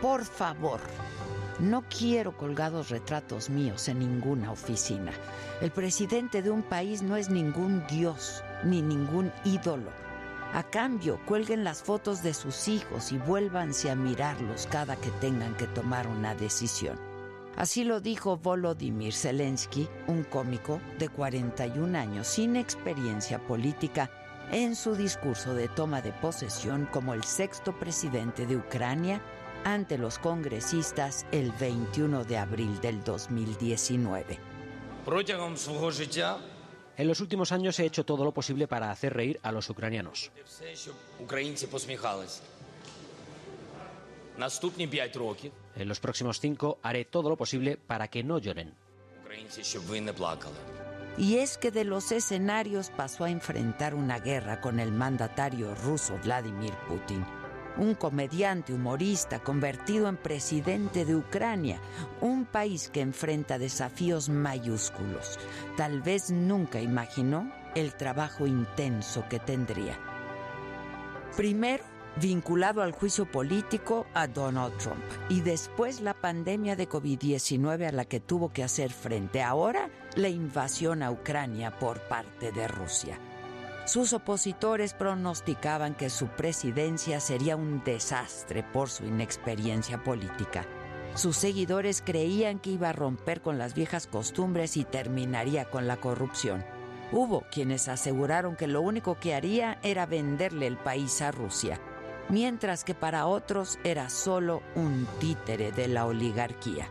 Por favor, no quiero colgados retratos míos en ninguna oficina. El presidente de un país no es ningún dios ni ningún ídolo. A cambio, cuelguen las fotos de sus hijos y vuélvanse a mirarlos cada que tengan que tomar una decisión. Así lo dijo Volodymyr Zelensky, un cómico de 41 años sin experiencia política, en su discurso de toma de posesión como el sexto presidente de Ucrania ante los congresistas el 21 de abril del 2019. En los últimos años he hecho todo lo posible para hacer reír a los ucranianos. En los próximos cinco haré todo lo posible para que no lloren. Y es que de los escenarios pasó a enfrentar una guerra con el mandatario ruso Vladimir Putin un comediante humorista convertido en presidente de Ucrania, un país que enfrenta desafíos mayúsculos. Tal vez nunca imaginó el trabajo intenso que tendría. Primero, vinculado al juicio político a Donald Trump y después la pandemia de COVID-19 a la que tuvo que hacer frente. Ahora, la invasión a Ucrania por parte de Rusia. Sus opositores pronosticaban que su presidencia sería un desastre por su inexperiencia política. Sus seguidores creían que iba a romper con las viejas costumbres y terminaría con la corrupción. Hubo quienes aseguraron que lo único que haría era venderle el país a Rusia, mientras que para otros era solo un títere de la oligarquía.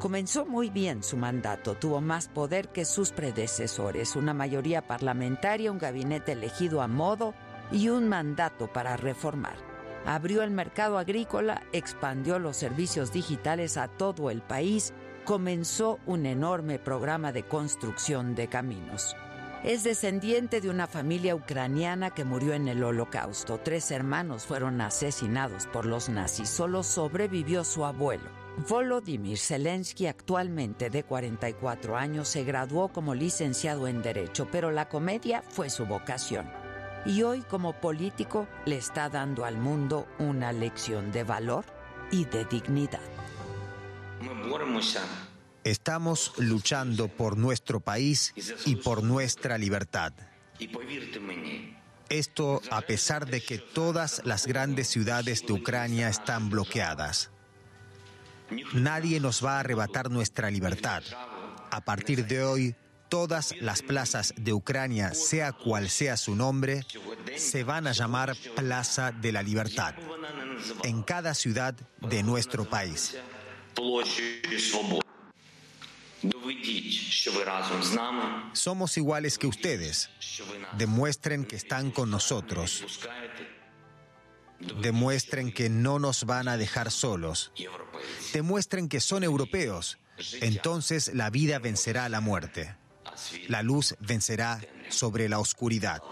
Comenzó muy bien su mandato, tuvo más poder que sus predecesores, una mayoría parlamentaria, un gabinete elegido a modo y un mandato para reformar. Abrió el mercado agrícola, expandió los servicios digitales a todo el país, comenzó un enorme programa de construcción de caminos. Es descendiente de una familia ucraniana que murió en el holocausto. Tres hermanos fueron asesinados por los nazis. Solo sobrevivió su abuelo. Volodymyr Zelensky, actualmente de 44 años, se graduó como licenciado en Derecho, pero la comedia fue su vocación. Y hoy como político le está dando al mundo una lección de valor y de dignidad. Estamos luchando por nuestro país y por nuestra libertad. Esto a pesar de que todas las grandes ciudades de Ucrania están bloqueadas. Nadie nos va a arrebatar nuestra libertad. A partir de hoy, todas las plazas de Ucrania, sea cual sea su nombre, se van a llamar Plaza de la Libertad, en cada ciudad de nuestro país. Somos iguales que ustedes. Demuestren que están con nosotros. Demuestren que no nos van a dejar solos. Demuestren que son europeos. Entonces la vida vencerá a la muerte. La luz vencerá sobre la oscuridad.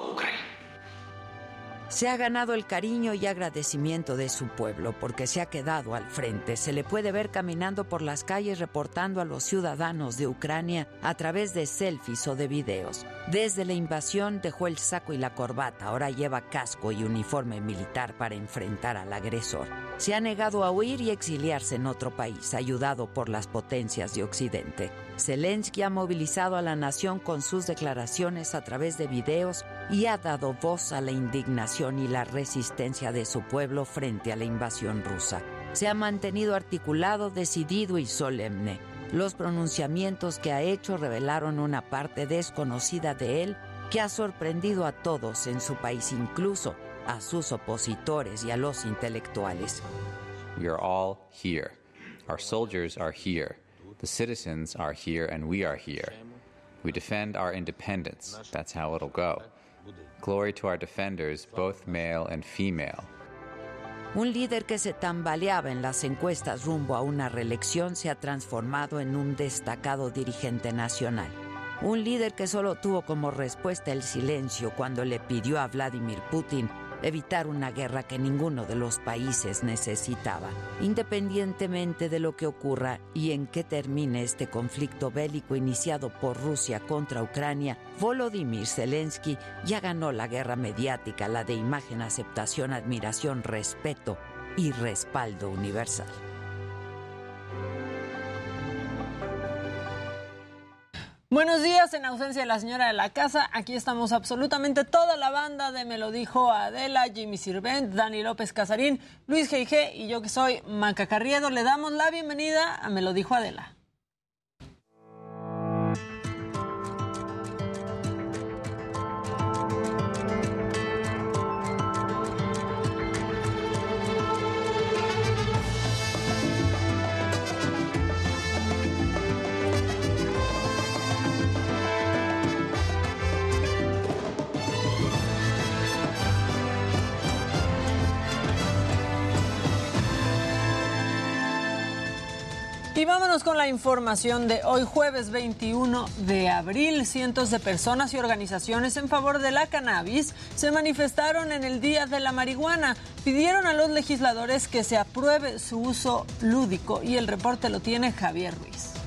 Se ha ganado el cariño y agradecimiento de su pueblo porque se ha quedado al frente. Se le puede ver caminando por las calles reportando a los ciudadanos de Ucrania a través de selfies o de videos. Desde la invasión dejó el saco y la corbata, ahora lleva casco y uniforme militar para enfrentar al agresor. Se ha negado a huir y exiliarse en otro país, ayudado por las potencias de Occidente. Zelensky ha movilizado a la nación con sus declaraciones a través de videos y ha dado voz a la indignación y la resistencia de su pueblo frente a la invasión rusa. Se ha mantenido articulado, decidido y solemne. Los pronunciamientos que ha hecho revelaron una parte desconocida de él que ha sorprendido a todos en su país, incluso a sus opositores y a los intelectuales. We are all here. Our soldiers are here. The citizens are here and we are here. We defend our independence. That's how it'll go. Glory to our defenders, both male and female. Un líder que se tambaleaba en las encuestas rumbo a una reelección se ha transformado en un destacado dirigente nacional. Un líder que solo tuvo como respuesta el silencio cuando le pidió a Vladimir Putin evitar una guerra que ninguno de los países necesitaba. Independientemente de lo que ocurra y en qué termine este conflicto bélico iniciado por Rusia contra Ucrania, Volodymyr Zelensky ya ganó la guerra mediática, la de imagen, aceptación, admiración, respeto y respaldo universal. Buenos días, en ausencia de la señora de la casa, aquí estamos absolutamente toda la banda de Me lo dijo Adela, Jimmy Sirvent, Dani López Casarín, Luis G.I.G. y yo que soy Manca Carriedo. Le damos la bienvenida a Me lo dijo Adela. Con la información de hoy jueves 21 de abril. Cientos de personas y organizaciones en favor de la cannabis se manifestaron en el Día de la Marihuana. Pidieron a los legisladores que se apruebe su uso lúdico y el reporte lo tiene Javier Ruiz.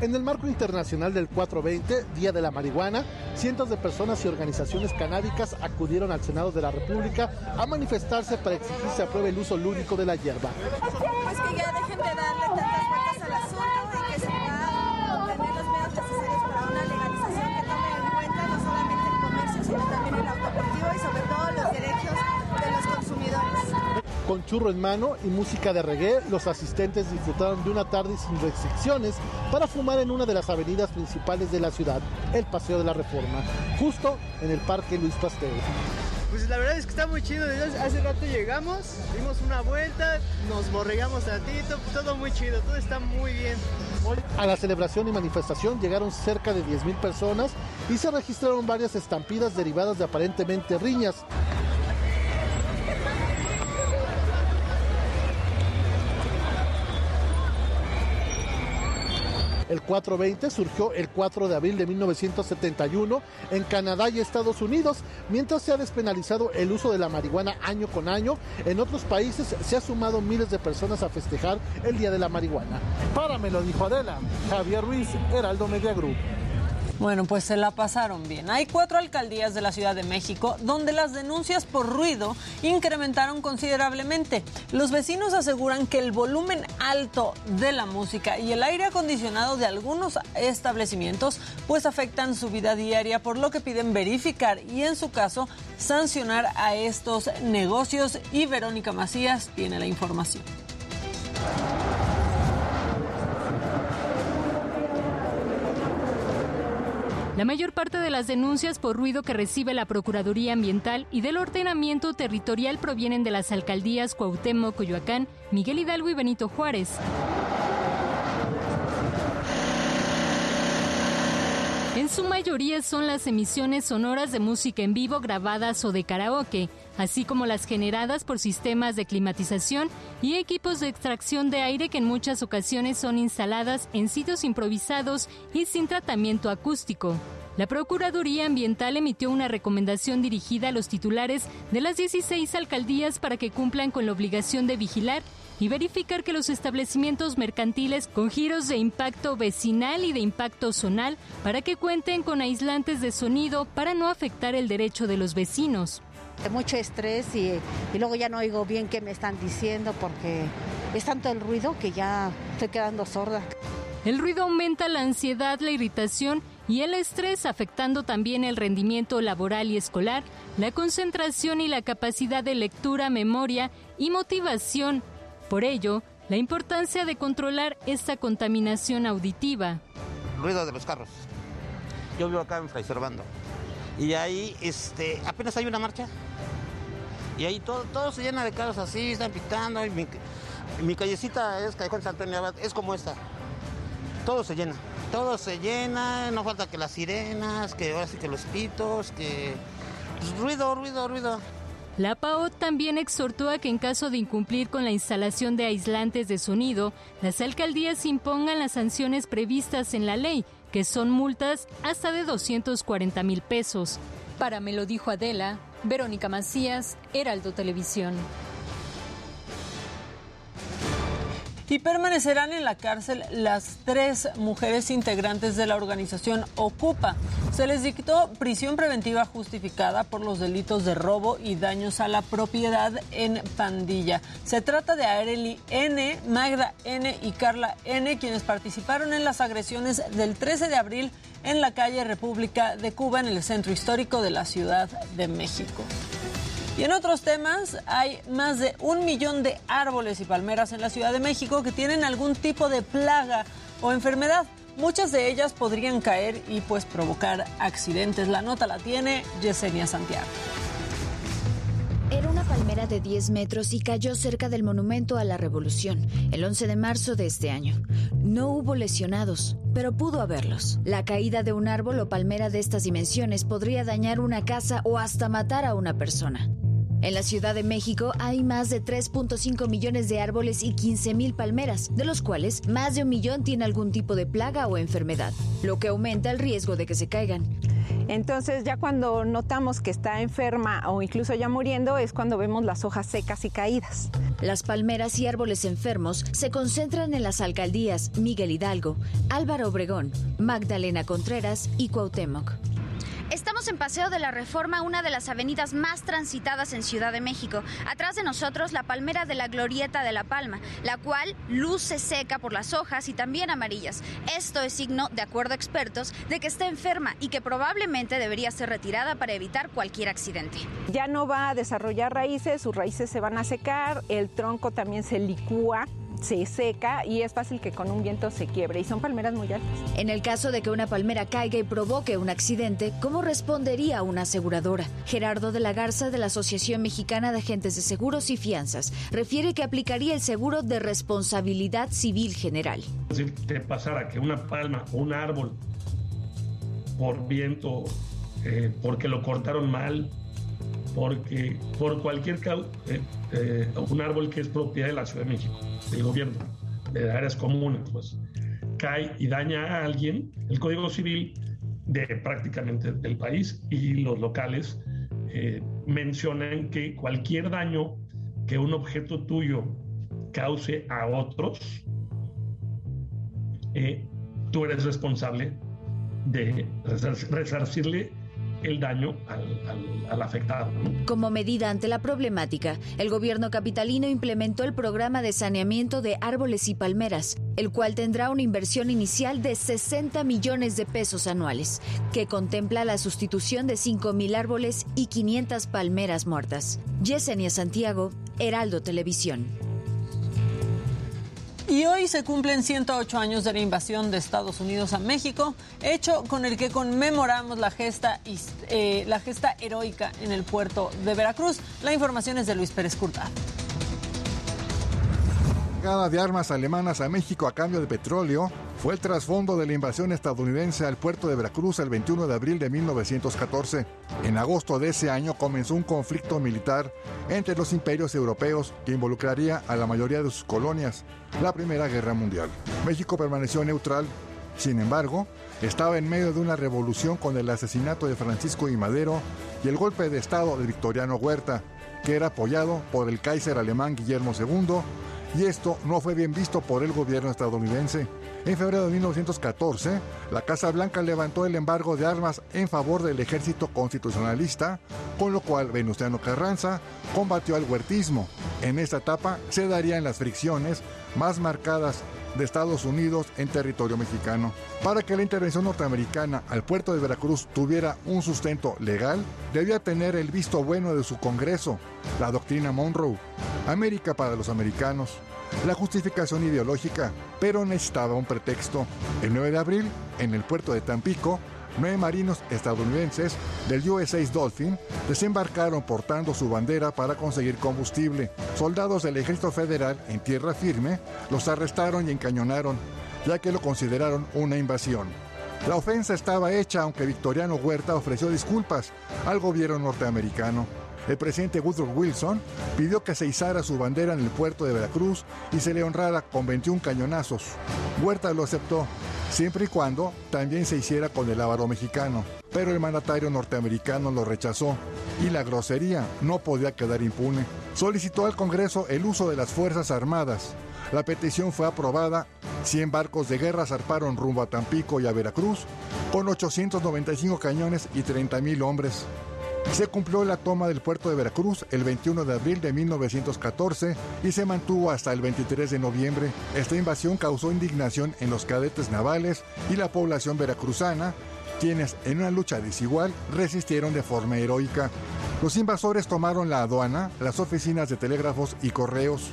En el marco internacional del 420, Día de la Marihuana, cientos de personas y organizaciones canábicas acudieron al Senado de la República a manifestarse para exigir se apruebe el uso lúdico de la hierba. Pues que ya dejen de darle vueltas al asunto y que se puedan obtener los medios necesarios para una legalización que tome en cuenta no solamente el comercio, sino también el autocultivo y sobre todo los derechos de los consumidores. Con churro en mano y música de reggae, los asistentes disfrutaron de una tarde sin restricciones para fumar en una de las avenidas principales de la ciudad, el Paseo de la Reforma, justo en el Parque Luis Pasteur. Pues la verdad es que está muy chido. Hace rato llegamos, dimos una vuelta, nos borregamos tantito, pues todo muy chido, todo está muy bien. A la celebración y manifestación llegaron cerca de 10.000 personas y se registraron varias estampidas derivadas de aparentemente riñas. El 420 surgió el 4 de abril de 1971 en Canadá y Estados Unidos, mientras se ha despenalizado el uso de la marihuana año con año. En otros países se ha sumado miles de personas a festejar el Día de la Marihuana. Para me lo dijo Adela, Javier Ruiz, Heraldo Media Group. Bueno, pues se la pasaron bien. Hay cuatro alcaldías de la Ciudad de México donde las denuncias por ruido incrementaron considerablemente. Los vecinos aseguran que el volumen alto de la música y el aire acondicionado de algunos establecimientos pues afectan su vida diaria, por lo que piden verificar y en su caso sancionar a estos negocios. Y Verónica Macías tiene la información. La mayor parte de las denuncias por ruido que recibe la Procuraduría Ambiental y del ordenamiento territorial provienen de las alcaldías Cuauhtémoc, Coyoacán, Miguel Hidalgo y Benito Juárez. En su mayoría son las emisiones sonoras de música en vivo grabadas o de karaoke, así como las generadas por sistemas de climatización y equipos de extracción de aire que en muchas ocasiones son instaladas en sitios improvisados y sin tratamiento acústico. la Procuraduría Ambiental emitió una recomendación dirigida a los titulares de las 16 alcaldías para que cumplan con la obligación de vigilar y verificar que los establecimientos mercantiles con giros de impacto vecinal y de impacto zonal para que cuenten con aislantes de sonido para no afectar el derecho de los vecinos. Mucho estrés y, y luego ya no oigo bien qué me están diciendo porque es tanto el ruido que ya estoy quedando sorda. El ruido aumenta la ansiedad, la irritación y el estrés, afectando también el rendimiento laboral y escolar, la concentración y la capacidad de lectura, memoria y motivación. Por ello, la importancia de controlar esta contaminación auditiva. Ruido de los carros. Yo vivo acá en Fray Servando. Y ahí este, apenas hay una marcha. Y ahí todo, todo se llena de carros así, están pitando. Mi, callecita es Callejón San Antonio es como esta. Todo se llena. Todo se llena, no falta que las sirenas, que ahora sí que los pitos, que. Pues, ruido, ruido, ruido. La PAO también exhortó a que en caso de incumplir con la instalación de aislantes de sonido, las alcaldías impongan las sanciones previstas en la ley, que son multas hasta de 240 mil pesos. Para me lo dijo Adela, Verónica Macías, Heraldo Televisión. Y permanecerán en la cárcel las tres mujeres integrantes de la organización Ocupa. Se les dictó prisión preventiva justificada por los delitos de robo y daños a la propiedad en pandilla. Se trata de Areli N, Magda N y Carla N, quienes participaron en las agresiones del 13 de abril en la calle República de Cuba, en el centro histórico de la Ciudad de México. Y en otros temas, hay más de un millón de árboles y palmeras en la Ciudad de México que tienen algún tipo de plaga o enfermedad. Muchas de ellas podrían caer y pues provocar accidentes. La nota la tiene Yesenia Santiago. Era una palmera de 10 metros y cayó cerca del Monumento a la Revolución el 11 de marzo de este año. No hubo lesionados, pero pudo haberlos. La caída de un árbol o palmera de estas dimensiones podría dañar una casa o hasta matar a una persona. En la Ciudad de México hay más de 3.5 millones de árboles y 15 mil palmeras, de los cuales más de un millón tiene algún tipo de plaga o enfermedad, lo que aumenta el riesgo de que se caigan. Entonces ya cuando notamos que está enferma o incluso ya muriendo es cuando vemos las hojas secas y caídas. Las palmeras y árboles enfermos se concentran en las alcaldías Miguel Hidalgo, Álvaro Obregón, Magdalena Contreras y Cuauhtémoc. Estamos en Paseo de la Reforma, una de las avenidas más transitadas en Ciudad de México. Atrás de nosotros, la palmera de la Glorieta de la Palma, la cual luce seca por las hojas y también amarillas. Esto es signo, de acuerdo a expertos, de que está enferma y que probablemente debería ser retirada para evitar cualquier accidente. Ya no va a desarrollar raíces, sus raíces se van a secar, el tronco también se licúa se seca y es fácil que con un viento se quiebre y son palmeras muy altas. En el caso de que una palmera caiga y provoque un accidente, ¿cómo respondería una aseguradora? Gerardo de la Garza de la Asociación Mexicana de Agentes de Seguros y Fianzas refiere que aplicaría el seguro de responsabilidad civil general. Si te pasara que una palma o un árbol por viento, eh, porque lo cortaron mal, porque por cualquier causa, eh, eh, un árbol que es propiedad de la Ciudad de México, del gobierno, de áreas comunes, pues cae y daña a alguien, el Código Civil de prácticamente del país y los locales eh, mencionan que cualquier daño que un objeto tuyo cause a otros, tú eres responsable de resarcirle el daño al, afectado. Como medida ante la problemática, el gobierno capitalino implementó el programa de saneamiento de árboles y palmeras, el cual tendrá una inversión inicial de 60 millones de pesos anuales, que contempla la sustitución de 5 mil árboles y 500 palmeras muertas. Yesenia Santiago, Heraldo Televisión. Y hoy se cumplen 108 años de la invasión de Estados Unidos a México, hecho con el que conmemoramos la gesta, eh, la gesta heroica en el puerto de Veracruz. La información es de Luis Pérez Curta. Llegada de armas alemanas a México a cambio de petróleo fue el trasfondo de la invasión estadounidense al puerto de Veracruz el 21 de abril de 1914. En agosto de ese año comenzó un conflicto militar entre los imperios europeos que involucraría a la mayoría de sus colonias, la Primera Guerra Mundial. México permaneció neutral Sin embargo, estaba en medio de una revolución con el asesinato de Francisco I. Madero y el golpe de Estado de Victoriano Huerta, que era apoyado por el Kaiser alemán Guillermo II, y esto no fue bien visto por el gobierno estadounidense. En febrero de 1914, la Casa Blanca levantó el embargo de armas en favor del ejército constitucionalista, con lo cual Venustiano Carranza combatió al huertismo. En esta etapa se darían las fricciones más marcadas de Estados Unidos en territorio mexicano. Para que la intervención norteamericana al puerto de Veracruz tuviera un sustento legal, debía tener el visto bueno de su Congreso, la doctrina Monroe, América para los americanos, la justificación ideológica, pero necesitaba un pretexto. El 9 de abril, en el puerto de Tampico, nueve marinos estadounidenses del USS Dolphin desembarcaron portando su bandera para conseguir combustible. Soldados del ejército federal en tierra firme los arrestaron y encañonaron, ya que lo consideraron una invasión. La ofensa estaba hecha aunque Victoriano Huerta ofreció disculpas al gobierno norteamericano. El presidente Woodrow Wilson pidió que se izara su bandera en el puerto de Veracruz y se le honrara con 21 cañonazos. Huerta lo aceptó, siempre y cuando también se hiciera con el ávaro mexicano. Pero el mandatario norteamericano lo rechazó y la grosería no podía quedar impune. Solicitó al Congreso el uso de las Fuerzas Armadas. La petición fue aprobada. 100 barcos de guerra zarparon rumbo a Tampico y a Veracruz con 895 cañones y 30.000 hombres. Se cumplió la toma del puerto de Veracruz el 21 de abril de 1914 y se mantuvo hasta el 23 de noviembre. Esta invasión causó indignación en los cadetes navales y la población veracruzana, quienes en una lucha desigual resistieron de forma heroica. Los invasores tomaron la aduana, las oficinas de telégrafos y correos.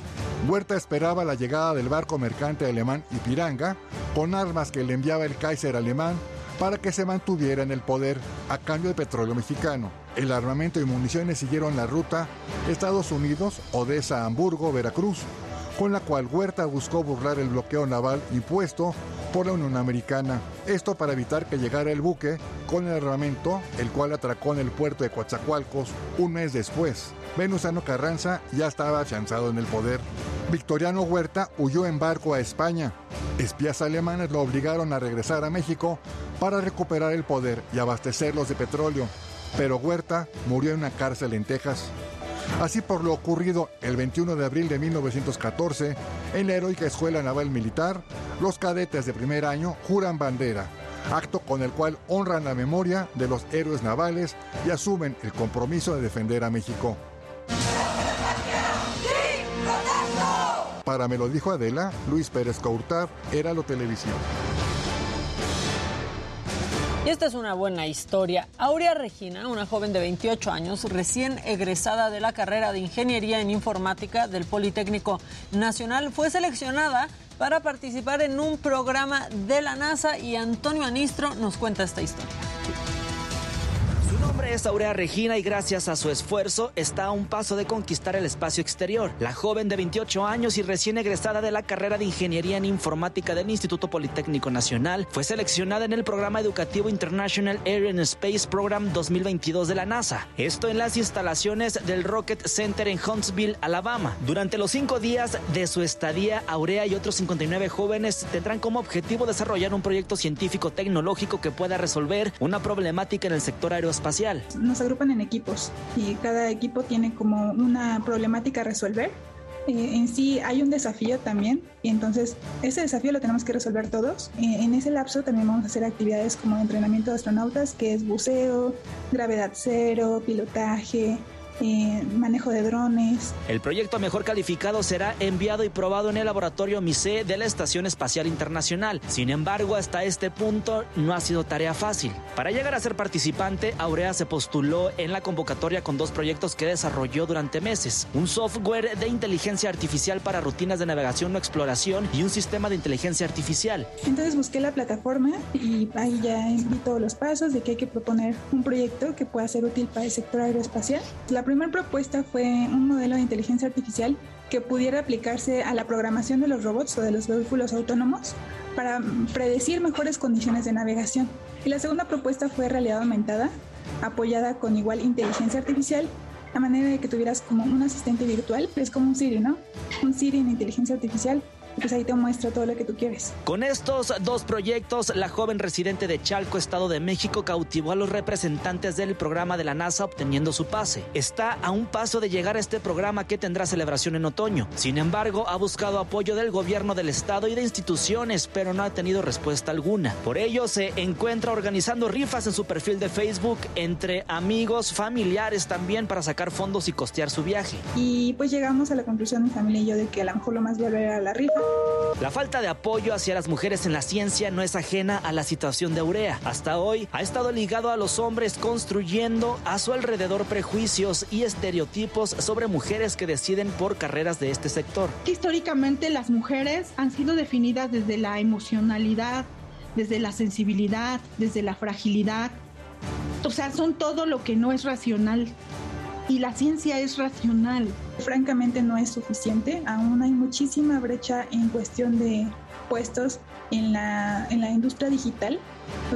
Huerta esperaba la llegada del barco mercante alemán Ipiranga con armas que le enviaba el Kaiser alemán para que se mantuviera en el poder a cambio de petróleo mexicano. El armamento y municiones siguieron la ruta Estados Unidos, Odessa, Hamburgo, Veracruz, con la cual Huerta buscó burlar el bloqueo naval impuesto por la Unión Americana. Esto para evitar que llegara el buque con el armamento, el cual atracó en el puerto de Coatzacoalcos un mes después. Venusano Carranza ya estaba afianzado en el poder. Victoriano Huerta huyó en barco a España. Espías alemanes lo obligaron a regresar a México para recuperar el poder y abastecerlos de petróleo, pero Huerta murió en una cárcel en Texas. Así por lo ocurrido el 21 de abril de 1914, en la heroica Escuela Naval Militar, los cadetes de primer año juran bandera, acto con el cual honran la memoria de los héroes navales y asumen el compromiso de defender a México. Para me lo dijo Adela, Luis Pérez Courtar, era lo televisión. Y esta es una buena historia. Aurea Regina, una joven de 28 años, recién egresada de la carrera de Ingeniería en Informática del Politécnico Nacional, fue seleccionada para participar en un programa de la NASA y Antonio Anistro nos cuenta esta historia. Nombre es Aurea Regina y gracias a su esfuerzo está a un paso de conquistar el espacio exterior. La joven de 28 años y recién egresada de la carrera de Ingeniería en Informática del Instituto Politécnico Nacional fue seleccionada en el programa educativo International Air and Space Program 2022 de la NASA. Esto en las instalaciones del Rocket Center en Huntsville, Alabama. Durante los cinco días de su estadía, Aurea y otros 59 jóvenes tendrán como objetivo desarrollar un proyecto científico tecnológico que pueda resolver una problemática en el sector aeroespacial espacial. Nos agrupan en equipos y cada equipo tiene como una problemática a resolver. Eh, en sí hay un desafío también y entonces ese desafío lo tenemos que resolver todos. Eh, en ese lapso también vamos a hacer actividades como entrenamiento de astronautas, que es buceo, gravedad cero, pilotaje, eh, manejo de drones. El proyecto mejor calificado será enviado y probado en el laboratorio MISE de la Estación Espacial Internacional. Sin embargo, hasta este punto no ha sido tarea fácil. Para llegar a ser participante, Aurea se postuló en la convocatoria con dos proyectos que desarrolló durante meses. Un software de inteligencia artificial para rutinas de navegación o exploración y un sistema de inteligencia artificial. Entonces busqué la plataforma y ahí ya vi todos los pasos de que hay que proponer un proyecto que pueda ser útil para el sector aeroespacial. La primera propuesta fue un modelo de inteligencia artificial que pudiera aplicarse a la programación de los robots o de los vehículos autónomos para predecir mejores condiciones de navegación. Y la segunda propuesta fue realidad aumentada, apoyada con igual inteligencia artificial, a manera de que tuvieras como un asistente virtual, es como un Siri, ¿no? Un Siri en inteligencia artificial pues ahí te muestra todo lo que tú quieres. Con estos dos proyectos, la joven residente de Chalco, Estado de México, cautivó a los representantes del programa de la NASA obteniendo su pase. Está a un paso de llegar a este programa que tendrá celebración en otoño. Sin embargo, ha buscado apoyo del gobierno del Estado y de instituciones, pero no ha tenido respuesta alguna. Por ello, se encuentra organizando rifas en su perfil de Facebook entre amigos, familiares también para sacar fondos y costear su viaje. Y pues llegamos a la conclusión, mi familia y yo, de que a lo mejor lo más viable era la rifa. La falta de apoyo hacia las mujeres en la ciencia no es ajena a la situación de Aurea. Hasta hoy ha estado ligado a los hombres construyendo a su alrededor prejuicios y estereotipos sobre mujeres que deciden por carreras de este sector. Históricamente las mujeres han sido definidas desde la emocionalidad, desde la sensibilidad, desde la fragilidad. O sea, son todo lo que no es racional. Y la ciencia es racional. Francamente no es suficiente. Aún hay muchísima brecha en cuestión de puestos en la, en la industria digital.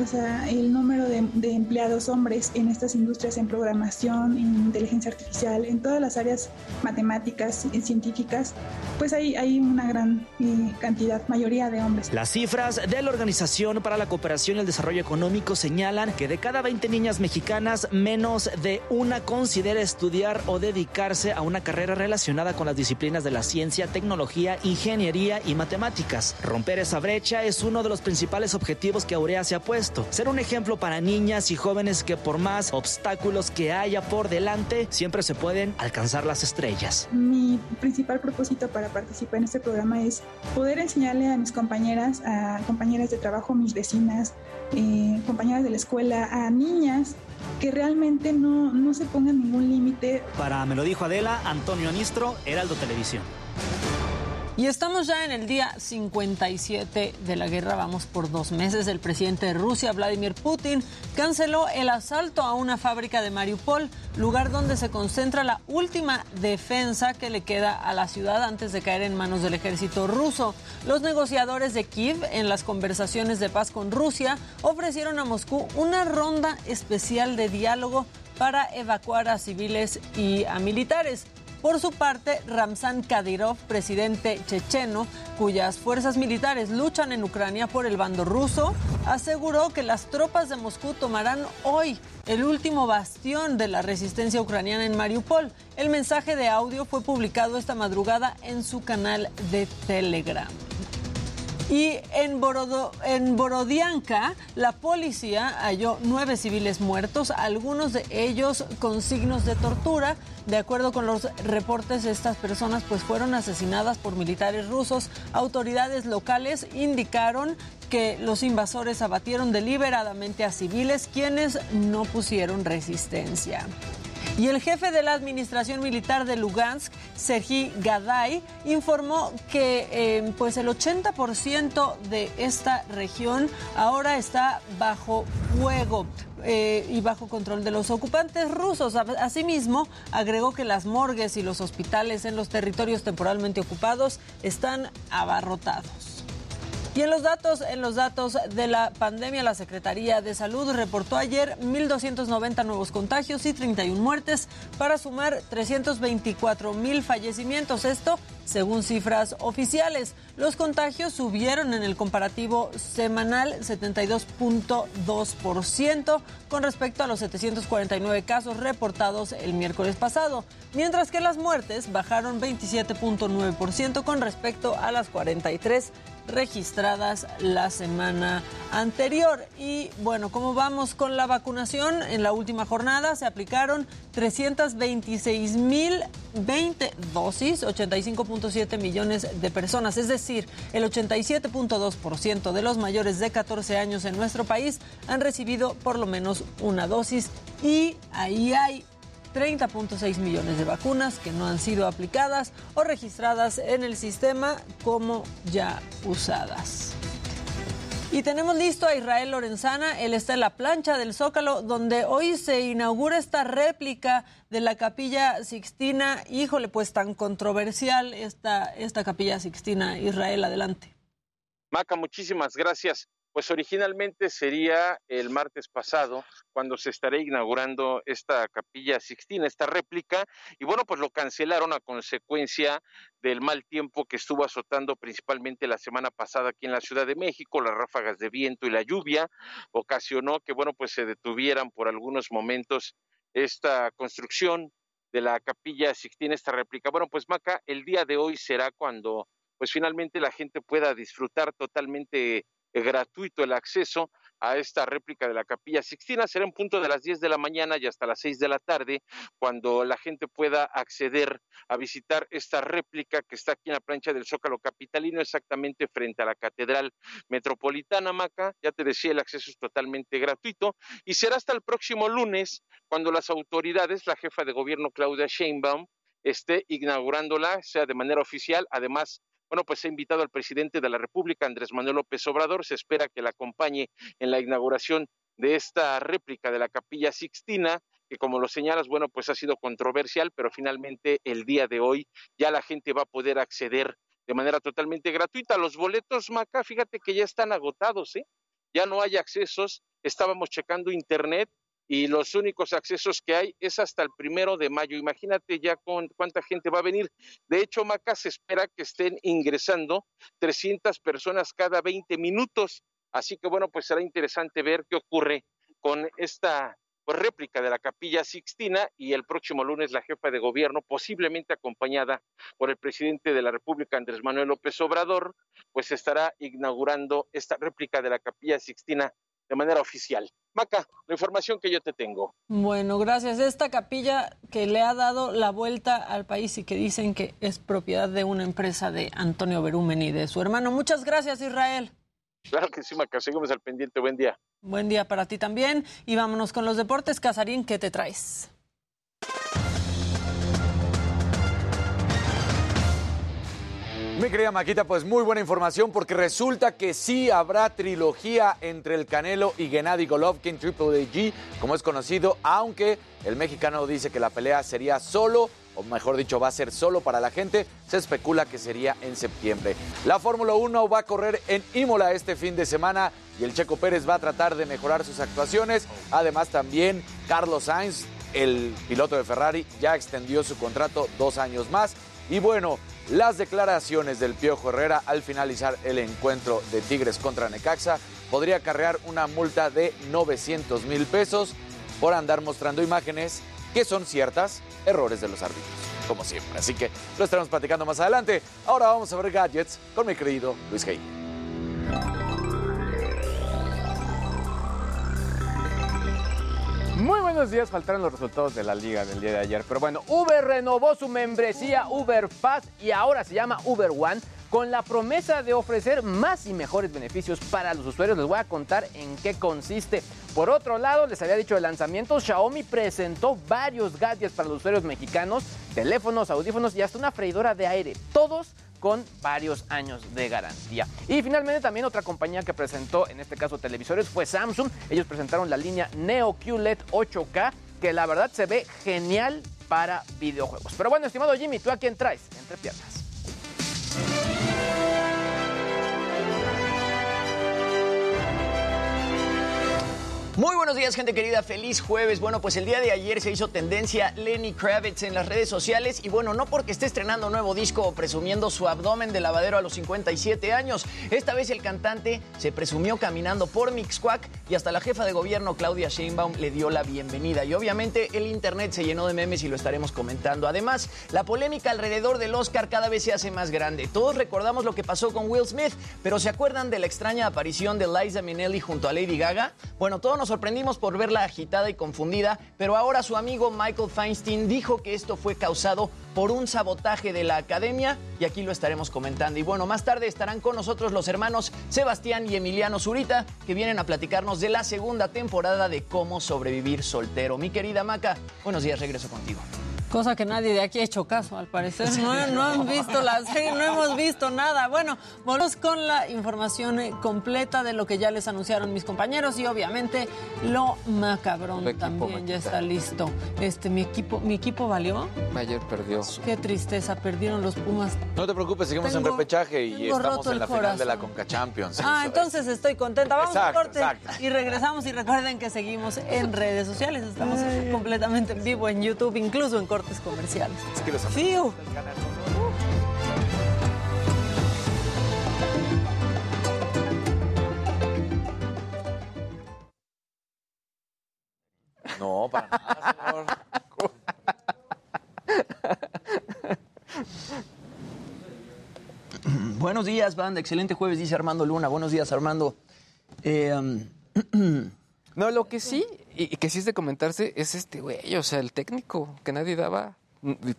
O sea, el número de, de, empleados hombres en estas industrias, en programación, en inteligencia artificial, en todas las áreas matemáticas y científicas, pues hay, hay una gran eh, cantidad, mayoría de hombres. Las cifras de la Organización para la Cooperación y el Desarrollo Económico señalan que de cada 20 niñas mexicanas, menos de una considera estudiar o dedicarse a una carrera relacionada con las disciplinas de la ciencia, tecnología, ingeniería y matemáticas. Romper esa brecha es uno de los principales objetivos que Aurea se ha puesto. Ser un ejemplo para niñas y jóvenes que por más obstáculos que haya por delante, siempre se pueden alcanzar las estrellas. Mi principal propósito para participar en este programa es poder enseñarle a mis compañeras, a compañeras de trabajo, mis vecinas, eh, compañeras de la escuela, a niñas que realmente no, no se pongan ningún límite. Para Me lo dijo Adela, Antonio Anistro, Heraldo Televisión. Y estamos ya en el día 57 de la guerra, vamos por dos meses. El presidente de Rusia, Vladimir Putin, canceló el asalto a una fábrica de Mariupol, lugar donde se concentra la última defensa que le queda a la ciudad antes de caer en manos del ejército ruso. Los negociadores de Kiev, en las conversaciones de paz con Rusia, ofrecieron a Moscú una ronda especial de diálogo para evacuar a civiles y a militares. Por su parte, Ramzan Kadyrov, presidente checheno, cuyas fuerzas militares luchan en Ucrania por el bando ruso, aseguró que las tropas de Moscú tomarán hoy el último bastión de la resistencia ucraniana en Mariupol. El mensaje de audio fue publicado esta madrugada en su canal de Telegram. Y en, Borodo, en Borodianka, la policía halló nueve civiles muertos, algunos de ellos con signos de tortura. De acuerdo con los reportes, estas personas pues fueron asesinadas por militares rusos. Autoridades locales indicaron que los invasores abatieron deliberadamente a civiles quienes no pusieron resistencia. Y el jefe de la Administración Militar de Lugansk, Sergi Gaday, informó que eh, pues el 80% de esta región ahora está bajo fuego. Eh, y bajo control de los ocupantes rusos. Asimismo, agregó que las morgues y los hospitales en los territorios temporalmente ocupados están abarrotados. Y en los datos, en los datos de la pandemia, la Secretaría de Salud reportó ayer 1.290 nuevos contagios y 31 muertes para sumar 324 mil fallecimientos. Esto según cifras oficiales. Los contagios subieron en el comparativo semanal 72.2% con respecto a los 749 casos reportados el miércoles pasado, mientras que las muertes bajaron 27.9% con respecto a las 43 registradas la semana anterior. Y bueno, ¿cómo vamos con la vacunación? En la última jornada se aplicaron 326.020 dosis, 85.7 millones de personas, es decir, el 87.2% de los mayores de 14 años en nuestro país han recibido por lo menos una dosis y ahí hay 30.6 millones de vacunas que no han sido aplicadas o registradas en el sistema como ya usadas. Y tenemos listo a Israel Lorenzana, él está en la plancha del Zócalo, donde hoy se inaugura esta réplica de la capilla Sixtina. Híjole, pues tan controversial esta, esta capilla Sixtina. Israel, adelante. Maca, muchísimas gracias. Pues originalmente sería el martes pasado cuando se estará inaugurando esta capilla Sixtina, esta réplica, y bueno, pues lo cancelaron a consecuencia del mal tiempo que estuvo azotando principalmente la semana pasada aquí en la Ciudad de México, las ráfagas de viento y la lluvia ocasionó que bueno, pues se detuvieran por algunos momentos esta construcción de la capilla Sixtina, esta réplica. Bueno, pues Maca, el día de hoy será cuando pues finalmente la gente pueda disfrutar totalmente eh, gratuito el acceso a esta réplica de la Capilla Sixtina. Será en punto de las 10 de la mañana y hasta las 6 de la tarde, cuando la gente pueda acceder a visitar esta réplica que está aquí en la plancha del Zócalo Capitalino, exactamente frente a la Catedral Metropolitana Maca. Ya te decía, el acceso es totalmente gratuito y será hasta el próximo lunes, cuando las autoridades, la jefa de gobierno Claudia Sheinbaum, esté inaugurándola, sea de manera oficial. Además, bueno, pues ha invitado al presidente de la República, Andrés Manuel López Obrador. Se espera que la acompañe en la inauguración de esta réplica de la Capilla Sixtina, que como lo señalas, bueno, pues ha sido controversial, pero finalmente el día de hoy ya la gente va a poder acceder de manera totalmente gratuita. Los boletos, Maca, fíjate que ya están agotados, ¿eh? Ya no hay accesos. Estábamos checando internet y los únicos accesos que hay es hasta el primero de mayo. Imagínate ya con cuánta gente va a venir. De hecho, Maca se espera que estén ingresando 300 personas cada 20 minutos. Así que bueno, pues será interesante ver qué ocurre con esta pues, réplica de la capilla Sixtina y el próximo lunes la jefa de gobierno, posiblemente acompañada por el presidente de la República, Andrés Manuel López Obrador, pues estará inaugurando esta réplica de la capilla Sixtina de manera oficial. Maca, la información que yo te tengo. Bueno, gracias. Esta capilla que le ha dado la vuelta al país y que dicen que es propiedad de una empresa de Antonio Berumen y de su hermano. Muchas gracias, Israel. Claro que sí, Maca. Seguimos al pendiente. Buen día. Buen día para ti también. Y vámonos con los deportes. Casarín, ¿qué te traes? Mi querida Maquita, pues muy buena información porque resulta que sí habrá trilogía entre el Canelo y Gennady Golovkin, Triple G, como es conocido, aunque el mexicano dice que la pelea sería solo, o mejor dicho, va a ser solo para la gente, se especula que sería en septiembre. La Fórmula 1 va a correr en Imola este fin de semana y el Checo Pérez va a tratar de mejorar sus actuaciones. Además también Carlos Sainz, el piloto de Ferrari, ya extendió su contrato dos años más. Y bueno, las declaraciones del Piojo Herrera al finalizar el encuentro de Tigres contra Necaxa podría acarrear una multa de 900 mil pesos por andar mostrando imágenes que son ciertas errores de los árbitros, como siempre. Así que lo estaremos platicando más adelante. Ahora vamos a ver gadgets con mi querido Luis Hey. Muy buenos días, faltaron los resultados de la liga del día de ayer, pero bueno, Uber renovó su membresía Uber Pass y ahora se llama Uber One con la promesa de ofrecer más y mejores beneficios para los usuarios. Les voy a contar en qué consiste. Por otro lado, les había dicho de lanzamiento, Xiaomi presentó varios gadgets para los usuarios mexicanos, teléfonos, audífonos y hasta una freidora de aire, todos con varios años de garantía. Y finalmente también otra compañía que presentó, en este caso televisores, fue Samsung. Ellos presentaron la línea Neo QLED 8K, que la verdad se ve genial para videojuegos. Pero bueno, estimado Jimmy, ¿tú a quién traes entre piernas? Muy buenos días, gente querida. Feliz jueves. Bueno, pues el día de ayer se hizo tendencia Lenny Kravitz en las redes sociales. Y bueno, no porque esté estrenando un nuevo disco o presumiendo su abdomen de lavadero a los 57 años. Esta vez el cantante se presumió caminando por Mixquack y hasta la jefa de gobierno, Claudia Sheinbaum, le dio la bienvenida. Y obviamente el internet se llenó de memes y lo estaremos comentando. Además, la polémica alrededor del Oscar cada vez se hace más grande. Todos recordamos lo que pasó con Will Smith, pero ¿se acuerdan de la extraña aparición de Liza Minnelli junto a Lady Gaga? Bueno, todos nos sorprendimos por verla agitada y confundida, pero ahora su amigo Michael Feinstein dijo que esto fue causado por un sabotaje de la academia y aquí lo estaremos comentando. Y bueno, más tarde estarán con nosotros los hermanos Sebastián y Emiliano Zurita, que vienen a platicarnos de la segunda temporada de Cómo sobrevivir soltero. Mi querida Maca, buenos días, regreso contigo. Cosa que nadie de aquí ha hecho caso, al parecer. No, no han visto la serie, no hemos visto nada. Bueno, volvemos con la información eh, completa de lo que ya les anunciaron mis compañeros y obviamente lo macabrón también ya está listo. Este, mi equipo, mi equipo valió. Ayer perdió. Qué tristeza, perdieron los Pumas. No te preocupes, seguimos Tengo- en repechaje y estamos en la final de la. Conca Champions. Ah, entonces estoy contenta. Vamos Exacto, a corte exacto. y regresamos y recuerden que seguimos en redes sociales. Estamos completamente en vivo en YouTube, incluso en cortes comerciales. Es que los Fiu. No, para nada, señor. Buenos días, banda. Excelente jueves, dice Armando Luna. Buenos días, Armando. Eh, um, No, lo que sí, y y que sí es de comentarse, es este güey, o sea, el técnico que nadie daba.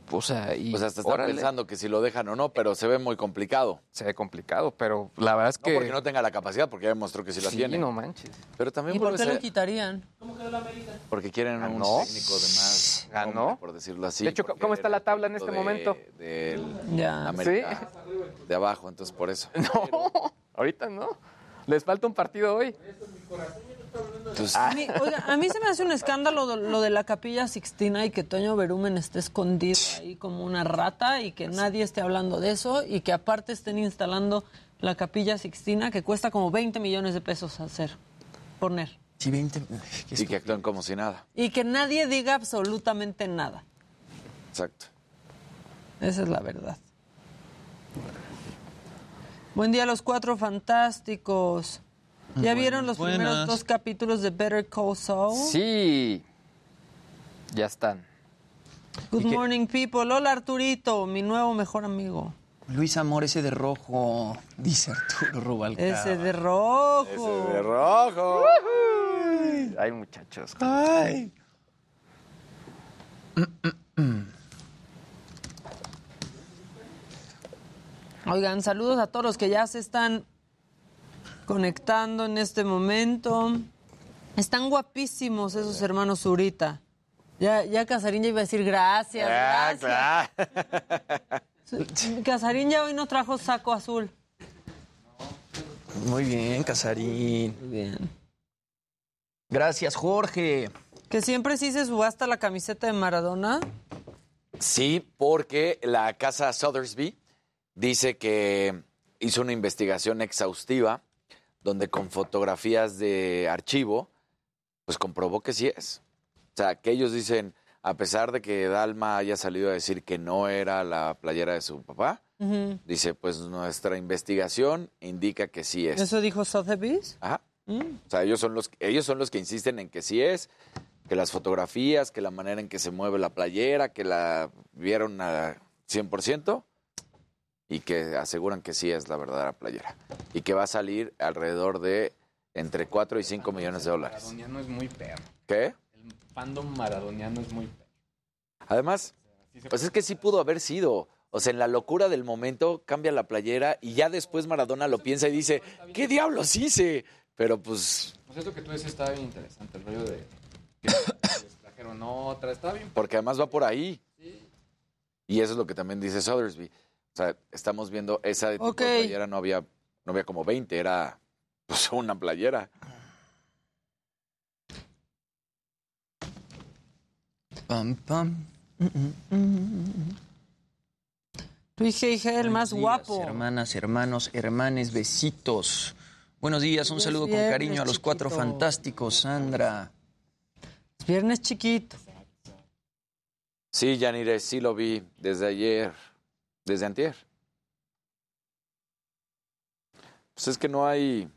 O sea, y. O sea, hasta está órale. pensando que si lo dejan o no, pero se ve muy complicado. Se ve complicado, pero la verdad es No que. porque no tenga la capacidad, porque ya demostró que sí la Sí, tiene. no manches. Pero también ¿Y por qué a lo ser- quitarían? porque quieren un ¿Ganó? técnico de más ¿Ganó? nombre, por decirlo así. De hecho, ¿cómo está la tabla en de- este momento? Del Ya. América de abajo, entonces por eso. No, ahorita no. Les falta un partido hoy. Entonces, A mí, oiga, a mí se me hace un escándalo lo, de la capilla Sixtina y que Toño Berumen esté escondido ahí como una rata y que nadie esté hablando de eso y que aparte estén instalando la capilla Sixtina que cuesta como 20 millones de pesos hacer, poner. sí, 20. y que actúan como si nada. Y que nadie diga absolutamente nada. Exacto. Esa es la verdad. Buen día a los cuatro fantásticos. ¿Ya vieron los primeros dos capítulos de Better Call Saul? Sí. Ya están. Good morning, people. Hola, Arturito, mi nuevo mejor amigo. Luis Amor, ese de rojo, dice Arturo Rubalcaba. Ese de rojo. Ese de rojo. Ay, muchachos. Ay. Oigan, saludos a todos los que ya se están conectando en este momento. Están guapísimos esos hermanos Zurita. Ya, ya Casarín ya iba a decir gracias, Ah, gracias. claro. Casarín ya hoy no trajo saco azul. Muy bien, Casarín. Muy bien. Gracias, Jorge. Que siempre sí se subasta la camiseta de Maradona. Sí, porque la casa Sothersby dice que hizo una investigación exhaustiva donde con fotografías de archivo, pues comprobó que sí es. O sea, que ellos dicen, a pesar de que Dalma haya salido a decir que no era la playera de su papá, dice, pues nuestra investigación indica que sí es. Eso dijo Sotheby's. Ajá. Mm. O sea, ellos son los ellos son los que insisten en que sí es, que las fotografías, que la manera en que se mueve la playera, que la vieron a 100% y que aseguran que sí es la verdadera playera y que va a salir alrededor de entre 4 y 5 millones de dólares. Maradoniano es muy perro. ¿Qué? El fandom maradoniano es muy perro. Además, pues es que sí pudo haber sido. O sea, en la locura del momento cambia la playera y ya después Maradona lo piensa y dice, ¿qué diablos hice? Pero pues, Pues eso que tú dices está bien interesante, el rollo de que les trajeron otra, está bien. porque además va por ahí. Y eso es lo que también dice Sothersby. O sea, estamos viendo esa de tipo Ok. de playera, no había, no había como 20, era pues una playera. Pam, pam. Luis G.I.G., el más días, guapo. Hermanas, hermanos, hermanes, besitos. Buenos días, un saludo con cariño a los cuatro fantásticos, Sandra. Es Viernes chiquito. Sí, Yanire, sí lo vi desde ayer, desde antier. Pues es que no hay...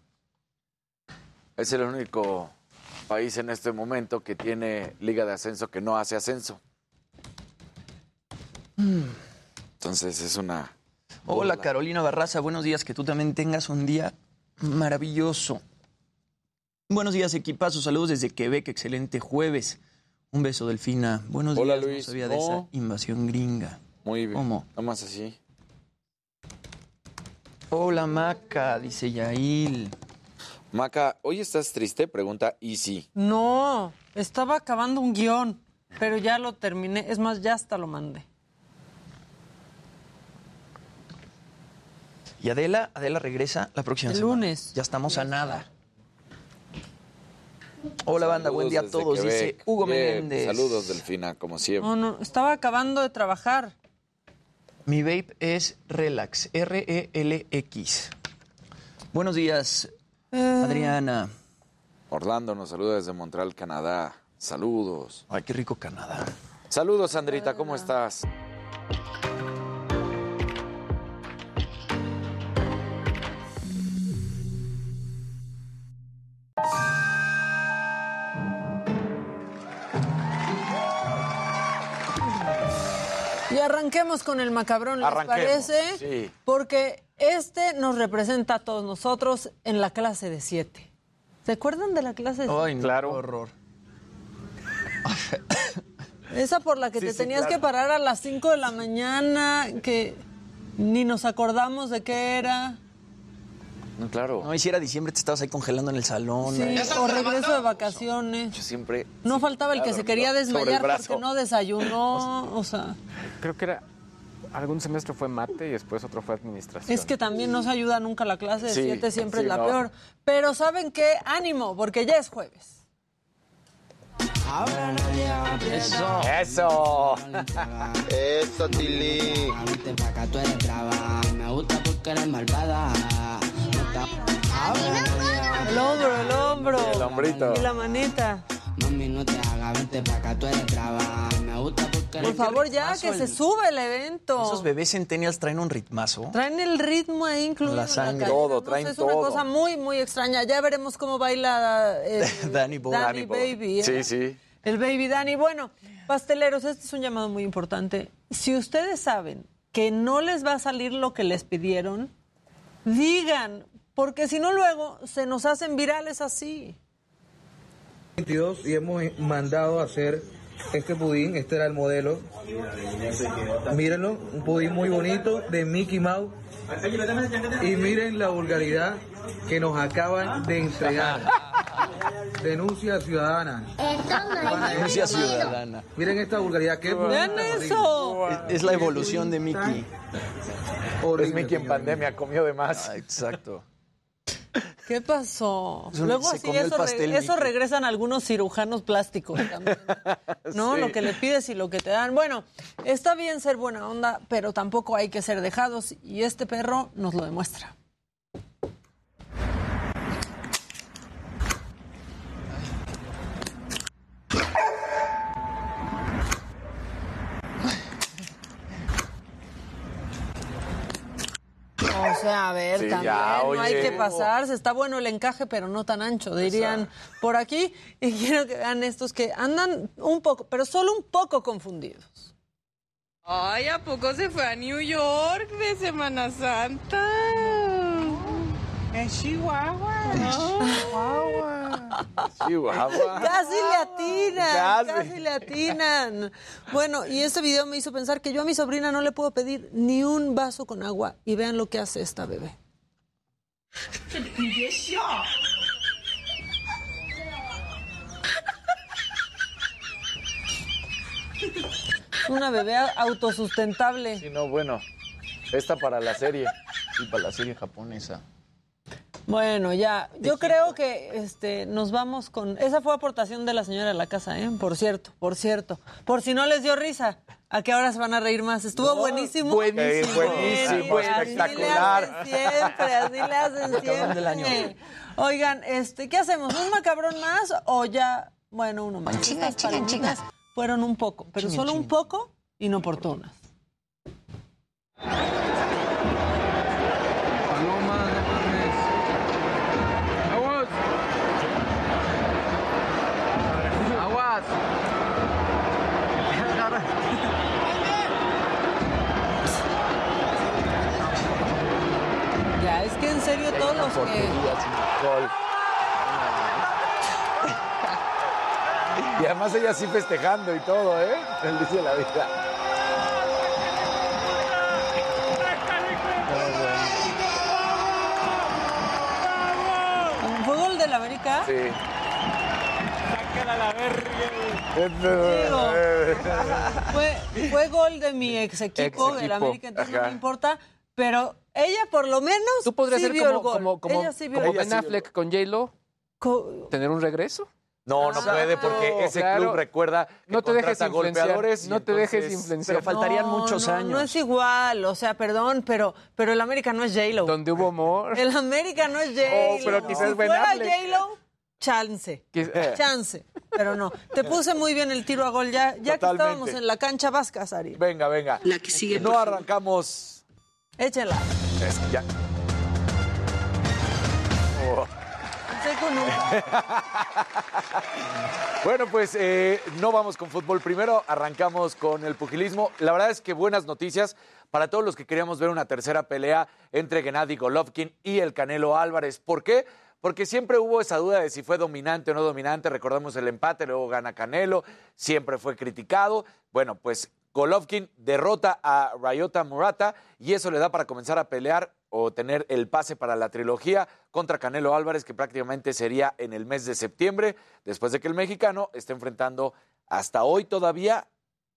Es el único país en este momento que tiene liga de ascenso que no hace ascenso. Entonces es una... Hola, Carolina Barraza, buenos días, que tú también tengas un día maravilloso. Buenos días, equipazo, saludos desde Quebec, excelente jueves. Un beso, Delfina. Buenos Hola, días, Luis. no sabía de esa invasión gringa. Muy bien. ¿Cómo? Nada más así. Hola, Maca, dice Yail. Maca, ¿hoy estás triste? Pregunta Easy. No, estaba acabando un guion. pero ya lo terminé. Es más, ya hasta lo mandé. Y Adela, Adela regresa la próxima El semana. lunes. Ya estamos a nada. Hola banda, buen día a todos, dice. Hugo Bien, Menéndez. Saludos, Delfina, como siempre. No, no, estaba acabando de trabajar. Mi vape es Relax, R-E-L-X. Buenos días, Eh. Adriana. Orlando nos saluda desde Montreal, Canadá. Saludos. Ay, qué rico Canadá. Saludos, Sandrita, ¿cómo estás? Arranquemos con el macabrón, ¿les Arranquemos, parece? sí. Porque este nos representa a todos nosotros en la clase de siete. ¿Se acuerdan de la clase de siete? Ay, claro. horror. Esa por la que Sí, te sí, tenías claro. que parar a las 5 de la mañana, que ni nos acordamos de qué era. No, claro. No, y si era diciembre te estabas ahí congelando en el salón. Sí, ahí. o regreso de vacaciones. Yo siempre. No faltaba el que se quería desmayar porque no desayunó. O sea, Creo que era. Algún semestre fue mate y después otro fue administración. es que también no se ayuda nunca la clase de Sí, 7, siempre sí, es la no. peor. Pero ¿saben qué? Ánimo, porque ya es jueves. Eso. Eso. Eso, Tilly. acá, tú eres brava. Me gusta porque eres malvada. El hombro, el hombro. El hombrito. Y la manita. Mami, no te hagas, vente pa' acá, tú eres brava. Me gusta porque Por favor, ya, que se sube el evento. Esos bebés centennials traen un ritmazo. Traen el ritmo ahí incluido. La sangre. Todo, traen Es una todo. cosa muy, muy extraña. Ya veremos cómo baila eh, Danny Boy. Danny Danny Boy. Baby. ¿eh? Sí, sí. El Baby Danny. Bueno, pasteleros, este es un llamado muy importante. Si ustedes saben que no les va a salir lo que les pidieron, digan, porque si no luego se nos hacen virales así. 22 y hemos mandado a hacer este pudín, este era el modelo. Mírenlo, un pudín muy bonito de Mickey Mouse. Y miren la vulgaridad que nos acaban de entregar. Denuncia ciudadana. Denuncia ciudadana. Miren esta vulgaridad. ¿qué Vean eso. Es, es la evolución de Mickey. Es Mickey en pandemia, comió de más. Ah, exacto. ¿Qué pasó? Luego así eso, re- regresan algunos cirujanos plásticos también. ¿No? Sí. Lo que le pides y lo que te dan. Bueno, está bien ser buena onda, pero tampoco hay que ser dejados y este perro nos lo demuestra. O sea, a ver, Sí, también ya, no hay que pasarse. Está bueno el encaje, pero no tan ancho, dirían por aquí. Y quiero que vean estos que andan un poco, pero solo un poco confundidos. Ay, ¿a poco se fue a New York de Semana Santa? En Chihuahua. Chihuahua. Casi le atinan, Casi. casi. le atinan. Bueno, y este video me hizo pensar que yo a mi sobrina no le puedo pedir ni un vaso con agua. Y vean lo que hace esta bebé. Una bebé autosustentable. Sí, no, bueno. Esta para la serie. Y para la serie japonesa. Bueno, ya, yo creo que este nos vamos con esa fue aportación de la señora de la casa, ¿eh? Por cierto, por cierto. Por si no les dio risa, ¿a qué hora se van a reír más? Estuvo buenísimo. buenísimo, Sí, buenísimo, así le espectacular. hacen siempre, así le hacen Macabrón del año. siempre. Oigan, este, ¿qué hacemos? ¿Un macabrón más o ya, bueno, uno más? Estas chinga, palomitas Fueron un poco, pero Chinga, solo un poco inoportunas. Los que... Gol. Y además ella sí festejando y todo, ¿eh? Feliz de la vida. ¿Fue gol del América? Sí. Fue, fue gol de mi ex equipo, Ex del América, entonces no me importa. Pero ella por lo menos Tú podrías sí ser vio como, el gol. como, como, ella sí vio como el Ben gol. Affleck con J-Lo. tener un regreso. No, no puede porque ese Claro. club recuerda que No te dejes contrata influenciar, golpeadores y no te dejes entonces- influenciar. No, no, No es igual, o sea, perdón, pero, pero el América no es J-Lo. Donde hubo amor. El América no es J-Lo. Oh, pero quizás si Ben fuera Affleck. J-Lo, chance. Quiz- Chance. Pero no. Te puse muy bien el tiro a gol. Ya, ya que Totalmente. estábamos en la cancha vasca, Sari. Venga, venga. La que sigue, No arrancamos. Échala. Es ya. Oh. Bueno, pues eh, no vamos con fútbol primero, arrancamos con el pugilismo. La verdad es que buenas noticias para todos los que queríamos ver una tercera pelea entre Gennady Golovkin y el Canelo Álvarez. ¿Por qué? Porque siempre hubo esa duda de si fue dominante o no dominante. Recordamos el empate, luego gana Canelo, siempre fue criticado. Bueno, pues Golovkin derrota a Ryota Murata y eso le da para comenzar a pelear o tener el pase para la trilogía contra Canelo Álvarez, que prácticamente sería en el mes de septiembre, después de que el mexicano esté enfrentando hasta hoy todavía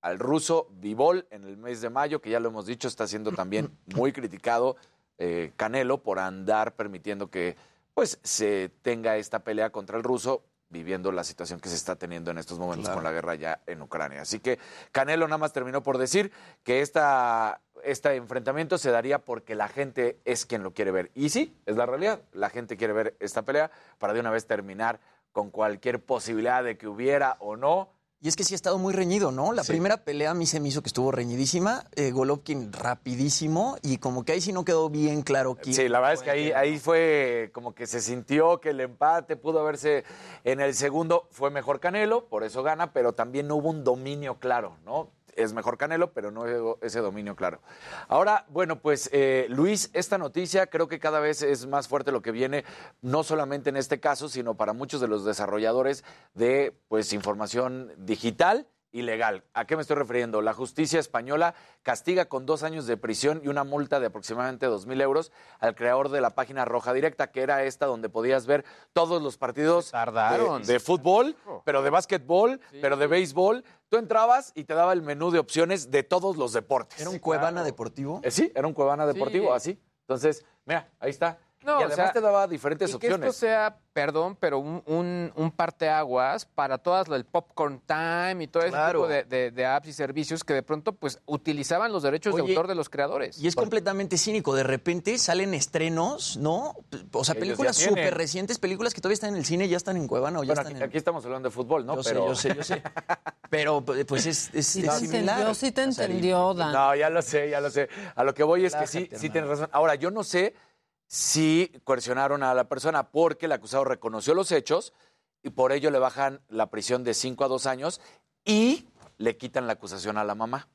al ruso Vivol en el mes de mayo, que ya lo hemos dicho, está siendo también muy criticado eh, Canelo por andar permitiendo que pues se tenga esta pelea contra el ruso viviendo la situación que se está teniendo en estos momentos con la guerra ya en Ucrania. Así que Canelo nada más terminó por decir que esta, este enfrentamiento se daría porque la gente es quien lo quiere ver. Y sí, es la realidad. La gente quiere ver esta pelea para de una vez terminar con cualquier posibilidad de que hubiera o no Y es que sí ha estado muy reñido, ¿no? La Sí. primera pelea a mí se me hizo que estuvo reñidísima. eh, Golovkin rapidísimo y como que ahí sí no quedó bien claro quién. Sí, la verdad es que ahí, ahí fue como que se sintió que el empate pudo haberse en el segundo, fue mejor Canelo, por eso gana, pero también no hubo un dominio claro, ¿no? Es mejor Canelo, pero no ese dominio claro. Ahora, bueno, pues eh, Luis, esta noticia creo que cada vez es más fuerte lo que viene, no solamente en este caso, sino para muchos de los desarrolladores de pues información digital ilegal. ¿A qué me estoy refiriendo? La justicia española castiga con dos años de prisión y una multa de aproximadamente dos mil euros al creador de la página Roja Directa, que era esta donde podías ver todos los partidos Tardaron. de, de fútbol, pero de básquetbol, pero de béisbol. Tú entrabas y te daba el menú de opciones de todos los deportes. ¿Era un Cuevana deportivo? Eh, sí, era un Cuevana deportivo, así. Entonces, mira, ahí está. No, y o además sea, te daba diferentes y que opciones. esto sea, perdón, pero un, un, un parteaguas para todas lo del popcorn time y todo Claro. ese tipo de, de- de apps y servicios que de pronto pues utilizaban los derechos de autor de los creadores. Y es completamente cínico. De repente salen estrenos, ¿no? O sea, Ellos películas súper recientes, películas que todavía están en el cine, ya están en Cuevana o ya Bueno, están aquí, en... aquí estamos hablando de fútbol, ¿no? Yo pero... sé, yo sé, yo sé. Pero pues es, es, Sí es te similar. entendió, sí te O entendió, Dan. No, ya lo sé, ya lo sé. A lo que voy es que sí, sí tienes razón. Ahora, yo no sé si coercionaron a la persona porque el acusado reconoció los hechos y por ello le bajan la prisión de 5 a 2 años y le quitan la acusación a la mamá.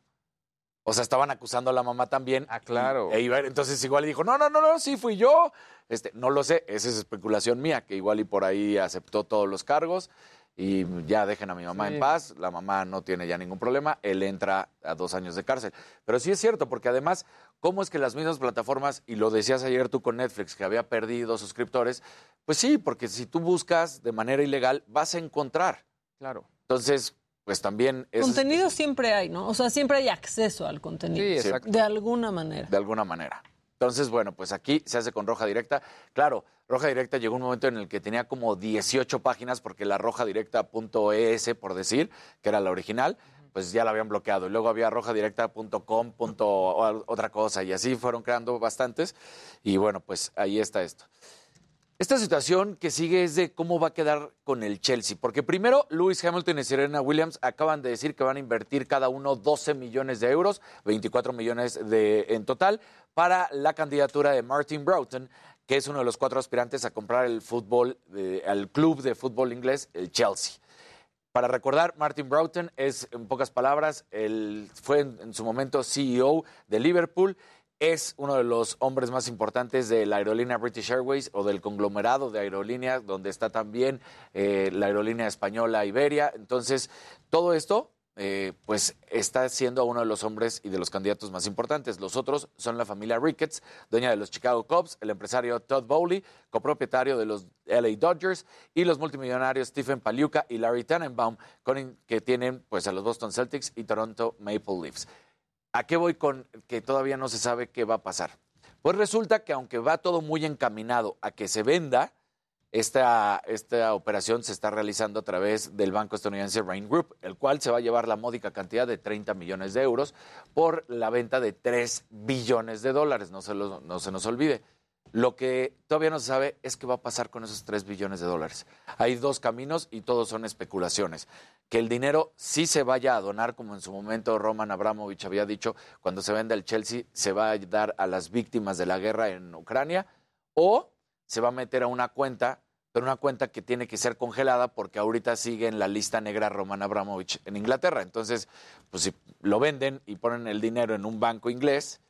O sea, estaban acusando a la mamá también. Ah, claro. E iba- entonces igual dijo, no, no, no, no, sí fui yo. Este, no lo sé, esa es especulación mía, que igual y por ahí aceptó todos los cargos y ya dejen a mi mamá Sí. en paz, la mamá no tiene ya ningún problema, él entra a dos años de cárcel. Pero sí es cierto, porque además, ¿cómo es que las mismas plataformas, y lo decías ayer tú con Netflix, que había perdido suscriptores? Pues sí, porque si tú buscas de manera ilegal, vas a encontrar. Claro. Entonces, pues también es Contenido siempre hay, ¿no? O sea, siempre hay acceso al contenido. Sí, exacto. De alguna manera. de alguna manera. Entonces, bueno, pues aquí se hace con Roja Directa. Claro, Roja Directa llegó un momento en el que tenía como 18 páginas porque la rojadirecta.es, por decir, que era la original, pues ya la habían bloqueado. Y luego había rojadirecta.com, punto o- otra cosa, y así fueron creando bastantes. Y bueno, pues ahí está esto. Esta situación que sigue es de cómo va a quedar con el Chelsea, porque primero Lewis Hamilton y Serena Williams acaban de decir que van a invertir cada uno 12 millones de euros, 24 millones de, en total, para la candidatura de Martin Broughton, que es uno de los cuatro aspirantes a comprar el fútbol, eh, al club de fútbol inglés, el Chelsea. Para recordar, Martin Broughton es, en pocas palabras, el, fue en, en su momento CEO de Liverpool, es uno de los hombres más importantes de la aerolínea British Airways o del conglomerado de aerolíneas, donde está también eh, la aerolínea española Iberia. Entonces, todo esto eh, pues está siendo uno de los hombres y de los candidatos más importantes. Los otros son la familia Ricketts, dueña de los Chicago Cubs, el empresario Todd Bowley, copropietario de los LA Dodgers, y los multimillonarios Stephen Paliuca y Larry Tannenbaum, que tienen pues a los Boston Celtics y Toronto Maple Leafs. ¿A qué voy con que todavía no se sabe qué va a pasar? Pues resulta que aunque va todo muy encaminado a que se venda, esta, esta operación se está realizando a través del banco estadounidense Rain Group, el cual se va a llevar la módica cantidad de 30 millones de euros por la venta de 3 billones de dólares, no se, no se nos olvide. Lo que todavía no se sabe es qué va a pasar con esos 3 billones de dólares. Hay dos caminos y todos son especulaciones. Que el dinero sí se vaya a donar, como en su momento Roman Abramovich había dicho, cuando se venda el Chelsea, se va a dar a las víctimas de la guerra en Ucrania, o se va a meter a una cuenta, pero una cuenta que tiene que ser congelada porque ahorita sigue en la lista negra Roman Abramovich en Inglaterra. Entonces, pues si lo venden y ponen el dinero en un banco inglés,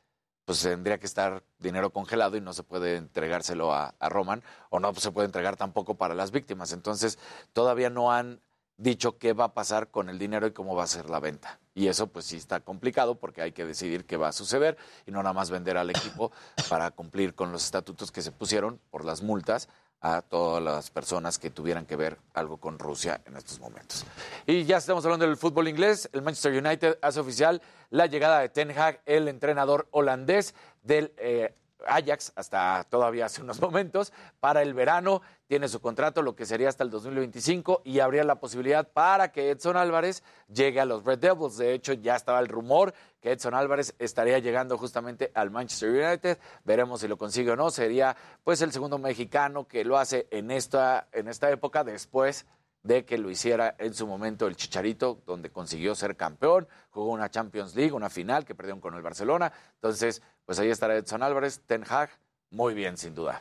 pues tendría que estar dinero congelado y no se puede entregárselo a, Roman o no se puede entregar tampoco para las víctimas. Entonces, todavía no han dicho qué va a pasar con el dinero y cómo va a ser la venta. Y eso pues sí está complicado porque hay que decidir qué va a suceder y no nada más vender al equipo para cumplir con los estatutos que se pusieron por las multas a todas las personas que tuvieran que ver algo con Rusia en estos momentos. Y ya estamos hablando del fútbol inglés. El Manchester United hace oficial la llegada de Ten Hag, el entrenador holandés del eh, Ajax, hasta todavía hace unos momentos, para el verano. Tiene su contrato, lo que sería hasta el 2025, y habría la posibilidad para que Edson Álvarez llegue a los Red Devils. De hecho, ya estaba el rumor que Edson Álvarez estaría llegando justamente al Manchester United. Veremos si lo consigue o no. Sería pues el segundo mexicano que lo hace en esta, en esta época después de que lo hiciera en su momento el Chicharito, donde consiguió ser campeón, jugó una Champions League, una final que perdieron con el Barcelona. Entonces, pues ahí estará Edson Álvarez, Ten Hag, muy bien, sin duda.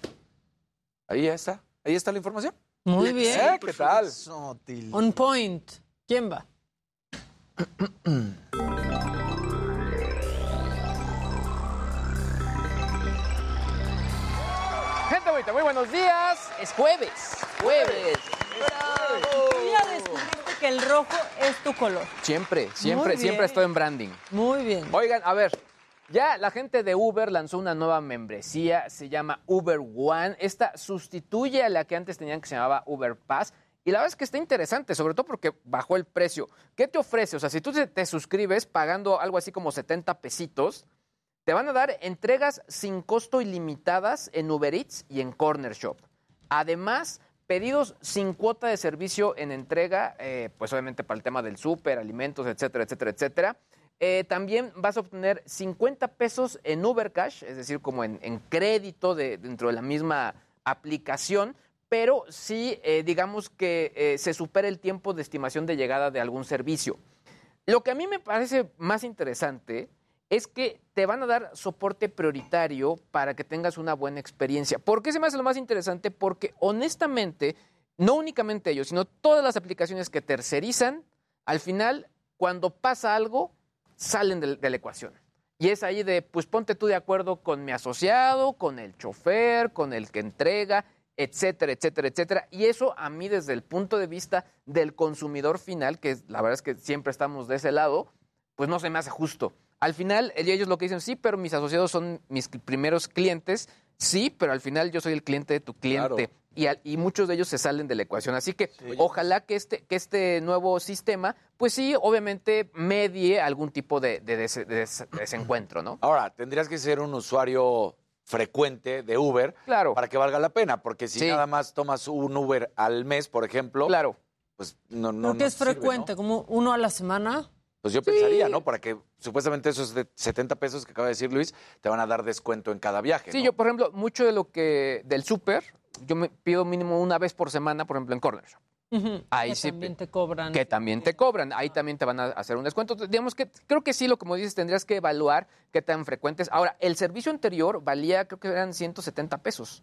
Ahí está, ahí está la información. Muy bien. ¿Eh? ¿Qué tal? On point. ¿Quién va? Muy buenos días. Es jueves. Jueves. Ya descubriste que el rojo es tu color. Siempre, siempre, siempre estoy en branding. Muy bien. Oigan, a ver, ya la gente de Uber lanzó una nueva membresía, se llama Uber One. Esta sustituye a la que antes tenían que se llamaba Uber Pass. Y la verdad es que está interesante, sobre todo porque bajó el precio. ¿Qué te ofrece? O sea, si tú te, te suscribes pagando algo así como 70 pesitos, te van a dar entregas sin costo ilimitadas en Uber Eats y en Corner Shop. Además, pedidos sin cuota de servicio en entrega, eh, pues obviamente para el tema del súper, alimentos, etcétera, etcétera, etcétera. Eh, también vas a obtener 50 pesos en Uber Cash, es decir, como en, crédito de- dentro de la misma aplicación, pero sí, eh, digamos que se supera el tiempo de estimación de llegada de algún servicio. Lo que a mí me parece más interesante es que te van a dar soporte prioritario para que tengas una buena experiencia. ¿Por qué se me hace lo más interesante? Porque honestamente, no únicamente ellos, sino todas las aplicaciones que tercerizan, al final, cuando pasa algo, salen de, la ecuación. Y es ahí de, pues ponte tú de acuerdo con mi asociado, con el chofer, con el que entrega, etcétera, etcétera, etcétera. Y eso a mí desde el punto de vista del consumidor final, que la verdad es que siempre estamos de ese lado, pues no se me hace justo. Al final, el- ellos lo que dicen, sí, pero mis asociados son mis primeros clientes, sí, pero al final yo soy el cliente de tu cliente. Claro. Y, al- y muchos de ellos se salen de la ecuación. Así que ojalá que este, que este nuevo sistema, pues sí, obviamente medie algún tipo de, de des- de des- desencuentro, ¿no? Ahora, tendrías que ser un usuario frecuente de Uber claro. para que valga la pena, porque si Sí. nada más tomas un Uber al mes, por ejemplo, claro. pues no, no, Creo que no es sirve, ¿no? frecuente, como uno a la semana. Pues yo pensaría, ¿no? Para que supuestamente esos de 70 pesos que acaba de decir Luis te van a dar descuento en cada viaje. Sí, ¿no? yo, por ejemplo, mucho de lo que del súper, yo me pido mínimo una vez por semana, por ejemplo, en Corner Shop. Ujú, Ahí que sí, también te cobran. Que también te cobran, ahí también te van a hacer un descuento. Digamos que creo que sí, lo como dices, tendrías que evaluar qué tan frecuentes. Ahora, el servicio anterior valía, creo que eran 170 pesos.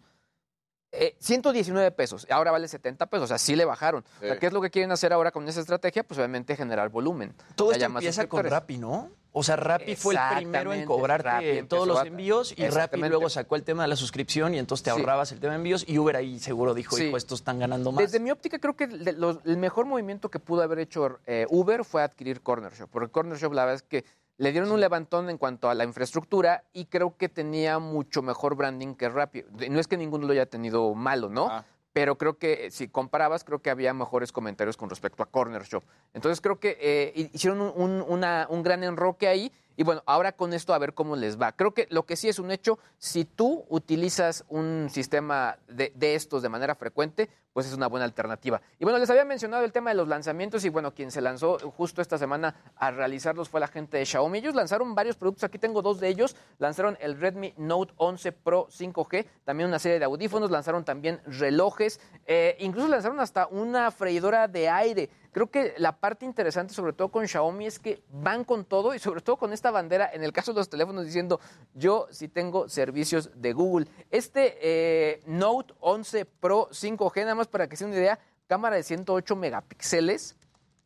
Eh, 119 pesos, ahora vale 70 pesos, o sea, sí le bajaron. O sea. ¿Qué es lo que quieren hacer ahora con esa estrategia? Pues obviamente generar volumen. Todo esto empieza con. Rappi, ¿no? O sea, Rappi fue el primero en cobrarte todos los envíos y Rappi luego sacó el tema de la suscripción y entonces te Sí. ahorrabas el tema de envíos y Uber ahí seguro dijo, Sí. hijo, estos están ganando más. Desde mi óptica, creo que los- el mejor movimiento que pudo haber hecho eh, Uber fue adquirir Corner Shop, porque Corner Shop la verdad es que le dieron un levantón en cuanto a la infraestructura y creo que tenía mucho mejor branding que Rappi. No es que ninguno lo haya tenido malo, ¿no? Pero creo que eh, si comparabas, creo que había mejores comentarios con respecto a Corner Shop. Entonces creo que eh, hi- hicieron un, un- una- un gran enroque ahí. Y bueno, ahora con esto a ver cómo les va. Creo que lo que sí es un hecho, si tú utilizas un sistema de, de estos de manera frecuente, pues es una buena alternativa. Y bueno, les había mencionado el tema de los lanzamientos y bueno, quien se lanzó justo esta semana a realizarlos fue la gente de Xiaomi. Ellos lanzaron varios productos, aquí tengo dos de ellos. Lanzaron el Redmi Note 11 Pro 5G, también una serie de audífonos, lanzaron también relojes, eh, incluso lanzaron hasta una freidora de aire. Creo que la parte interesante, sobre todo con Xiaomi, es que van con todo y sobre todo con esta bandera, en el caso de los teléfonos, diciendo yo sí tengo servicios de Google. Este eh, Note 11 Pro 5G, nada más para que se den una idea, cámara de 108 megapíxeles.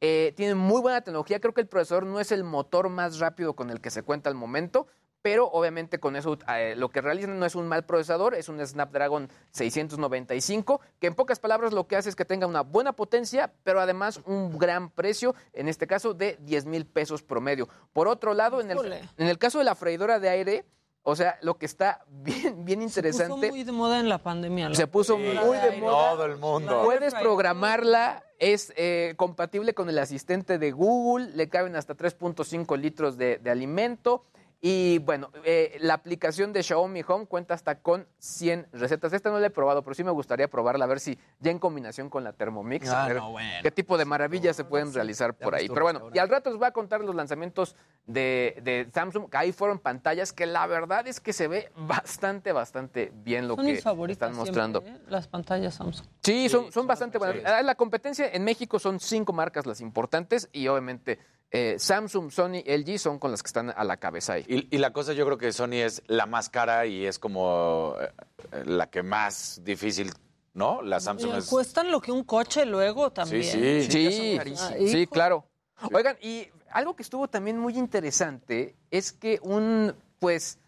eh, tiene muy buena tecnología. Creo que el procesador no es el motor más rápido con el que se cuenta al momento, pero obviamente con eso eh, lo que realizan no es un mal procesador, es un Snapdragon 695, que en pocas palabras lo que hace es que tenga una buena potencia, pero además un gran precio, en este caso de 10 mil pesos promedio. Por otro lado, en el, en el caso de la freidora de aire, o sea, lo que está bien, bien Se interesante... puso muy de moda en la pandemia. Se puso muy de moda. Todo el mundo. Puedes programarla, es eh, compatible con el asistente de Google, le caben hasta 3.5 litros de, de alimento. Y bueno, eh, la aplicación de Xiaomi Home cuenta hasta con 100 recetas. Esta no la he probado, pero sí me gustaría probarla, a ver si ya en combinación con la Thermomix, Ah, a ver no, bueno. qué tipo de maravillas se pueden realizar por ahí. Pero bueno, y al rato os voy a contar los lanzamientos de, de Samsung, que ahí fueron pantallas que la verdad es que se ve bastante, bastante bien lo Son que están mostrando. siempre, ¿eh? Las pantallas Samsung. Sí, son, son bastante buenas. Ah, La competencia en México son cinco marcas las importantes y obviamente eh, Samsung, Sony, LG son con las que están a la cabeza ahí. Y, y la cosa yo creo que Sony es la más cara y es como eh, la que más difícil, ¿no? La Samsung es... Cuestan lo que un coche luego también. sí. Sí, Ah, sí, claro. Oigan, y algo que estuvo también muy interesante es que un, pues,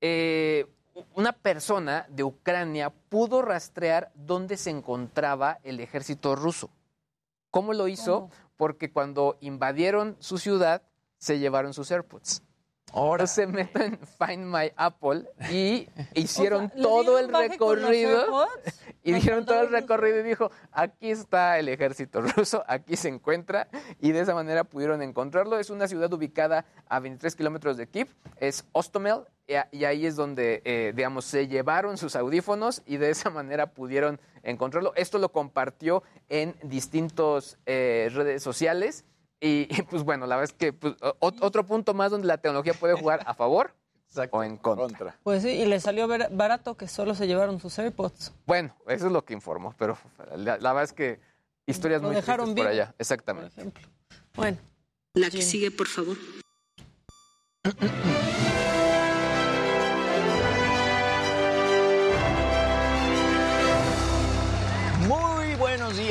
eh, una persona de Ucrania pudo rastrear dónde se encontraba el ejército ruso. ¿Cómo lo hizo? Porque cuando invadieron su ciudad, se llevaron sus AirPods. Ahora se meten en Find My Apple y hicieron O sea, ¿le todo el recorrido. Y dijeron todo el recorrido y dijo, aquí está el ejército ruso, aquí se encuentra, y de esa manera pudieron encontrarlo. Es una ciudad ubicada a 23 kilómetros de Kiev, es Ostomel, y ahí es donde, eh, digamos, se llevaron sus audífonos y de esa manera pudieron encontrarlo. Esto lo compartió en distintos eh, redes sociales. Y, y, pues bueno, la verdad es que pues, otro punto más donde la tecnología puede jugar a favor o en contra. Pues sí, y le salió barato que solo se llevaron sus AirPods. Bueno, eso es lo que informó, pero la, la verdad es que historias Lo muy dejaron tristes por allá. Exactamente. Bueno. La que sigue, por favor.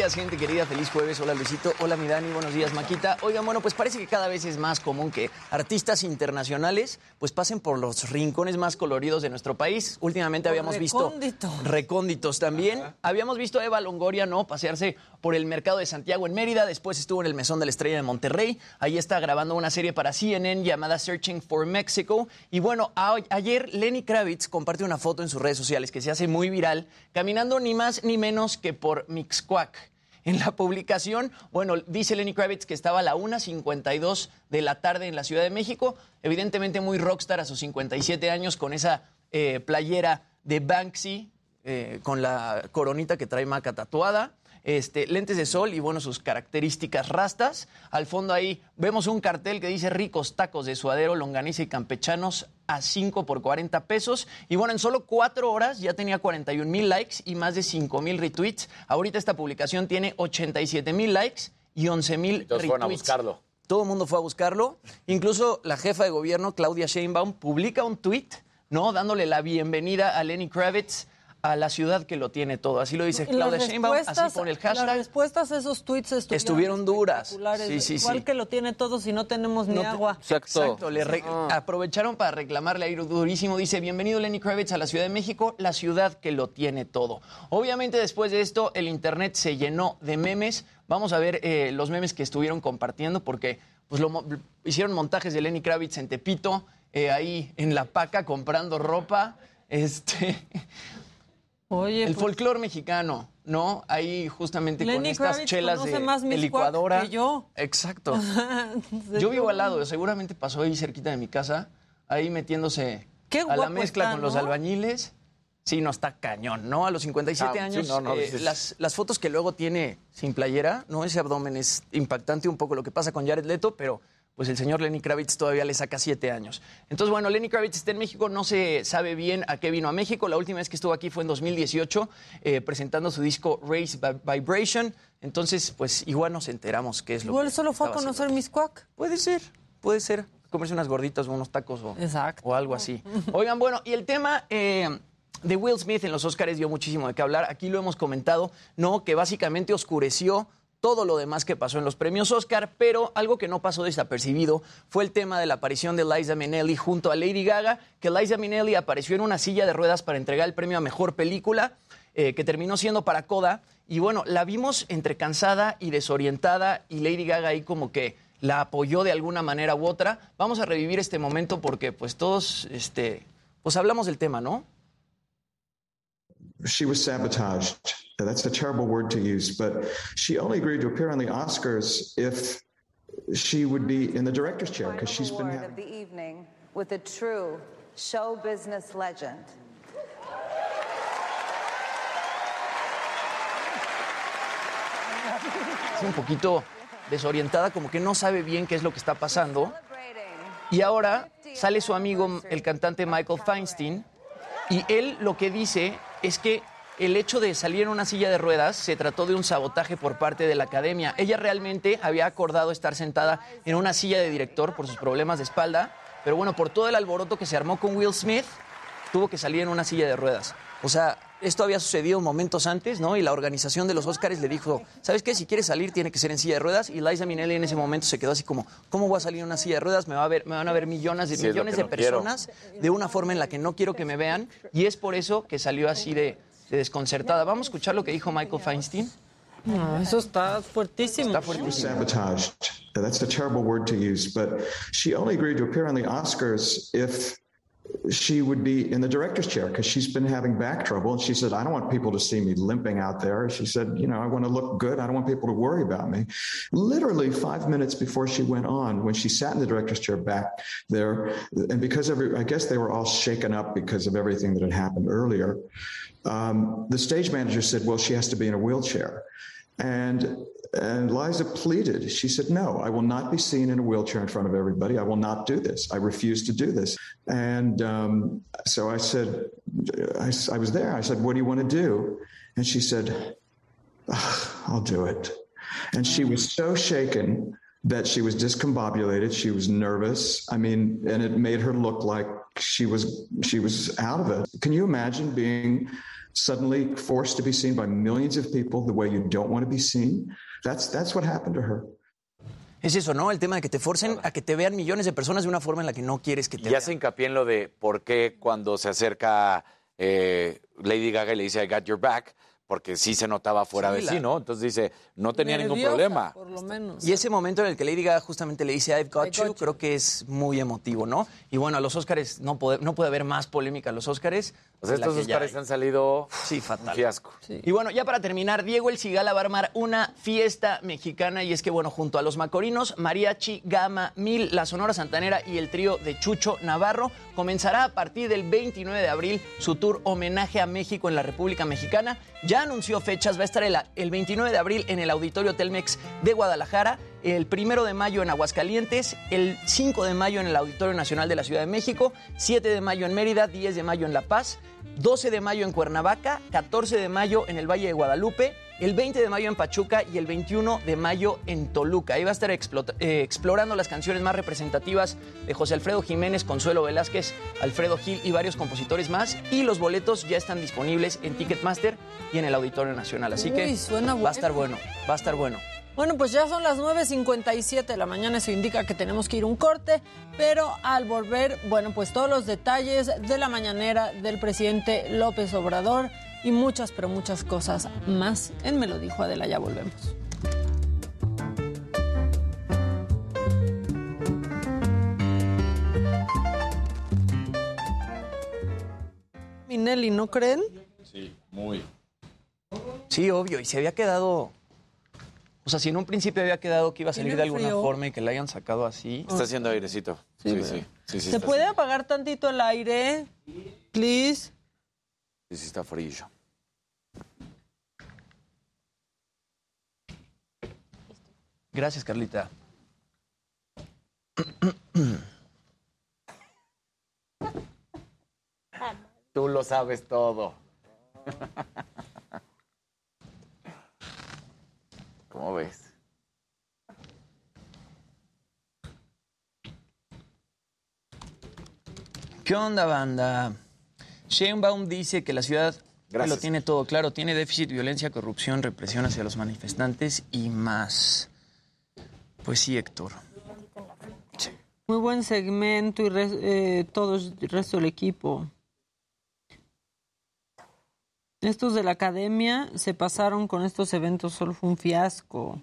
días, gente querida. Feliz jueves. Hola, Luisito. Hola, mi Dani. Buenos días, Maquita. Oigan, bueno, pues parece que cada vez es más común que artistas internacionales pues pasen por los rincones más coloridos de nuestro país. Últimamente habíamos visto... Recónditos. Recónditos también. Habíamos visto a Eva Longoria, ¿no? Pasearse por el mercado de Santiago en Mérida. Después estuvo en el Mesón de la Estrella de Monterrey. Ahí está grabando una serie para CNN llamada Searching for Mexico. Y bueno, ayer Lenny Kravitz comparte una foto en sus redes sociales que se hace muy viral, caminando ni más ni menos que por Mixcoac. En la publicación, bueno, dice Lenny Kravitz que estaba a la 1.52 de la tarde en la Ciudad de México, evidentemente muy rockstar a sus 57 años con esa eh, playera de Banksy, eh, con la coronita que trae Maca tatuada, este, lentes de sol y bueno, sus características rastas. Al fondo ahí vemos un cartel que dice ricos tacos de suadero, longaniza y campechanos a 5 por 40 pesos. Y bueno, en solo cuatro horas ya tenía 41 mil likes y más de 5 mil retweets. Ahorita esta publicación tiene 87 mil likes y 11 mil retweets. fueron a buscarlo. Todo el mundo fue a buscarlo. Incluso la jefa de gobierno, Claudia Sheinbaum, publica un tweet, ¿no? Dándole la bienvenida a Lenny Kravitz a la ciudad que lo tiene todo. Así lo dice Las Claudia Sheinbaum, así pone el Las hashtag. respuestas a esos tweets estuvieron, Estuvieron duras. Sí, sí, Igual sí. que lo tiene todo si no tenemos ni No te- agua. Exacto. le re- aprovecharon para reclamarle a durísimo. Dice, bienvenido Lenny Kravitz a la Ciudad de México, la ciudad que lo tiene todo. Obviamente después de esto el internet se llenó de memes. Vamos a ver eh, los memes que estuvieron compartiendo porque pues, lo hicieron montajes de Lenny Kravitz en Tepito, eh, ahí en La Paca comprando ropa. Este, Oye, el pues- folclore mexicano, ¿no? Ahí justamente con estas Kravitz chelas de, más licuadora. que yo. Exacto. Yo vivo al lado, seguramente pasó ahí cerquita de mi casa, ahí metiéndose Qué a la mezcla está, con los albañiles. Sí, no está cañón, ¿no? A los 57 Ah, sí, años, no, no, eh, las, las fotos que luego tiene sin playera, ¿no? Ese abdomen es impactante, un poco lo que pasa con Jared Leto, pero pues el señor Lenny Kravitz todavía le saca siete años. Entonces, bueno, Lenny Kravitz está en México, no se sabe bien a qué vino a México. La última vez que estuvo aquí fue en 2018, eh, presentando su disco Race Vi- Vibration. Entonces, pues igual nos enteramos qué es lo Igual que solo fue a conocer Miss Quack. Puede ser, puede ser. Comerse unas gorditas o unos tacos o, Exacto. o algo así. Oigan, bueno, y el tema eh, de Will Smith en los Oscars dio muchísimo de qué hablar. Aquí lo hemos comentado, ¿no? Que básicamente oscureció todo lo demás que pasó en los premios Oscar, pero algo que no pasó desapercibido fue el tema de la aparición de Liza Minnelli junto a Lady Gaga, que Liza Minnelli apareció en una silla de ruedas para entregar el premio a Mejor Película, eh, que terminó siendo para Coda, y bueno, la vimos entre cansada y desorientada, y Lady Gaga ahí como que la apoyó de alguna manera u otra. Vamos a revivir este momento porque pues todos, este, pues hablamos del tema, ¿no? She was sabotaged. That's a terrible word to use, but she only agreed to appear on the Oscars if she would be in the director's chair because she's been award having. of the evening with a true show business legend. Es un poquito desorientada, como que no sabe bien qué es lo que está pasando. Y ahora sale su amigo, el cantante Michael Feinstein, y él lo que dice es que el hecho de salir en una silla de ruedas se trató de un sabotaje por parte de la academia. Ella realmente había acordado estar sentada en una silla de director por sus problemas de espalda, pero bueno, por todo el alboroto que se armó con Will Smith, tuvo que salir en una silla de ruedas. O sea, esto había sucedido momentos antes, ¿no? Y la organización de los Oscars le dijo, ¿sabes qué? Si quieres salir, tiene que ser en silla de ruedas. Y Liza Minnelli en ese momento se quedó así como, ¿cómo voy a salir en una silla de ruedas? Me, va a ver, me van a ver millones de, Sí, millones de no quiero. personas de una forma en la que no quiero que me vean. Y es por eso que salió así de, de desconcertada. Vamos a escuchar lo que dijo Michael Feinstein. No, eso está fuertísimo. Está fuertísimo. sabotaged. That's a terrible word to use, but she only agreed to appear on the Oscars if she would be in the director's chair because she's been having back trouble. And she said, I don't want people to see me limping out there. She said, You know, I want to look good. I don't want people to worry about me. Literally five minutes before she went on, when she sat in the director's chair back there, and because every, I guess they were all shaken up because of everything that had happened earlier, um, the stage manager said, Well, she has to be in a wheelchair. And and Liza pleaded. She said, "No, I will not be seen in a wheelchair in front of everybody. I will not do this. I refuse to do this." And um, so I said, "I was there. I said, "What do you want to do?" And she said, "I'll do it." And she was so shaken that she was discombobulated. She was nervous. I mean, and it made her look like she was she was out of it. Can you imagine being suddenly forced to be seen by millions of people the way you don't want to be seen? That's that's what happened to her. Es eso, ¿no? El tema de que te forcen a que te vean millones de personas de una forma en la que no quieres que te Y vean. hace hincapié en lo de por qué cuando se acerca eh, Lady Gaga y le dice I got your back, porque sí se notaba fuera Sí, de la- sí, ¿no? Entonces dice, no tenía ningún problema. Por lo menos. Y ese momento en el que Lady Gaga justamente le dice I've got, you, you. creo que es muy emotivo, ¿no? Y bueno, a los Óscares no puede, no puede haber más polémica a los Óscares. O sea, de la estos hay. han salido Sí, un fatal. fiasco. Y bueno, ya para terminar, Diego El Cigala va a armar una fiesta mexicana y es que, bueno, junto a los Macorinos, Mariachi, Gama, Mil, la Sonora Santanera y el trío de Chucho Navarro, comenzará a partir del 29 de abril su tour homenaje a México en la República Mexicana. Ya anunció fechas, va a estar el, el 29 de abril en el Auditorio Telmex de Guadalajara el primero de mayo en Aguascalientes, el 5 de mayo en el Auditorio Nacional de la Ciudad de México, 7 de mayo en Mérida, 10 de mayo en La Paz, 12 de mayo en Cuernavaca, 14 de mayo en el Valle de Guadalupe, el 20 de mayo en Pachuca y el 21 de mayo en Toluca. Ahí va a estar eh, explorando las canciones más representativas de José Alfredo Jiménez, Consuelo Velázquez, Alfredo Gil y varios compositores más. Y los boletos ya están disponibles en Ticketmaster y en el Auditorio Nacional. Así que suena va a estar bueno, va a estar bueno. Bueno, pues ya son las 9.57 de la mañana, eso indica que tenemos que ir un corte, pero al volver, bueno, pues todos los detalles de la mañanera del presidente López Obrador y muchas, pero muchas cosas más en Me lo dijo Adela, ya volvemos. Minelli, ¿no creen? Sí, muy. Sí, obvio, y se había quedado. O sea, si en un principio había quedado que iba a salir de alguna frío. forma y que la hayan sacado así. Está haciendo airecito. Sí, sí. Sí, sí, ¿Se puede apagar tantito el aire? Please. Sí, sí, está frío. Gracias, Carlita. Tú lo sabes todo. ¿Cómo ves? ¿Qué onda, banda? Sheinbaum dice que la ciudad Gracias. lo tiene todo claro. Tiene déficit, violencia, corrupción, represión hacia los manifestantes y más. Pues sí, Héctor. Muy buen segmento y re- eh, todo el resto del equipo. Estos de la academia se pasaron con estos eventos, solo fue un fiasco.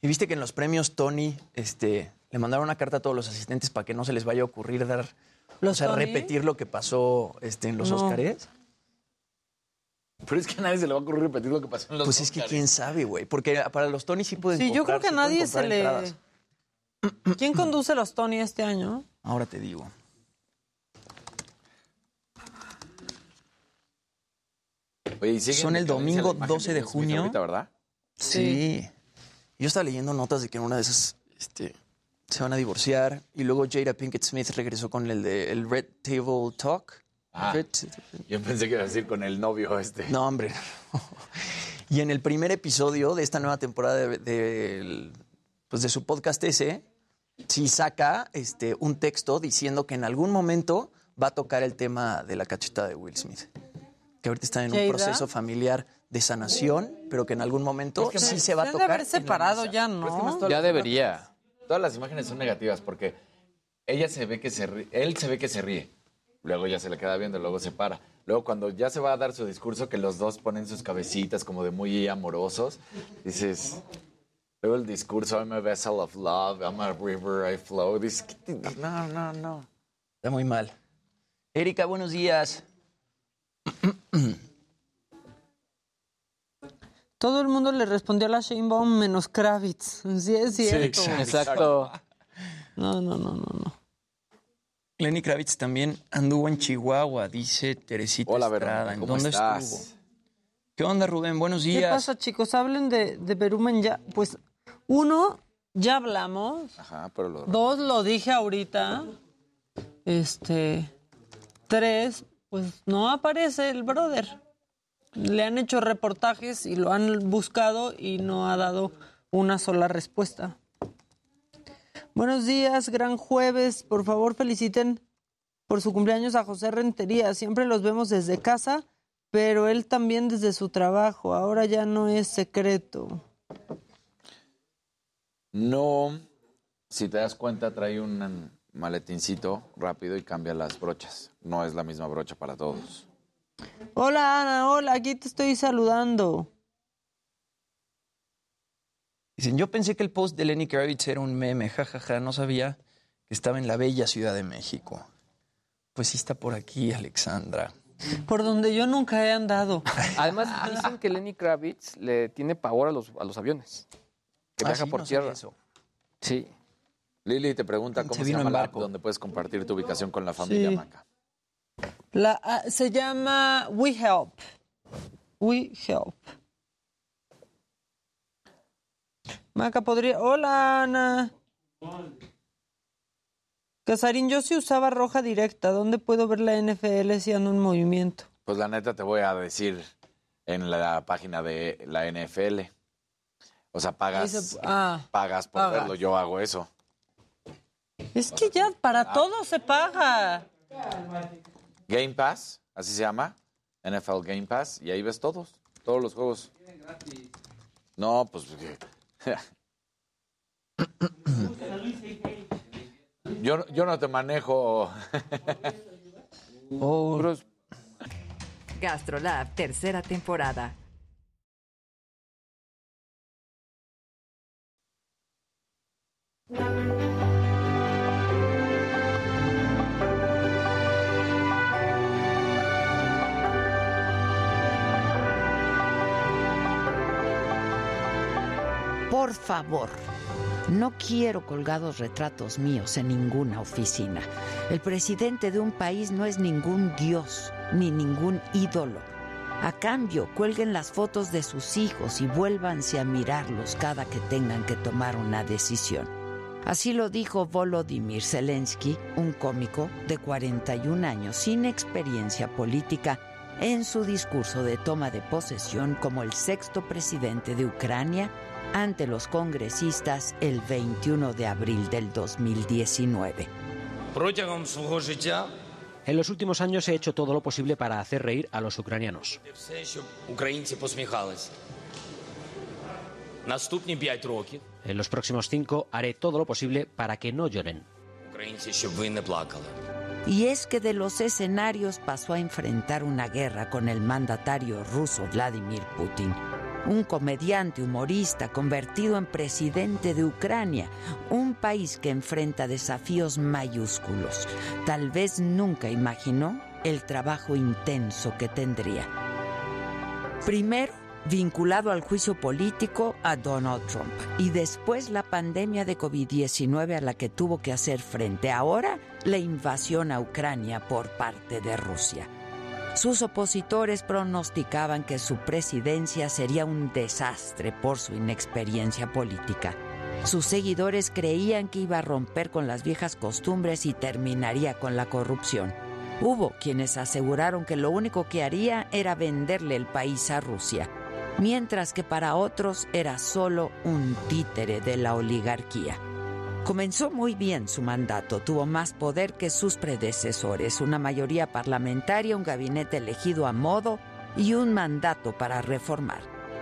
¿Y viste que en los premios Tony este, le mandaron una carta a todos los asistentes para que no se les vaya a ocurrir dar, o ¿Los sea, Tony? repetir lo que pasó este, en los No. Óscares? Pero es que a nadie se le va a ocurrir repetir lo que pasó en los Pues es que quién sabe, güey. Porque para los Tony sí pueden Sí, yo creo que a nadie se le... entradas. ¿Quién conduce los Tony este año? Ahora te digo. Oye, Son el domingo la imagen 12 de junio. ahorita, ¿verdad? Sí. Yo estaba leyendo notas de que en una de esas este, se van a divorciar. Y luego Jada Pinkett Smith regresó con el de el Red Table Talk. Ah, Red- yo pensé que iba a decir con el novio este. No, hombre. y en el primer episodio de esta nueva temporada de, de- pues de su podcast ese, sí saca este, un texto diciendo que en algún momento va a tocar el tema de la cachetada de Will Smith. Que ahorita están en un proceso familiar de sanación, pero que en algún momento que sí se va a tocar. haber separado ya, Pero es que no Ya debería. imágenes- Todas las imágenes son negativas porque ella se ve que se ríe, él se ve que se ríe. Luego ya se le queda viendo, luego se para. Luego cuando ya se va a dar su discurso, que los dos ponen sus cabecitas como de muy amorosos, dices... Luego el discurso, I'm a vessel of love, I'm a river, I flow. ¿qué no, no, no. Está muy mal. Erika, buenos días. Todo el mundo le respondió a la Sheinbaum menos Kravitz. Sí, es cierto. Exacto. No, no, no, no, no. Lenny Kravitz también anduvo en Chihuahua, dice Teresita Hola, Estrada. Verónica, ¿En ¿cómo dónde estás? estuvo? ¿Qué onda, Rubén? Buenos ¿Qué días. pasa, chicos? Hablen de, de Berumen ya. Pues, uno, ya hablamos. Ajá, pero lo... Dos, lo dije ahorita. Este. Tres, pues no aparece el brother. Le han hecho reportajes y lo han buscado y no ha dado una sola respuesta. Buenos días, gran jueves. Por favor, feliciten por su cumpleaños a José Rentería. Siempre los vemos desde casa, pero él también desde su trabajo. Ahora ya no es secreto. No, si te das cuenta, trae un maletincito rápido y cambia las brochas. No es la misma brocha para todos. Hola Ana, hola, aquí te estoy saludando. Dicen, yo pensé que el post de Lenny Kravitz era un meme, jajaja, no sabía que estaba en la bella Ciudad de México. Pues sí está por aquí, Alexandra. Por donde yo nunca he andado. Además, dicen que Lenny Kravitz le tiene pavor a los, a los aviones. Que Ah, viaja sí, por no tierra. eso. Sí. Lili te pregunta cómo Se se, vino llama la app donde puedes compartir tu ubicación con la familia Sí. Maca. La, ah, se llama We Help. We Help. Maca podría. Hola, Ana. Casarín, yo sí usaba roja directa. ¿Dónde puedo ver la NFL si ando en movimiento? Pues la neta te voy a decir en la página de la NFL. O sea, pagas, ah, pagas por pagas. verlo. Yo hago eso. Es que ya para todo se paga. Game Pass, así se llama. NFL Game Pass. Y ahí ves todos. Todos los juegos. No, pues. Yo, yo no te manejo. GastroLab, tercera temporada. Por favor, no quiero colgados retratos míos en ninguna oficina. El presidente de un país no es ningún dios ni ningún ídolo. A cambio, cuelguen las fotos de sus hijos y vuélvanse a mirarlos cada que tengan que tomar una decisión. Así lo dijo Volodymyr Zelensky, un cómico de 41 años sin experiencia política, en su discurso de toma de posesión como el sexto presidente de Ucrania ante los congresistas el 21 de abril del 2019. En los últimos años he hecho todo lo posible para hacer reír a los ucranianos. En los próximos cinco haré todo lo posible para que no lloren. Y es que de los escenarios pasó a enfrentar una guerra con el mandatario ruso Vladimir Putin, un comediante humorista convertido en presidente de Ucrania, un país que enfrenta desafíos mayúsculos. Tal vez nunca imaginó el trabajo intenso que tendría. Primero, vinculado al juicio político a Donald Trump y después la pandemia de COVID-19 a la que tuvo que hacer frente. Ahora, la invasión a Ucrania por parte de Rusia. Sus opositores pronosticaban que su presidencia sería un desastre por su inexperiencia política. Sus seguidores creían que iba a romper con las viejas costumbres y terminaría con la corrupción. Hubo quienes aseguraron que lo único que haría era venderle el país a Rusia, mientras que para otros era solo un títere de la oligarquía. Comenzó muy bien su mandato, tuvo más poder que sus predecesores, una mayoría parlamentaria, un gabinete elegido a modo y un mandato para reformar.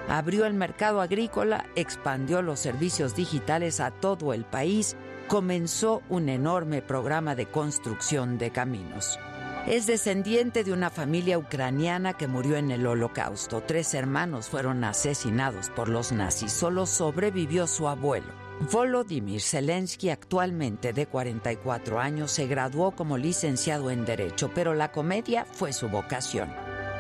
Abrió el mercado agrícola, expandió los servicios digitales a todo el país, comenzó un enorme programa de construcción de caminos. Es descendiente de una familia ucraniana que murió en el holocausto. Tres hermanos fueron asesinados por los nazis. Solo sobrevivió su abuelo. Volodymyr Zelensky, actualmente de 44 años, se graduó como licenciado en Derecho, pero la comedia fue su vocación.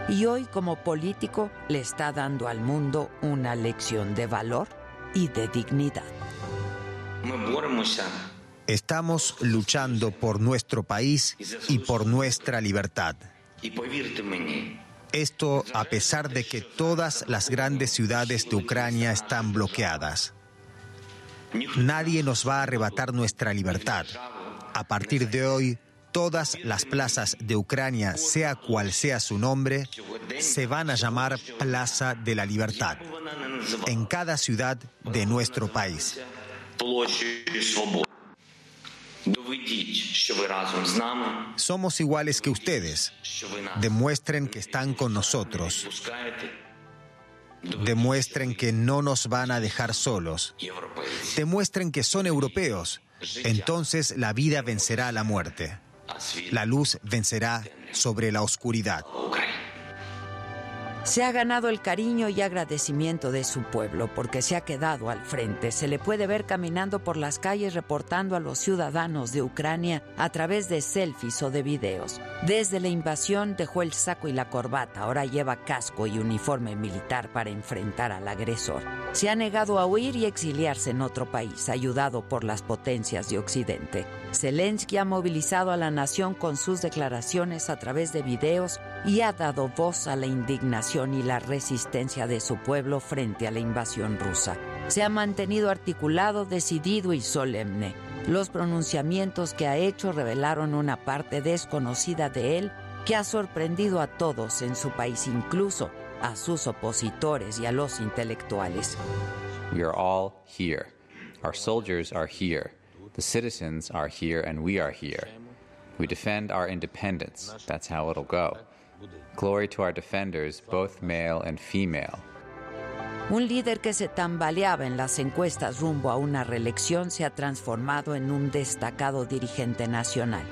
Y hoy, como político, le está dando al mundo una lección de valor y de dignidad. Estamos luchando por nuestro país y por nuestra libertad. Esto a pesar de que todas las grandes ciudades de Ucrania están bloqueadas. Nadie nos va a arrebatar nuestra libertad. A partir de hoy, todas las plazas de Ucrania, sea cual sea su nombre, se van a llamar Plaza de la Libertad, en cada ciudad de nuestro país. Somos iguales que ustedes. Demuestren que están con nosotros. Demuestren que no nos van a dejar solos. Demuestren que son europeos. Entonces la vida vencerá a la muerte. La luz vencerá sobre la oscuridad. Se ha ganado el cariño y agradecimiento de su pueblo porque se ha quedado al frente. Se le puede ver caminando por las calles reportando a los ciudadanos de Ucrania a través de selfies o de videos. Desde la invasión dejó el saco y la corbata, ahora lleva casco y uniforme militar para enfrentar al agresor. Se ha negado a huir y exiliarse en otro país, ayudado por las potencias de Occidente. Zelensky ha movilizado a la nación con sus declaraciones a través de videos y ha dado voz a la indignación y la resistencia de su pueblo frente a la invasión rusa. Se ha mantenido articulado, decidido y solemne. Los pronunciamientos que ha hecho revelaron una parte desconocida de él que ha sorprendido a todos en su país, incluso a sus opositores y a los intelectuales. We are all here. Our soldiers are here. The citizens are here and we are here. We defend our independence. That's how it'll go. Glory to our defenders, both male and female. Un líder que se tambaleaba en las encuestas rumbo a una reelección se ha transformado en un destacado dirigente nacional.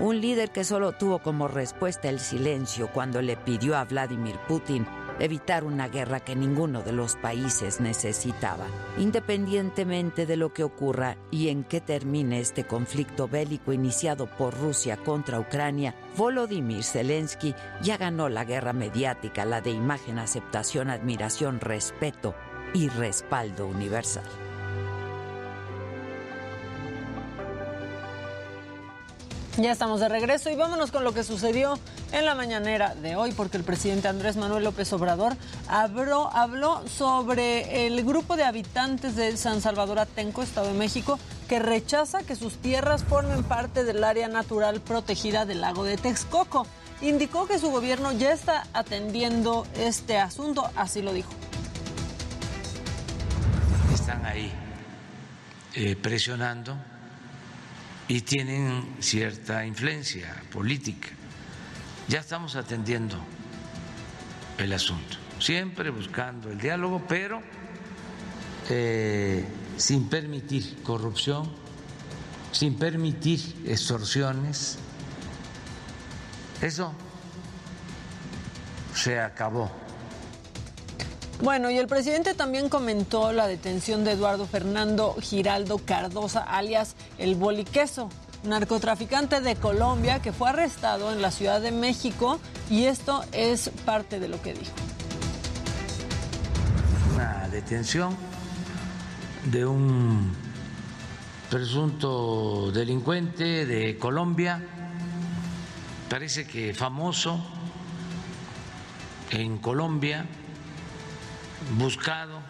Un líder que solo tuvo como respuesta el silencio cuando le pidió a Vladimir Putin evitar una guerra que ninguno de los países necesitaba. Independientemente de lo que ocurra y en qué termine este conflicto bélico iniciado por Rusia contra Ucrania, Volodymyr Zelensky ya ganó la guerra mediática, la de imagen, aceptación, admiración, respeto y respaldo universal. Ya estamos de regreso y vámonos con lo que sucedió en la mañanera de hoy, porque el presidente Andrés Manuel López Obrador habló, habló sobre el grupo de habitantes de San Salvador Atenco, Estado de México, que rechaza que sus tierras formen parte del área natural protegida del lago de Texcoco. Indicó que su gobierno ya está atendiendo este asunto, así lo dijo. Están ahí eh, presionando y tienen cierta influencia política. Ya estamos atendiendo el asunto, siempre buscando el diálogo, pero eh, sin permitir corrupción, sin permitir extorsiones. Eso se acabó. Bueno, y el presidente también comentó la detención de Eduardo Fernando Giraldo Cardosa, alias el Boliqueso, narcotraficante de Colombia que fue arrestado en la Ciudad de México y esto es parte de lo que dijo. Una detención de un presunto delincuente de Colombia, parece que famoso en Colombia buscado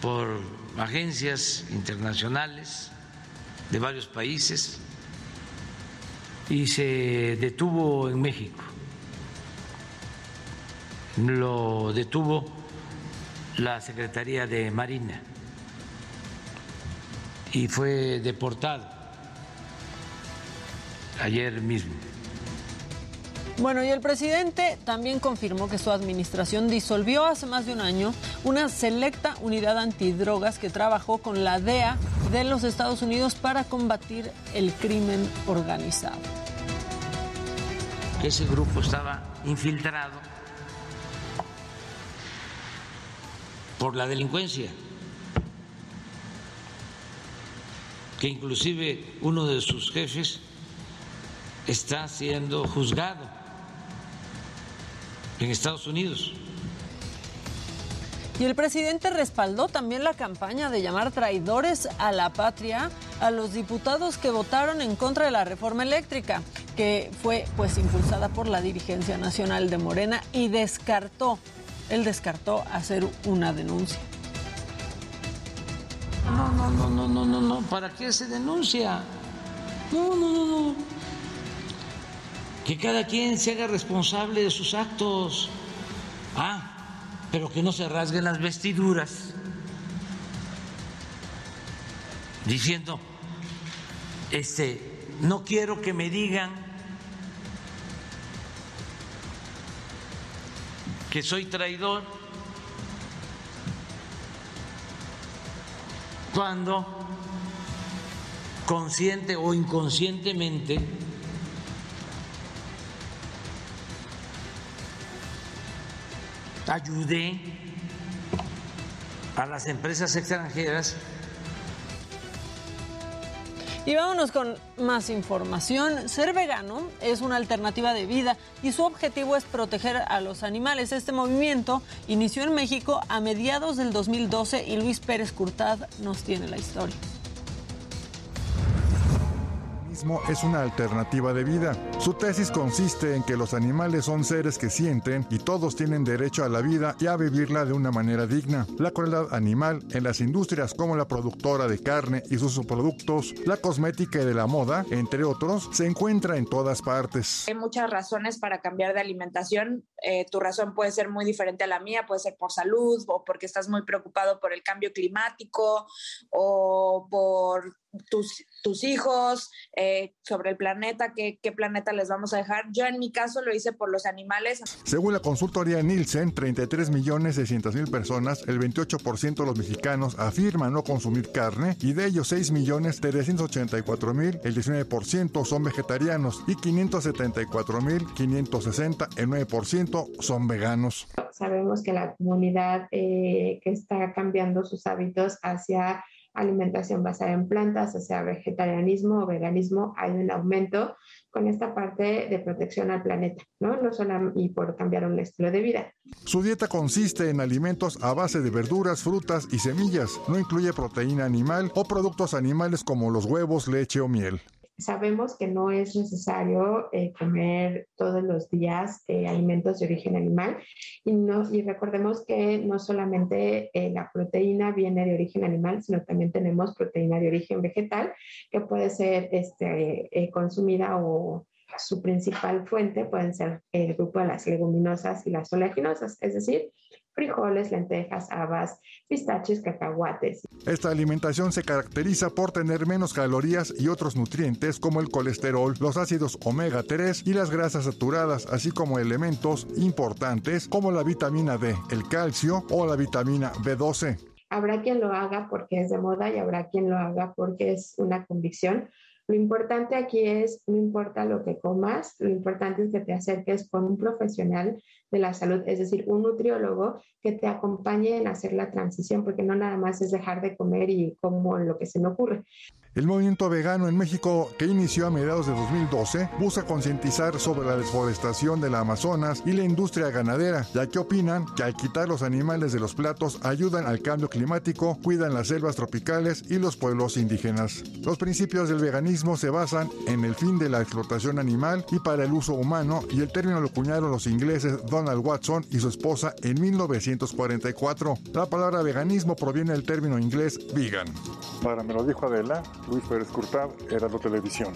por agencias internacionales de varios países y se detuvo en México. Lo detuvo la Secretaría de Marina y fue deportado ayer mismo. Bueno, y el presidente también confirmó que su administración disolvió hace más de un año una selecta unidad antidrogas que trabajó con la DEA de los Estados Unidos para combatir el crimen organizado. Ese grupo estaba infiltrado por la delincuencia, que inclusive uno de sus jefes está siendo juzgado en Estados Unidos. Y el presidente respaldó también la campaña de llamar traidores a la patria a los diputados que votaron en contra de la reforma eléctrica, que fue pues impulsada por la dirigencia nacional de Morena y descartó, él descartó hacer una denuncia. No, no, no, no, no, no, no, ¿para qué se denuncia? No, no, no, no. Que cada quien se haga responsable de sus actos. Ah, pero que no se rasguen las vestiduras diciendo, este, no quiero que me digan que soy traidor cuando consciente o inconscientemente ayudé a las empresas extranjeras Y vámonos con más información. Ser vegano es una alternativa de vida y su objetivo es proteger a los animales. Este movimiento inició en México a mediados del 2012 y Luis Pérez Curtad nos tiene la historia es una alternativa de vida. Su tesis consiste en que los animales son seres que sienten y todos tienen derecho a la vida y a vivirla de una manera digna. La crueldad animal en las industrias como la productora de carne y sus subproductos, la cosmética y de la moda, entre otros, se encuentra en todas partes. Hay muchas razones para cambiar de alimentación. Eh, tu razón puede ser muy diferente a la mía, puede ser por salud o porque estás muy preocupado por el cambio climático o por tus, tus hijos, eh, sobre el planeta, qué, qué planeta les vamos a dejar. Yo en mi caso lo hice por los animales. Según la consultoría Nielsen, 33 millones 600 mil personas, el 28% de los mexicanos afirman no consumir carne y de ellos 6 millones 384 mil, el 19% son vegetarianos y 574 mil 560, el 9% son veganos. Sabemos que la comunidad eh, que está cambiando sus hábitos hacia alimentación basada en plantas, o sea, vegetarianismo o veganismo, hay un aumento con esta parte de protección al planeta, ¿no? No solo y por cambiar un estilo de vida. Su dieta consiste en alimentos a base de verduras, frutas y semillas. No incluye proteína animal o productos animales como los huevos, leche o miel. Sabemos que no es necesario eh, comer todos los días eh, alimentos de origen animal. Y, no, y recordemos que no solamente eh, la proteína viene de origen animal, sino también tenemos proteína de origen vegetal que puede ser este, consumida o su principal fuente pueden ser el grupo de las leguminosas y las oleaginosas, es decir, frijoles, lentejas, habas, pistaches, cacahuates. Esta alimentación se caracteriza por tener menos calorías y otros nutrientes como el colesterol, los ácidos omega 3 y las grasas saturadas, así como elementos importantes como la vitamina D, el calcio o la vitamina B12. Habrá quien lo haga porque es de moda y habrá quien lo haga porque es una convicción. Lo importante aquí es, no importa lo que comas, lo importante es que te acerques con un profesional de la salud, es decir, un nutriólogo que te acompañe en hacer la transición, porque no nada más es dejar de comer y como lo que se me ocurre. El movimiento vegano en México, que inició a mediados de 2012, busca concientizar sobre la deforestación de la Amazonas y la industria ganadera, ya que opinan que al quitar los animales de los platos ayudan al cambio climático, cuidan las selvas tropicales y los pueblos indígenas. Los principios del veganismo se basan en el fin de la explotación animal y para el uso humano, y el término lo cuñaron los ingleses Donald Watson y su esposa en 1944. La palabra veganismo proviene del término inglés vegan. Para me lo dijo Adela, Luis Pérez Curtad, Heraldo Televisión.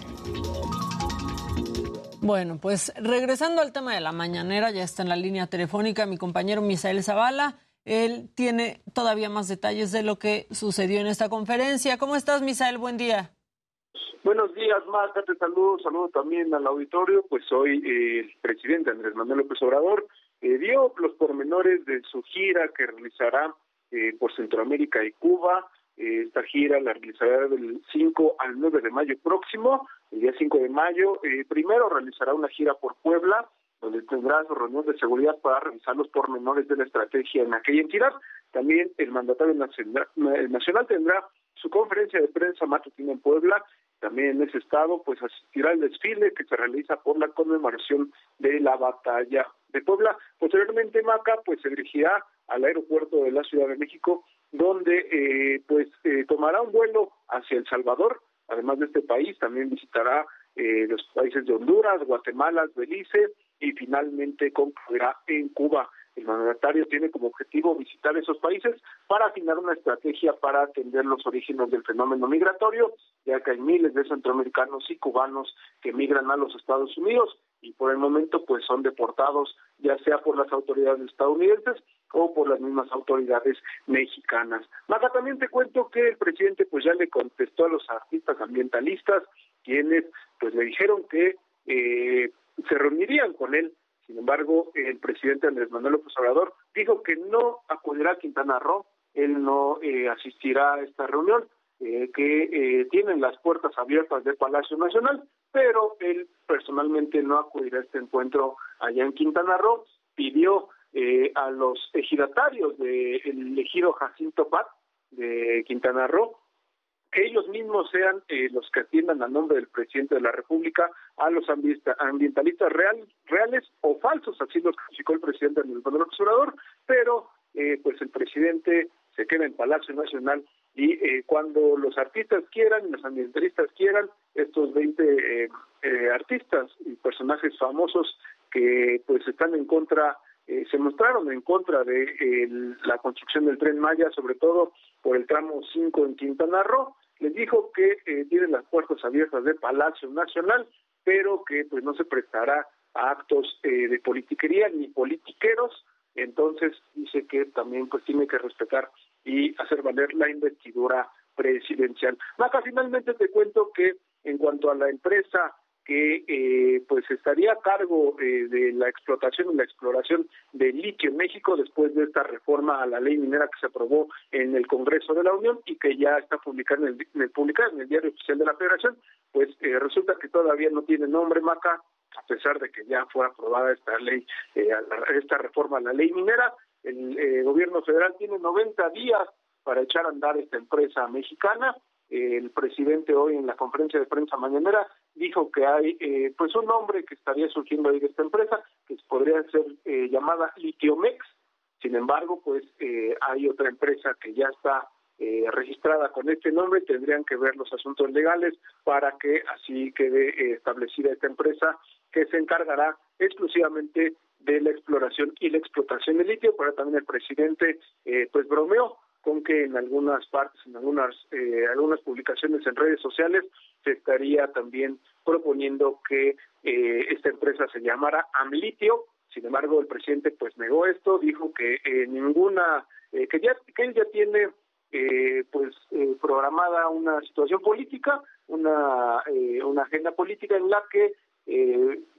Bueno, pues regresando al tema de la mañanera, ya está en la línea telefónica mi compañero Misael Zavala. Él tiene todavía más detalles de lo que sucedió en esta conferencia. ¿Cómo estás, Misael? Buen día. Buenos días, Marta, te saludo, saludo también al auditorio, pues soy eh, el presidente Andrés Manuel López Obrador, eh, dio los pormenores de su gira que realizará eh, por Centroamérica y Cuba, esta gira la realizará del 5 al 9 de mayo próximo, el día 5 de mayo. Eh, primero realizará una gira por Puebla, donde tendrá su reunión de seguridad para revisar los pormenores de la estrategia en aquella entidad. También el mandatario nacional, nacional tendrá su conferencia de prensa matutina en Puebla. También en ese estado, pues asistirá al desfile que se realiza por la conmemoración de la batalla de Puebla. Posteriormente, Maca, pues se dirigirá al aeropuerto de la Ciudad de México donde eh, pues eh, tomará un vuelo hacia El Salvador, además de este país, también visitará eh, los países de Honduras, Guatemala, Belice y finalmente concluirá en Cuba. El mandatario tiene como objetivo visitar esos países para afinar una estrategia para atender los orígenes del fenómeno migratorio, ya que hay miles de centroamericanos y cubanos que migran a los Estados Unidos y por el momento pues son deportados ya sea por las autoridades estadounidenses o por las mismas autoridades mexicanas. Maga, también te cuento que el presidente pues ya le contestó a los artistas ambientalistas quienes pues le dijeron que eh, se reunirían con él. Sin embargo, el presidente Andrés Manuel López Obrador dijo que no acudirá a Quintana Roo, él no eh, asistirá a esta reunión, eh, que eh, tienen las puertas abiertas del Palacio Nacional, pero él personalmente no acudirá a este encuentro allá en Quintana Roo. Pidió eh, a los ejidatarios del ejido Jacinto Pat de Quintana Roo. Que ellos mismos sean eh, los que atiendan a nombre del presidente de la República a los ambientalistas real, reales o falsos, así lo explicó el presidente del López Obrador, pero eh, pues el presidente se queda en Palacio Nacional y eh, cuando los artistas quieran, los ambientalistas quieran, estos 20 artistas y personajes famosos que pues están en contra eh, se mostraron en contra de la construcción del tren Maya, sobre todo por el tramo 5 en Quintana Roo. Les dijo que eh, tienen las puertas abiertas de Palacio Nacional, pero que pues no se prestará a actos eh, de politiquería ni politiqueros. Entonces dice que también pues tiene que respetar y hacer valer la investidura presidencial. Maca, finalmente te cuento que en cuanto a la empresa que eh, pues estaría a cargo eh, de la explotación y la exploración de litio en México después de esta reforma a la ley minera que se aprobó en el Congreso de la Unión y que ya está publicada en el, en en el Diario Oficial de la Federación, pues eh, resulta que todavía no tiene nombre Maca, a pesar de que ya fue aprobada esta ley, esta reforma a la ley minera, el gobierno federal tiene 90 días para echar a andar esta empresa mexicana. El presidente hoy en la conferencia de prensa mañanera dijo que hay eh, pues un nombre que estaría surgiendo ahí de esta empresa que podría ser eh, llamada Litiomex. Sin embargo pues eh, hay otra empresa que ya está registrada con este nombre. Tendrían que ver los asuntos legales para que así quede establecida esta empresa que se encargará exclusivamente de la exploración y la explotación de litio. Pero también el presidente pues bromeó con que en algunas partes, en algunas, eh, algunas publicaciones en redes sociales, se estaría también proponiendo que eh, esta empresa se llamara Amlitio. Sin embargo, el presidente pues negó esto, dijo que eh, ninguna, que ya que él ya tiene pues programada una situación política, una una agenda política en la que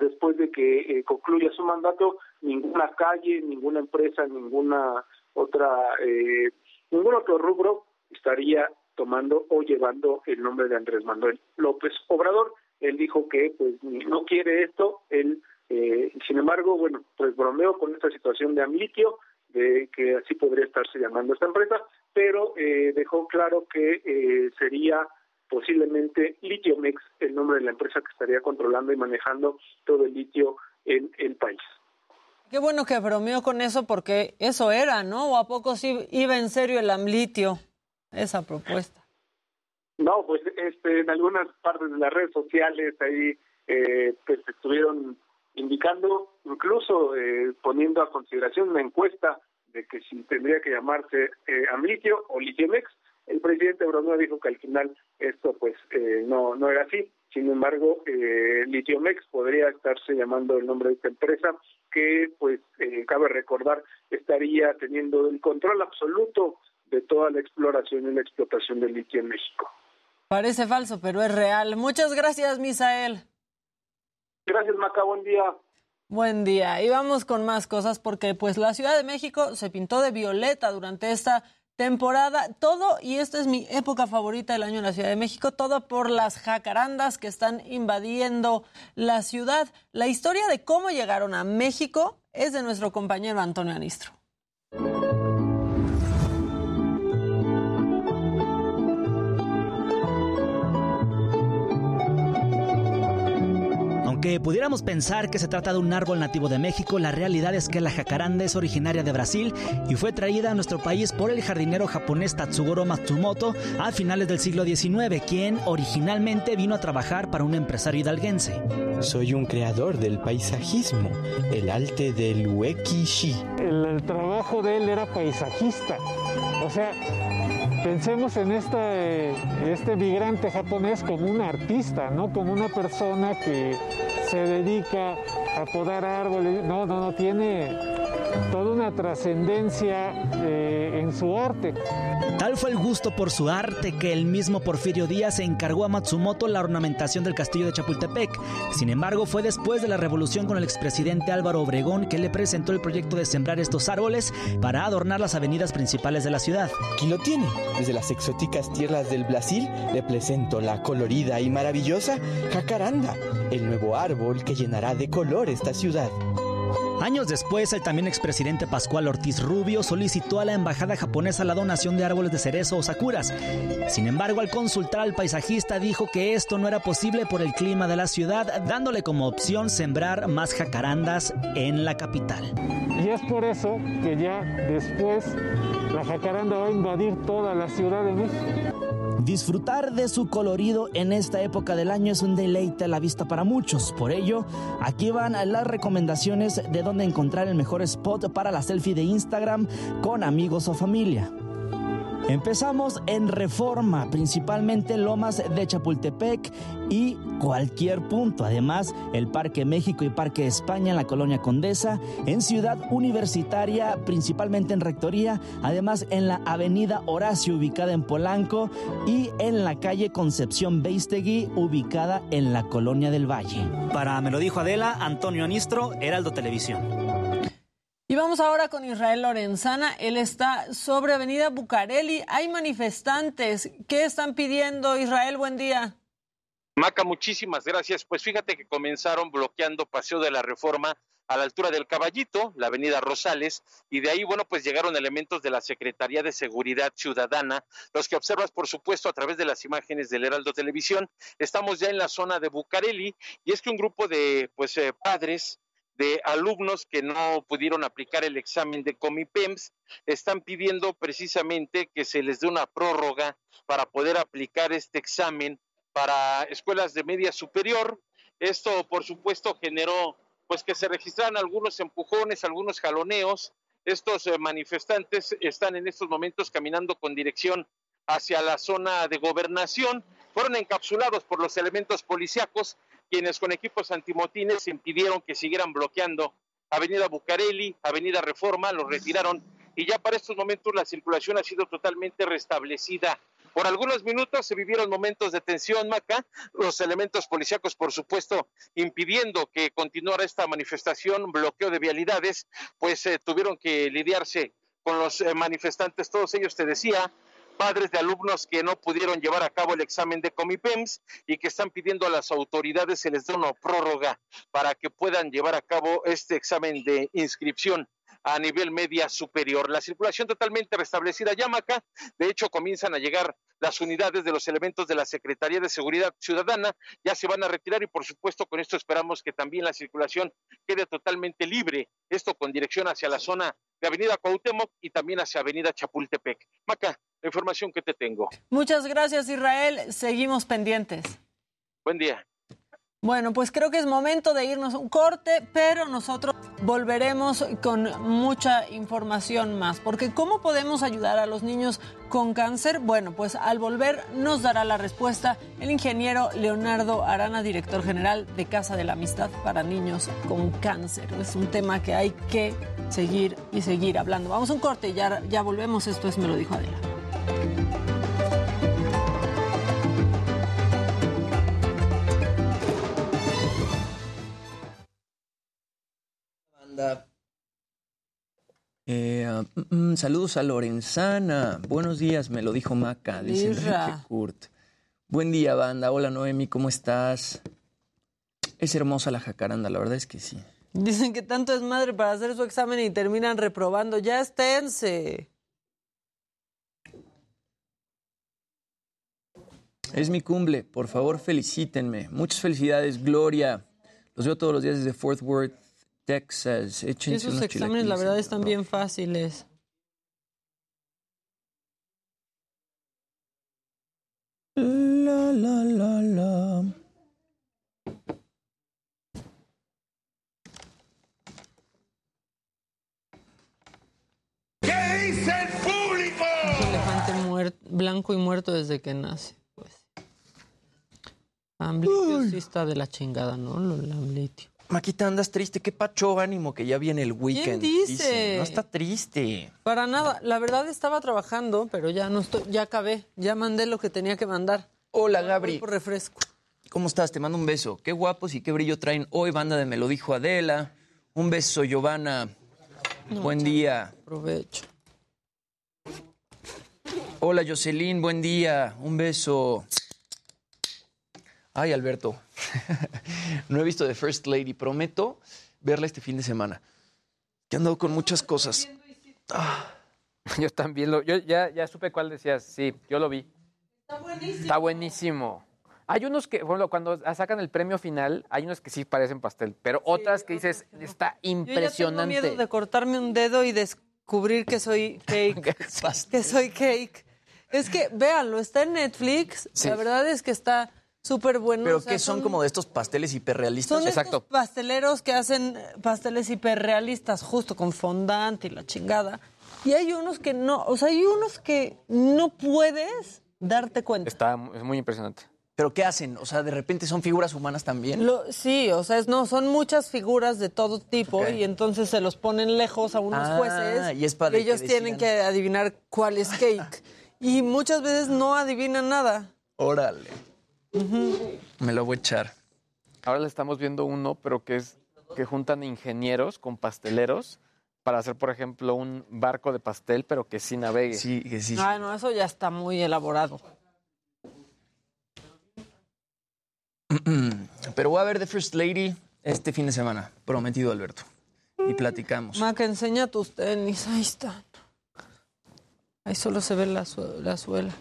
después de que concluya su mandato, ninguna calle, ninguna empresa, ninguna otra eh, ningún otro rubro estaría tomando o llevando el nombre de Andrés Manuel López Obrador. Él dijo que pues no quiere esto, él eh, sin embargo, bueno, pues bromeo con esta situación de Amlitio, de que así podría estarse llamando esta empresa, pero eh, dejó claro que eh, sería posiblemente Litiomex el nombre de la empresa que estaría controlando y manejando todo el litio en el país. Qué bueno que bromeó con eso porque eso era, ¿no? ¿O a poco sí iba en serio el amlitio, esa propuesta? No, pues este, en algunas partes de las redes sociales ahí eh, pues estuvieron indicando, incluso eh, poniendo a consideración una encuesta de que si tendría que llamarse eh, Amlitio o Litiomex. El presidente Bromeó dijo que al final esto pues eh, no, no era así. Sin embargo, eh, Litiomex podría estarse llamando el nombre de esta empresa que, pues, eh, cabe recordar, estaría teniendo el control absoluto de toda la exploración y la explotación del litio en México. Parece falso, pero es real. Muchas gracias, Misael. Gracias, Maca. Buen día. Buen día. Y vamos con más cosas porque pues la Ciudad de México se pintó de violeta durante esta temporada, todo, y esta es mi época favorita del año en la Ciudad de México, todo por las jacarandas que están invadiendo la ciudad. La historia de cómo llegaron a México es de nuestro compañero Antonio Anistro. Aunque pudiéramos pensar que se trata de un árbol nativo de México, la realidad es que la jacaranda es originaria de Brasil y fue traída a nuestro país por el jardinero japonés Tatsugoro Matsumoto a finales del siglo XIX, quien originalmente vino a trabajar para un empresario hidalguense. Soy un creador del paisajismo, el arte del uekishi. El, el trabajo de él era paisajista, o sea, Pensemos en este, este migrante japonés como un artista, no como una persona que se dedica a podar árboles. No, no, no, tiene toda una trascendencia eh, en su arte. Tal fue el gusto por su arte que el mismo Porfirio Díaz encargó a Matsumoto la ornamentación del castillo de Chapultepec. Sin embargo, fue después de la revolución con el expresidente Álvaro Obregón que le presentó el proyecto de sembrar estos árboles para adornar las avenidas principales de la ciudad. Aquí lo tiene. Desde las exóticas tierras del Brasil le presento la colorida y maravillosa jacaranda, el nuevo árbol que llenará de color esta ciudad. Años después, el también expresidente Pascual Ortiz Rubio solicitó a la embajada japonesa la donación de árboles de cerezo o sakuras. Sin embargo, al consultar al paisajista dijo que esto no era posible por el clima de la ciudad, dándole como opción sembrar más jacarandas en la capital. Y es por eso que ya después la jacaranda va a invadir toda la Ciudad de México. Disfrutar de su colorido en esta época del año es un deleite a la vista para muchos. Por ello, aquí van las recomendaciones de dónde encontrar el mejor spot para la selfie de Instagram con amigos o familia. Empezamos en Reforma, principalmente Lomas de Chapultepec y cualquier punto. Además, el Parque México y Parque España en la Colonia Condesa, en Ciudad Universitaria, principalmente en Rectoría, además en la Avenida Horacio, ubicada en Polanco, y en la calle Concepción Beistegui, ubicada en la Colonia del Valle. Para Me lo dijo Adela, Antonio Anistro, Heraldo Televisión. Y vamos ahora con Israel Lorenzana. Él está sobre Avenida Bucareli. Hay manifestantes. ¿Qué están pidiendo? Israel, buen día. Maca, muchísimas gracias. Pues fíjate que comenzaron bloqueando Paseo de la Reforma a la altura del Caballito, la avenida Rosales, y de ahí, bueno, pues llegaron elementos de la Secretaría de Seguridad Ciudadana, los que observas, por supuesto, a través de las imágenes del Heraldo Televisión. Estamos ya en la zona de Bucareli, y es que un grupo de, pues, eh, padres de alumnos que no pudieron aplicar el examen de Comipems están pidiendo precisamente que se les dé una prórroga para poder aplicar este examen para escuelas de media superior. Esto, por supuesto, generó pues que se registraran algunos empujones, algunos jaloneos. Estos eh, manifestantes están en estos momentos caminando con dirección hacia la zona de gobernación. Fueron encapsulados por los elementos policíacos quienes con equipos antimotines impidieron que siguieran bloqueando Avenida Bucareli, Avenida Reforma, los retiraron y ya para estos momentos la circulación ha sido totalmente restablecida. Por algunos minutos se vivieron momentos de tensión, Maca, los elementos policíacos, por supuesto, impidiendo que continuara esta manifestación, bloqueo de vialidades, pues eh, tuvieron que lidiarse con los eh, manifestantes, todos ellos, te decía, padres de alumnos que no pudieron llevar a cabo el examen de Comipems y que están pidiendo a las autoridades se les dé una prórroga para que puedan llevar a cabo este examen de inscripción a nivel media superior. La circulación totalmente restablecida ya, Maca. De hecho, comienzan a llegar las unidades de los elementos de la Secretaría de Seguridad Ciudadana, ya se van a retirar y por supuesto con esto esperamos que también la circulación quede totalmente libre, esto con dirección hacia la zona de Avenida Cuauhtémoc y también hacia Avenida Chapultepec. Maca, la información que te tengo. Muchas gracias, Israel. Seguimos pendientes. Buen día. Bueno, pues creo que es momento de irnos a un corte, pero nosotros volveremos con mucha información más, porque ¿cómo podemos ayudar a los niños con cáncer? Bueno, pues al volver nos dará la respuesta el ingeniero Leonardo Arana, director general de Casa de la Amistad para Niños con Cáncer. Es un tema que hay que seguir y seguir hablando. Vamos a un corte y ya, ya volvemos. Esto es Me lo dijo Adela. Eh, mm, mm, saludos a Lorenzana. Buenos días, me lo dijo Maca, dice Enrique Kurt. Buen día, banda. Hola, Noemi, ¿cómo estás? Es hermosa la jacaranda, la verdad es que sí. Dicen que tanto es madre para hacer su examen y terminan reprobando. Ya esténse. Es mi cumple, por favor felicítenme. Muchas felicidades, Gloria. Los veo todos los días desde Fort Worth. Texas. Esos exámenes, la verdad, están bien fáciles. La, la, la, la. ¿Qué dice el público? Un elefante blanco y muerto desde que nace. Pues. Amblitio sí está de la chingada, ¿no? Lo amblitio. Maquita, andas triste. ¿Qué pacho ánimo que ya viene el weekend? ¿Quién dice? No está triste. Para nada. La verdad estaba trabajando, pero ya no estoy, ya acabé. Ya mandé lo que tenía que mandar. Hola, Gabri. por refresco. ¿Cómo estás? Te mando un beso. Qué guapos y qué brillo traen hoy, banda de Me lo dijo Adela. Un beso, Giovanna. buen día. Aprovecho. Hola, Jocelyn. Buen día. Un beso. Ay, Alberto. no he visto The First Lady. Prometo verla este fin de semana. Que he andado con muchas cosas. Ah. Yo también lo, yo ya, ya supe cuál decías. Sí, yo lo vi. Está buenísimo. Está buenísimo. Hay unos que, bueno, cuando sacan el premio final, hay unos que sí parecen pastel, pero otras que dices, está impresionante. Yo ya tengo miedo de cortarme un dedo y descubrir que soy cake. que soy cake. Es que, véanlo, está en Netflix. Sí. La verdad es que está súper bueno. Pero o sea, que son como de estos pasteles hiperrealistas. Son estos pasteleros que hacen pasteles hiperrealistas, justo con fondant y la chingada. Y hay unos que no, o sea, hay unos que no puedes darte cuenta. Está es muy impresionante. ¿Pero qué hacen? O sea, de repente son figuras humanas también. Lo- sí, o sea, es- no, son muchas figuras de todo tipo y entonces se los ponen lejos a unos Ah, jueces y es para que ellos tienen que adivinar cuál es cake. y muchas veces no adivinan nada. Órale. Me lo voy a echar. Ahora le estamos viendo uno, pero que es que juntan ingenieros con pasteleros para hacer, por ejemplo, un barco de pastel, pero que sí navegue. Sí, que sí. Ah, no, eso ya está muy elaborado. Pero voy a ver The First Lady este fin de semana, prometido Alberto. Y platicamos. Maca, enseña tus tenis, ahí están. Ahí solo se ve la, su- la suela.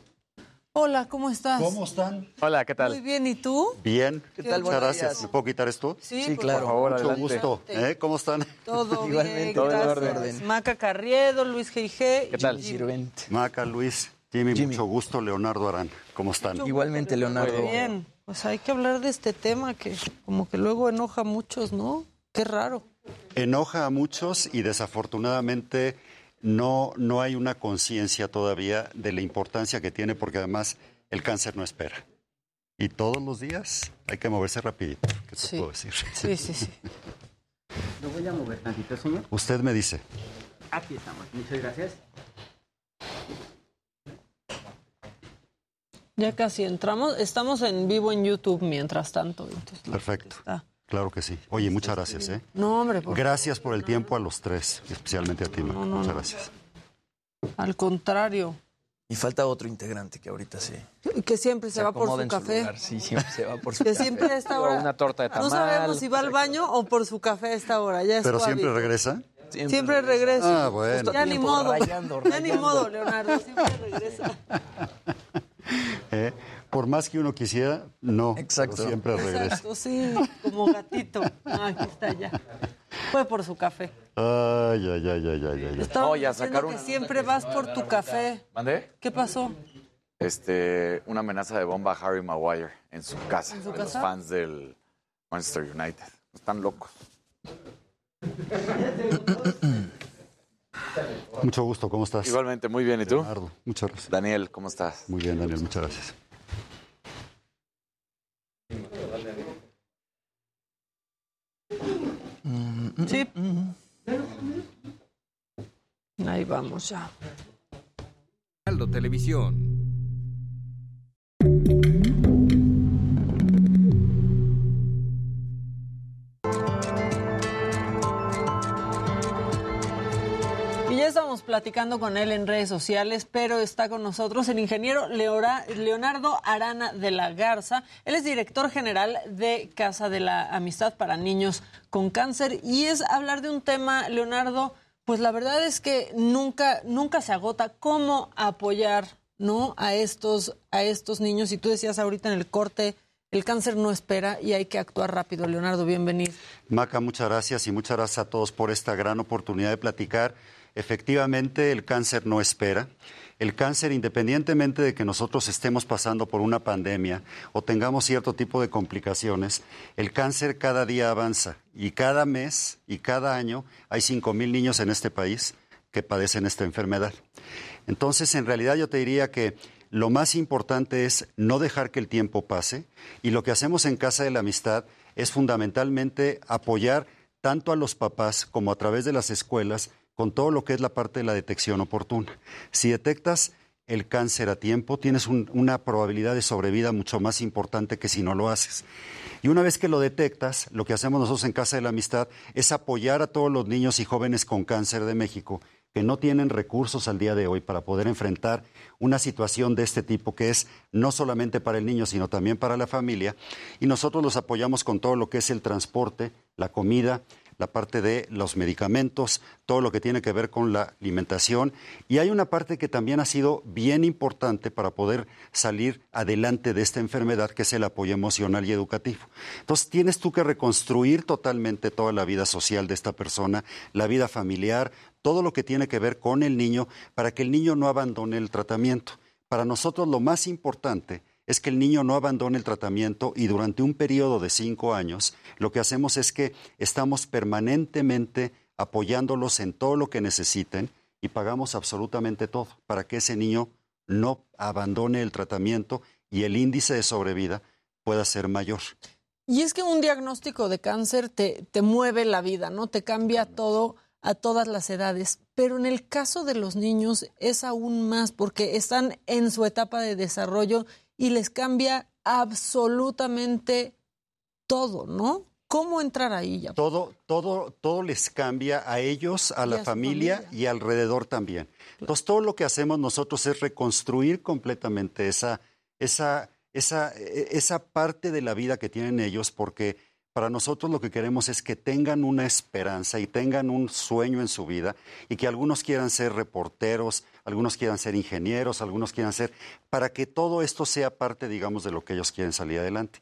Hola, ¿cómo estás? ¿Cómo están? Hola, ¿qué Muy bien, ¿y tú? Bien, ¿Qué tal? muchas gracias. ¿Me puedo quitar esto? Sí, Sí, por claro. favor, Mucho adelante. gusto. ¿Eh? ¿Cómo están? Todo Igualmente. bien, Todo en gracias. orden. Maca Carriedo, Luis G.I.G. y- Maca, Luis, Jimmy, mucho gusto. Leonardo Arán, ¿cómo están? Igualmente, Leonardo. Muy bien, pues hay que hablar de este tema que como que luego enoja a muchos, ¿no? Qué raro. Enoja a muchos y desafortunadamente no, no hay una conciencia todavía de la importancia que tiene porque además el cáncer no espera. Y todos los días hay que moverse rapidito. ¿Qué te puedo decir? Sí, sí, sí. Lo voy a mover tantito, señor. Usted me dice. Aquí estamos. Muchas gracias. Ya casi entramos. Estamos en vivo en YouTube mientras tanto. entonces, Perfecto. Claro que sí. Oye, muchas gracias. ¿eh? No, hombre, por- Gracias por el tiempo a los tres, especialmente a ti, Maca. No, no, Muchas gracias. al contrario. Y falta otro integrante que ahorita sí. Que siempre se, va por su café. lugar. Sí, siempre se va por su Que café. siempre a esta hora. una torta de No sabemos si va al baño o por su café a esta hora. Ya es ¿Pero siempre hábito. regresa? Siempre, regresa. Ah, bueno. Ya ni modo. rayando, Ya ni modo, Leonardo. Siempre regresa. ¿Eh? Por más que uno quisiera, no. Exacto. pero siempre regresa. Exacto, sí, como gatito. Ah, aquí está ya. Fue por su café. Ay, ay, ay, ay, ay, ay. Estaba No, ya diciendo sacaron- que siempre vas por tu café. ¿Mandé? ¿Qué pasó? Este, una amenaza de bomba a Harry Maguire en su casa. ¿En su casa? Los fans del Manchester United. Están locos. Mucho gusto, ¿cómo estás? Igualmente, muy bien. ¿Y tú? Leonardo, muchas gracias. Daniel, ¿cómo estás? Muy bien, Daniel, muchas gracias. Sí. Ahí vamos ya. Televisión. Platicando con él en redes sociales, pero está con nosotros el ingeniero Leonardo Arana de la Garza. Él es director general de Casa de la Amistad para Niños con Cáncer y es hablar de un tema, Leonardo, pues la verdad es que nunca, nunca se agota cómo apoyar ¿no? a, estos, a estos niños. Y tú decías ahorita en el corte, el cáncer no espera y hay que actuar rápido. Leonardo, bienvenido. Maca, muchas gracias y muchas gracias a todos por esta gran oportunidad de platicar. Efectivamente, el cáncer no espera. El cáncer, independientemente de que nosotros estemos pasando por una pandemia o tengamos cierto tipo de complicaciones, el cáncer cada día avanza y cada mes y cada año hay 5 mil niños en este país que padecen esta enfermedad. Entonces, en realidad yo te diría que lo más importante es no dejar que el tiempo pase y lo que hacemos en Casa de la Amistad es fundamentalmente apoyar tanto a los papás como a través de las escuelas con todo lo que es la parte de la detección oportuna. Si detectas el cáncer a tiempo, tienes un- una probabilidad de sobrevida mucho más importante que si no lo haces. Y una vez que lo detectas, lo que hacemos nosotros en Casa de la Amistad es apoyar a todos los niños y jóvenes con cáncer de México que no tienen recursos al día de hoy para poder enfrentar una situación de este tipo que es no solamente para el niño, sino también para la familia. Y nosotros los apoyamos con todo lo que es el transporte, la comida, la parte de los medicamentos, todo lo que tiene que ver con la alimentación. Y hay una parte que también ha sido bien importante para poder salir adelante de esta enfermedad, que es el apoyo emocional y educativo. Entonces, tienes tú que reconstruir totalmente toda la vida social de esta persona, la vida familiar, todo lo que tiene que ver con el niño, para que el niño no abandone el tratamiento. Para nosotros lo más importante es que el niño no abandone el tratamiento y durante un periodo de cinco años lo que hacemos es que estamos permanentemente apoyándolos en todo lo que necesiten y pagamos absolutamente todo para que ese niño no abandone el tratamiento y el índice de sobrevida pueda ser mayor. Y es que un diagnóstico de cáncer te, te mueve la vida, ¿no? Te cambia todo a todas las edades. Pero en el caso de los niños es aún más porque están en su etapa de desarrollo y les cambia absolutamente todo, ¿no? ¿Cómo entrar ahí ya? Todo, todo, todo les cambia a ellos, a la familia, y alrededor también. Entonces, todo lo que hacemos nosotros es reconstruir completamente esa, esa, esa, e, esa parte de la vida que tienen ellos, porque para nosotros lo que queremos es que tengan una esperanza y tengan un sueño en su vida y que algunos quieran ser reporteros, algunos quieran ser ingenieros, algunos quieran ser, para que todo esto sea parte, digamos, de lo que ellos quieren salir adelante.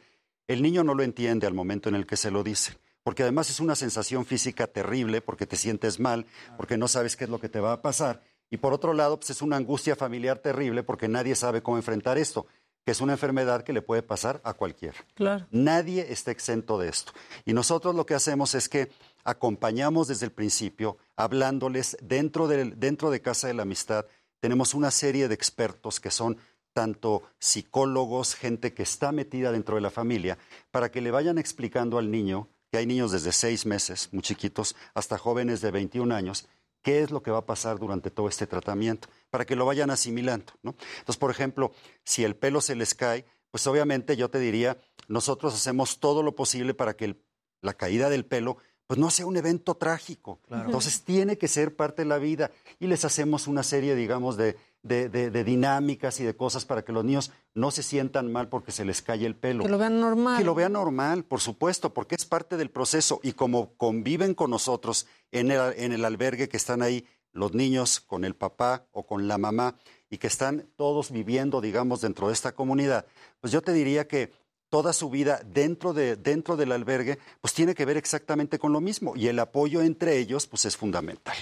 El niño no lo entiende al momento en el que se lo dice, porque además es una sensación física terrible, porque te sientes mal, porque no sabes qué es lo que te va a pasar. Y por otro lado, pues es una angustia familiar terrible porque nadie sabe cómo enfrentar esto que es una enfermedad que le puede pasar a cualquiera. Claro. Nadie está exento de esto. Y nosotros lo que hacemos es que acompañamos desde el principio, hablándoles dentro de, dentro de Casa de la Amistad. Tenemos una serie de expertos que son tanto psicólogos, gente que está metida dentro de la familia, para que le vayan explicando al niño, que hay niños desde seis meses, muy chiquitos, hasta jóvenes de 21 años, qué es lo que va a pasar durante todo este tratamiento para que lo vayan asimilando. ¿no? Entonces, por ejemplo, si el pelo se les cae, pues obviamente yo te diría, nosotros hacemos todo lo posible para que la caída del pelo pues no sea un evento trágico. Entonces tiene que ser parte de la vida y les hacemos una serie, digamos, de, de, dinámicas y de cosas para que los niños no se sientan mal porque se les cae el pelo. Que lo vean normal. Que lo vean normal, por supuesto, porque es parte del proceso y como conviven con nosotros en el, en el albergue que están ahí los niños con el papá o con la mamá y que están todos viviendo, digamos, dentro de esta comunidad, pues yo te diría que toda su vida dentro, de, dentro del albergue, pues tiene que ver exactamente con lo mismo y el apoyo entre ellos, pues es fundamental.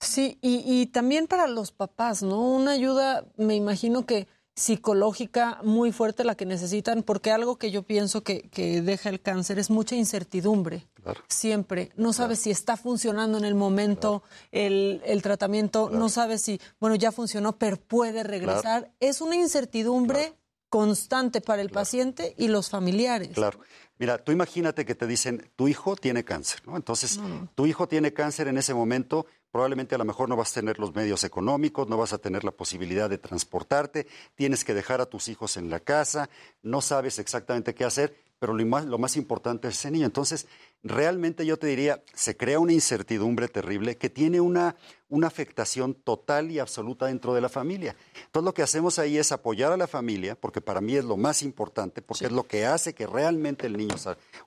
Sí, y, y también para los papás, ¿no? Una ayuda, me imagino que psicológica muy fuerte la que necesitan, porque algo que yo pienso que, deja el cáncer es mucha incertidumbre. Siempre. No sabes si está funcionando en el momento el, tratamiento, no sabes si, bueno, ya funcionó, pero puede regresar. Es una incertidumbre constante para el paciente y los familiares. Claro. Mira, tú imagínate que te dicen, tu hijo tiene cáncer, ¿no? Entonces, tu hijo tiene cáncer en ese momento, probablemente a lo mejor no vas a tener los medios económicos, no vas a tener la posibilidad de transportarte, tienes que dejar a tus hijos en la casa, no sabes exactamente qué hacer, pero lo más, lo más importante es ese niño. Entonces, realmente yo te diría, se crea una incertidumbre terrible que tiene una, una afectación total y absoluta dentro de la familia. Entonces, lo que hacemos ahí es apoyar a la familia, porque para mí es lo más importante, porque es lo que hace que realmente el niño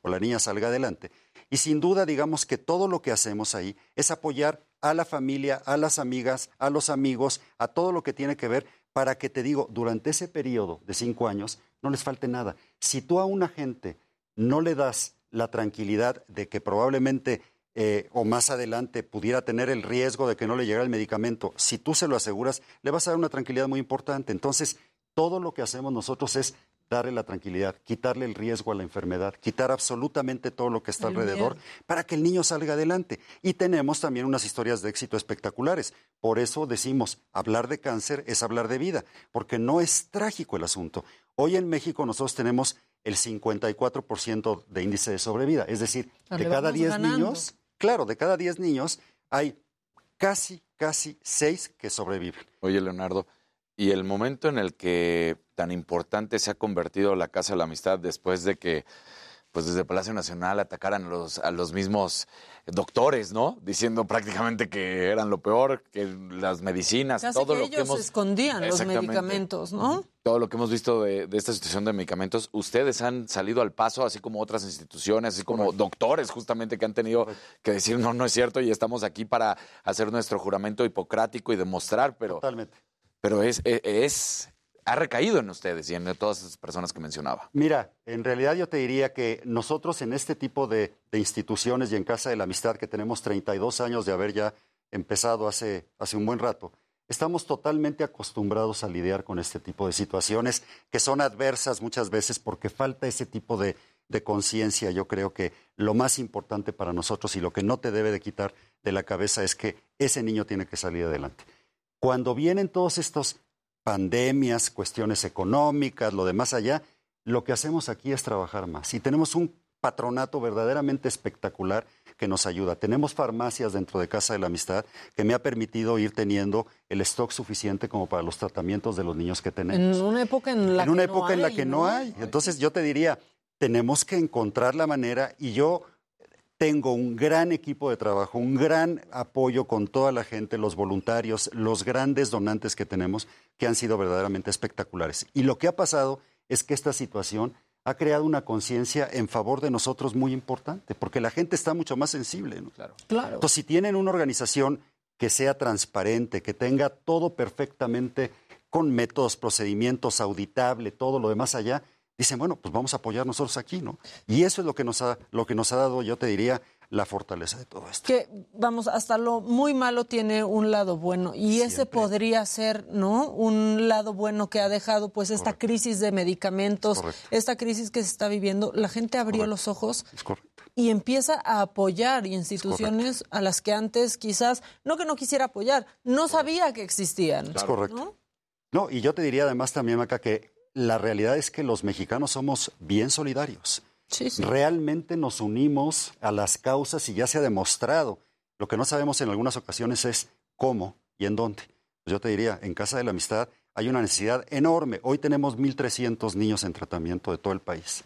o la niña salga adelante. Y sin duda, digamos que todo lo que hacemos ahí es apoyar a la familia, a las amigas, a los amigos, a todo lo que tiene que ver para que te digo, durante ese periodo de cinco años no les falte nada. Si tú a una gente no le das la tranquilidad de que probablemente eh, o más adelante pudiera tener el riesgo de que no le llegara el medicamento, si tú se lo aseguras, le vas a dar una tranquilidad muy importante. Entonces, todo lo que hacemos nosotros es darle la tranquilidad, quitarle el riesgo a la enfermedad, quitar absolutamente todo lo que está alrededor para que el niño salga adelante. Y tenemos también unas historias de éxito espectaculares. Por eso decimos, hablar de cáncer es hablar de vida, porque no es trágico el asunto. Hoy en México nosotros tenemos el 54% de índice de sobrevida, es decir, de cada 10 niños, claro, de cada 10 niños hay casi, casi 6 que sobreviven. Oye, Leonardo, y el momento en el que tan importante se ha convertido la Casa de la Amistad después de que pues desde Palacio Nacional atacaran a los, a los mismos doctores, ¿no? Diciendo prácticamente que eran lo peor, que las medicinas, Casi todo que lo ellos que hemos... escondían los medicamentos, ¿no? Todo lo que hemos visto de, de esta situación de medicamentos, ustedes han salido al paso, así como otras instituciones, así como doctores justamente que han tenido que decir, no, no es cierto, y estamos aquí para hacer nuestro juramento hipocrático y demostrar, pero... Totalmente. Pero es, es, es- ha recaído en ustedes y en todas esas personas que mencionaba. Mira, en realidad yo te diría que nosotros en este tipo de, instituciones y en Casa de la Amistad, que tenemos 32 años de haber ya empezado hace, hace un buen rato, estamos totalmente acostumbrados a lidiar con este tipo de situaciones que son adversas muchas veces porque falta ese tipo de, de conciencia. Yo creo que lo más importante para nosotros y lo que no te debe de quitar de la cabeza es que ese niño tiene que salir adelante. Cuando vienen todos estos pandemias, cuestiones económicas, lo demás allá, lo que hacemos aquí es trabajar más. Y tenemos un patronato verdaderamente espectacular que nos ayuda. Tenemos farmacias dentro de Casa de la Amistad que me ha permitido ir teniendo el stock suficiente como para los tratamientos de los niños que tenemos. En una época en la en una que no época en la que no hay. Entonces yo te diría, tenemos que encontrar la manera y yo tengo un gran equipo de trabajo, un gran apoyo con toda la gente, los voluntarios, los grandes donantes que tenemos, que han sido verdaderamente espectaculares. Y lo que ha pasado es que esta situación ha creado una conciencia en favor de nosotros muy importante, porque la gente está mucho más sensible. ¿no? Claro. Claro. Entonces, si tienen una organización que sea transparente, que tenga todo perfectamente con métodos, procedimientos, auditable, todo lo demás allá, dicen, bueno, pues vamos a apoyar nosotros aquí, ¿no? Y eso es lo que nos ha, lo que nos ha dado, yo te diría, la fortaleza de todo esto. que vamos hasta lo muy malo tiene un lado bueno y ese podría ser no un lado bueno que ha dejado pues esta crisis de medicamentos Correcto. esta crisis que se está viviendo la gente abrió los ojos Es correcto. y empieza a apoyar instituciones a las que antes quizás no que no quisiera apoyar no sabía que existían Es correcto. ¿no? No, y yo te diría además también, Maca, que la realidad es que los mexicanos somos bien solidarios. Sí, sí. Realmente nos unimos a las causas y ya se ha demostrado. Lo que no sabemos en algunas ocasiones es cómo y en dónde. Pues yo te diría, en Casa de la Amistad hay una necesidad enorme. Hoy tenemos 1.300 niños en tratamiento de todo el país.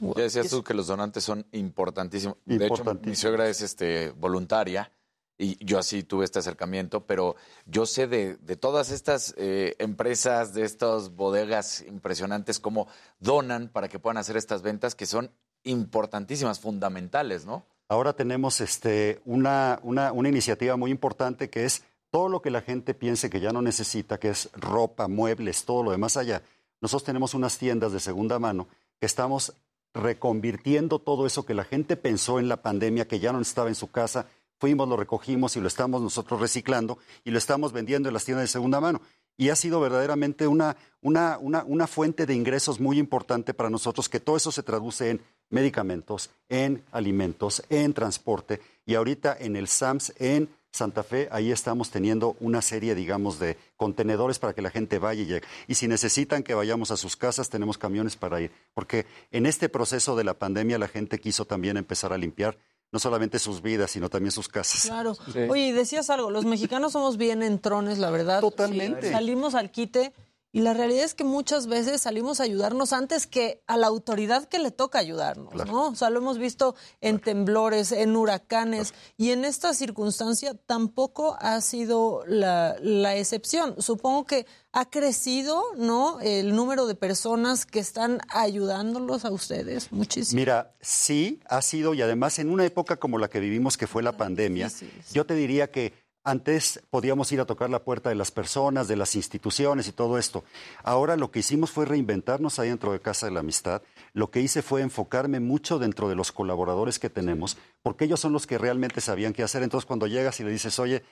Ya decías tú que los donantes son importantísimos. De hecho, mi Importantísimos. suegra es este, voluntaria y yo así tuve este acercamiento, pero yo sé de, todas estas eh, empresas, de estas bodegas impresionantes, cómo donan para que puedan hacer estas ventas que son importantísimas, fundamentales, ¿no? Ahora tenemos este, una, una, una iniciativa muy importante que es todo lo que la gente piense que ya no necesita, que es ropa, muebles, todo lo demás allá. Nosotros tenemos unas tiendas de segunda mano que estamos reconvirtiendo todo eso que la gente pensó en la pandemia, que ya no estaba en su casa, fuimos, lo recogimos y lo estamos nosotros reciclando y lo estamos vendiendo en las tiendas de segunda mano. Y ha sido verdaderamente una, una, una, una fuente de ingresos muy importante para nosotros, que todo eso se traduce en medicamentos, en alimentos, en transporte y ahorita en el SAMS en Santa Fe, ahí estamos teniendo una serie, digamos, de contenedores para que la gente vaya y llegue. Y si necesitan que vayamos a sus casas, tenemos camiones para ir. Porque en este proceso de la pandemia la gente quiso también empezar a limpiar no solamente sus vidas, sino también sus casas. Claro. Oye, decías algo, los mexicanos somos bien entrones, la verdad. Totalmente. Sí, salimos al quite y la realidad es que muchas veces salimos a ayudarnos antes que a la autoridad que le toca ayudarnos, ¿no? O sea, lo hemos visto en temblores, en huracanes y en esta circunstancia tampoco ha sido la, la excepción. Supongo que ha crecido, ¿no? El número de personas que están ayudándolos a ustedes muchísimo. Mira, sí, ha sido, y además en una época como la que vivimos, que fue la pandemia, yo te diría que antes podíamos ir a tocar la puerta de las personas, de las instituciones y todo esto. Ahora lo que hicimos fue reinventarnos ahí dentro de Casa de la Amistad. Lo que hice fue enfocarme mucho dentro de los colaboradores que tenemos, porque ellos son los que realmente sabían qué hacer. Entonces cuando llegas y le dices, oye,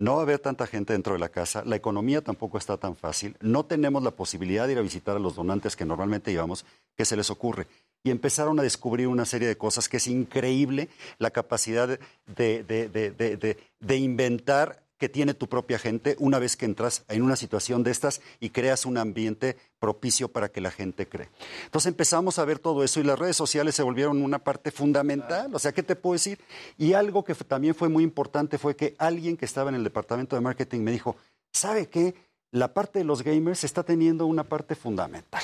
no va a haber tanta gente dentro de la casa, la economía tampoco está tan fácil, no tenemos la posibilidad de ir a visitar a los donantes que normalmente íbamos, ¿qué se les ocurre? Y empezaron a descubrir una serie de cosas que es increíble la capacidad de, de, de, de, inventar que tiene tu propia gente una vez que entras en una situación de estas y creas un ambiente propicio para que la gente cree. Entonces empezamos a ver todo eso y las redes sociales se volvieron una parte fundamental. O sea, ¿qué te puedo decir? Y algo que también fue muy importante fue que alguien que estaba en el departamento de marketing me dijo, ¿sabe qué? La parte de los gamers está teniendo una parte fundamental.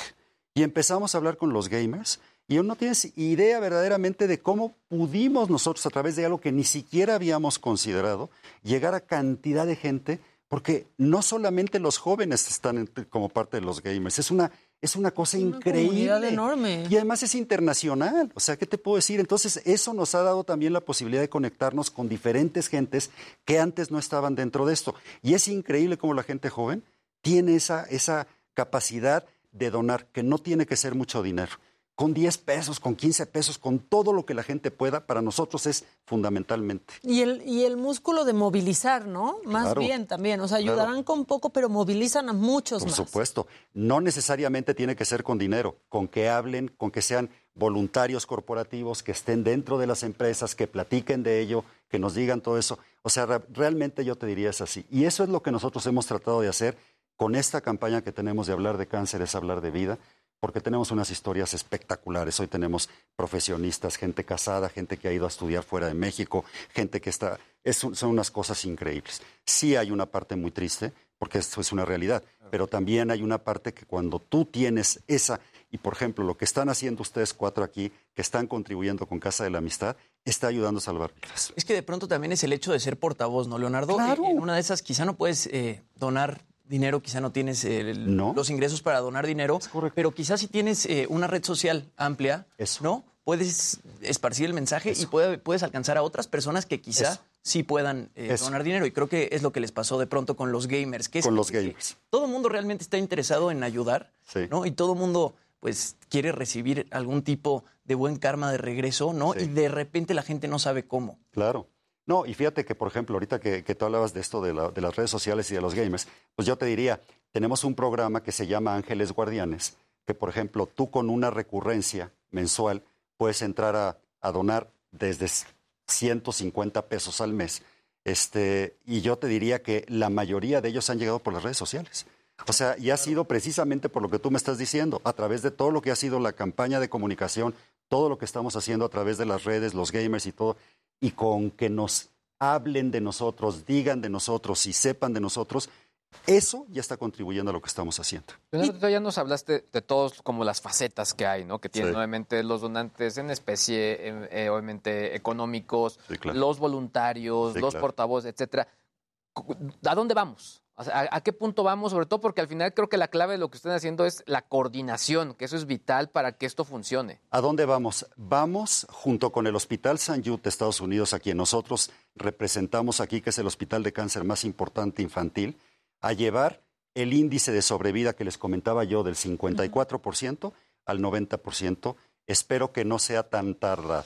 Y empezamos a hablar con los gamers Y uno no tienes idea verdaderamente de cómo pudimos nosotros, a través de algo que ni siquiera habíamos considerado, llegar a cantidad de gente, porque no solamente los jóvenes están como parte de los gamers, es una, es una cosa Una increíble. comunidad enorme. Y además es internacional. O sea, ¿qué te puedo decir? Entonces, eso nos ha dado también la posibilidad de conectarnos con diferentes gentes que antes no estaban dentro de esto. Y es increíble cómo la gente joven tiene esa, esa capacidad de donar, que no tiene que ser mucho dinero. Con 10 pesos, con 15 pesos, con todo lo que la gente pueda, para nosotros es fundamentalmente. Y el, y el músculo de movilizar, ¿no? Más Claro. bien también. O sea, ayudarán con poco, pero movilizan a muchos Por más. supuesto, no necesariamente tiene que ser con dinero, con que hablen, con que sean voluntarios corporativos, que estén dentro de las empresas, que platiquen de ello, que nos digan todo eso. O sea, re- realmente yo te diría es así. Y eso es lo que nosotros hemos tratado de hacer con esta campaña que tenemos de hablar de cáncer, es hablar de vida, porque tenemos unas historias espectaculares. Hoy tenemos profesionistas, gente casada, gente que ha ido a estudiar fuera de México, gente que está... es un- son unas cosas increíbles. Sí hay una parte muy triste, porque esto es una realidad, pero también hay una parte que cuando tú tienes esa, y por ejemplo, lo que están haciendo ustedes cuatro aquí, que están contribuyendo con Casa de la Amistad, está ayudando a salvar vidas. Es que de pronto también es el hecho de ser portavoz, ¿no, Leonardo? Claro. En una de esas quizá no puedes eh, donar dinero, quizá no tienes eh, el- los ingresos para donar dinero, pero quizás si tienes eh, una red social amplia, ¿no? Puedes esparcir el mensaje y puede- puedes alcanzar a otras personas que quizá Eso. sí puedan eh, donar dinero. Y creo que es lo que les pasó de pronto con los gamers. Que es Con los que gamers. Todo el mundo realmente está interesado en ayudar, Sí. ¿no? Y todo el mundo pues quiere recibir algún tipo de buen karma de regreso, ¿no? Y de repente la gente no sabe cómo. Claro. No, y fíjate que, por ejemplo, ahorita que, que tú hablabas de esto de, la- de las redes sociales y de los gamers, pues yo te diría, tenemos un programa que se llama Ángeles Guardianes, que, por ejemplo, tú con una recurrencia mensual puedes entrar a, a donar desde 150 pesos al mes. Este, y yo te diría que la mayoría de ellos han llegado por las redes sociales. O sea, y ha sido precisamente por lo que tú me estás diciendo, a través de todo lo que ha sido la campaña de comunicación, todo lo que estamos haciendo a través de las redes, los gamers y todo, y con que nos hablen de nosotros, digan de nosotros y sepan de nosotros, eso ya está contribuyendo a lo que estamos haciendo. Leonardo, ya nos hablaste de todos como las facetas que hay, ¿no? Que tienen Sí. obviamente los donantes en especie, eh, obviamente económicos, claro. los voluntarios, Sí, los claro. portavoces, etcétera. ¿A dónde vamos? O sea, ¿a, a qué punto vamos? Sobre todo porque al final creo que la clave de lo que están haciendo es la coordinación, que eso es vital para que esto funcione. ¿A dónde vamos? Vamos junto con el Hospital San Jude de Estados Unidos, a quien nosotros representamos aquí, que es el hospital de cáncer más importante infantil, a llevar el índice de sobrevida que les comentaba yo del 54% al 90%. Espero que no sea tan tardado.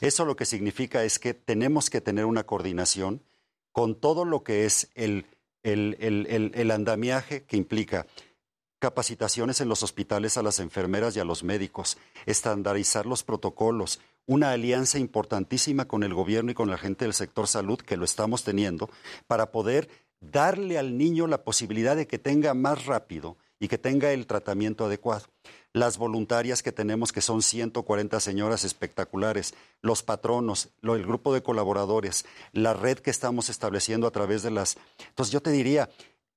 Eso lo que significa es que tenemos que tener una coordinación con todo lo que es el, el- el- el- andamiaje que implica capacitaciones en los hospitales a las enfermeras y a los médicos, estandarizar los protocolos, una alianza importantísima con el gobierno y con la gente del sector salud, que lo estamos teniendo, para poder darle al niño la posibilidad de que tenga más rápido y que tenga el tratamiento adecuado. Las voluntarias que tenemos, que son 140 señoras espectaculares, los patronos, el grupo de colaboradores, la red que estamos estableciendo a través de las... Entonces yo te diría,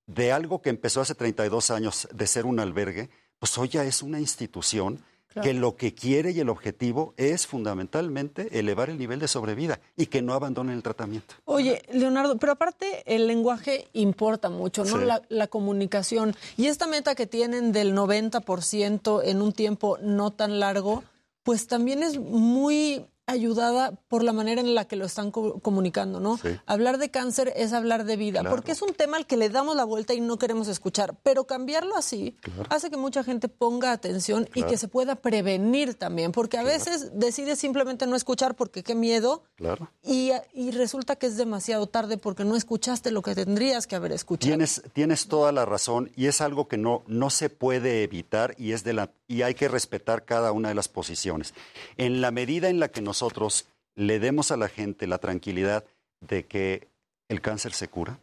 de algo que empezó hace 32 años de ser un albergue, pues hoy ya es una institución Claro. que lo que quiere y el objetivo es fundamentalmente elevar el nivel de sobrevida y que no abandonen el tratamiento. Oye, Leonardo, pero aparte el lenguaje importa mucho, ¿no? Sí. La, la comunicación. Y esta meta que tienen del 90% en un tiempo no tan largo, pues también es muy ayudada por la manera en la que lo están co- comunicando, ¿no? Sí. Hablar de cáncer es hablar de vida, Claro. porque es un tema al que le damos la vuelta y no queremos escuchar, pero cambiarlo así Claro. hace que mucha gente ponga atención y Claro. que se pueda prevenir también, porque a veces decides simplemente no escuchar porque qué miedo Claro. y, y resulta que es demasiado tarde porque no escuchaste lo que tendrías que haber escuchado. Tienes, tienes toda la razón y es algo que no, no se puede evitar y, es de la, y hay que respetar cada una de las posiciones. En la medida en la que nosotros le demos a la gente la tranquilidad de que el cáncer se cura,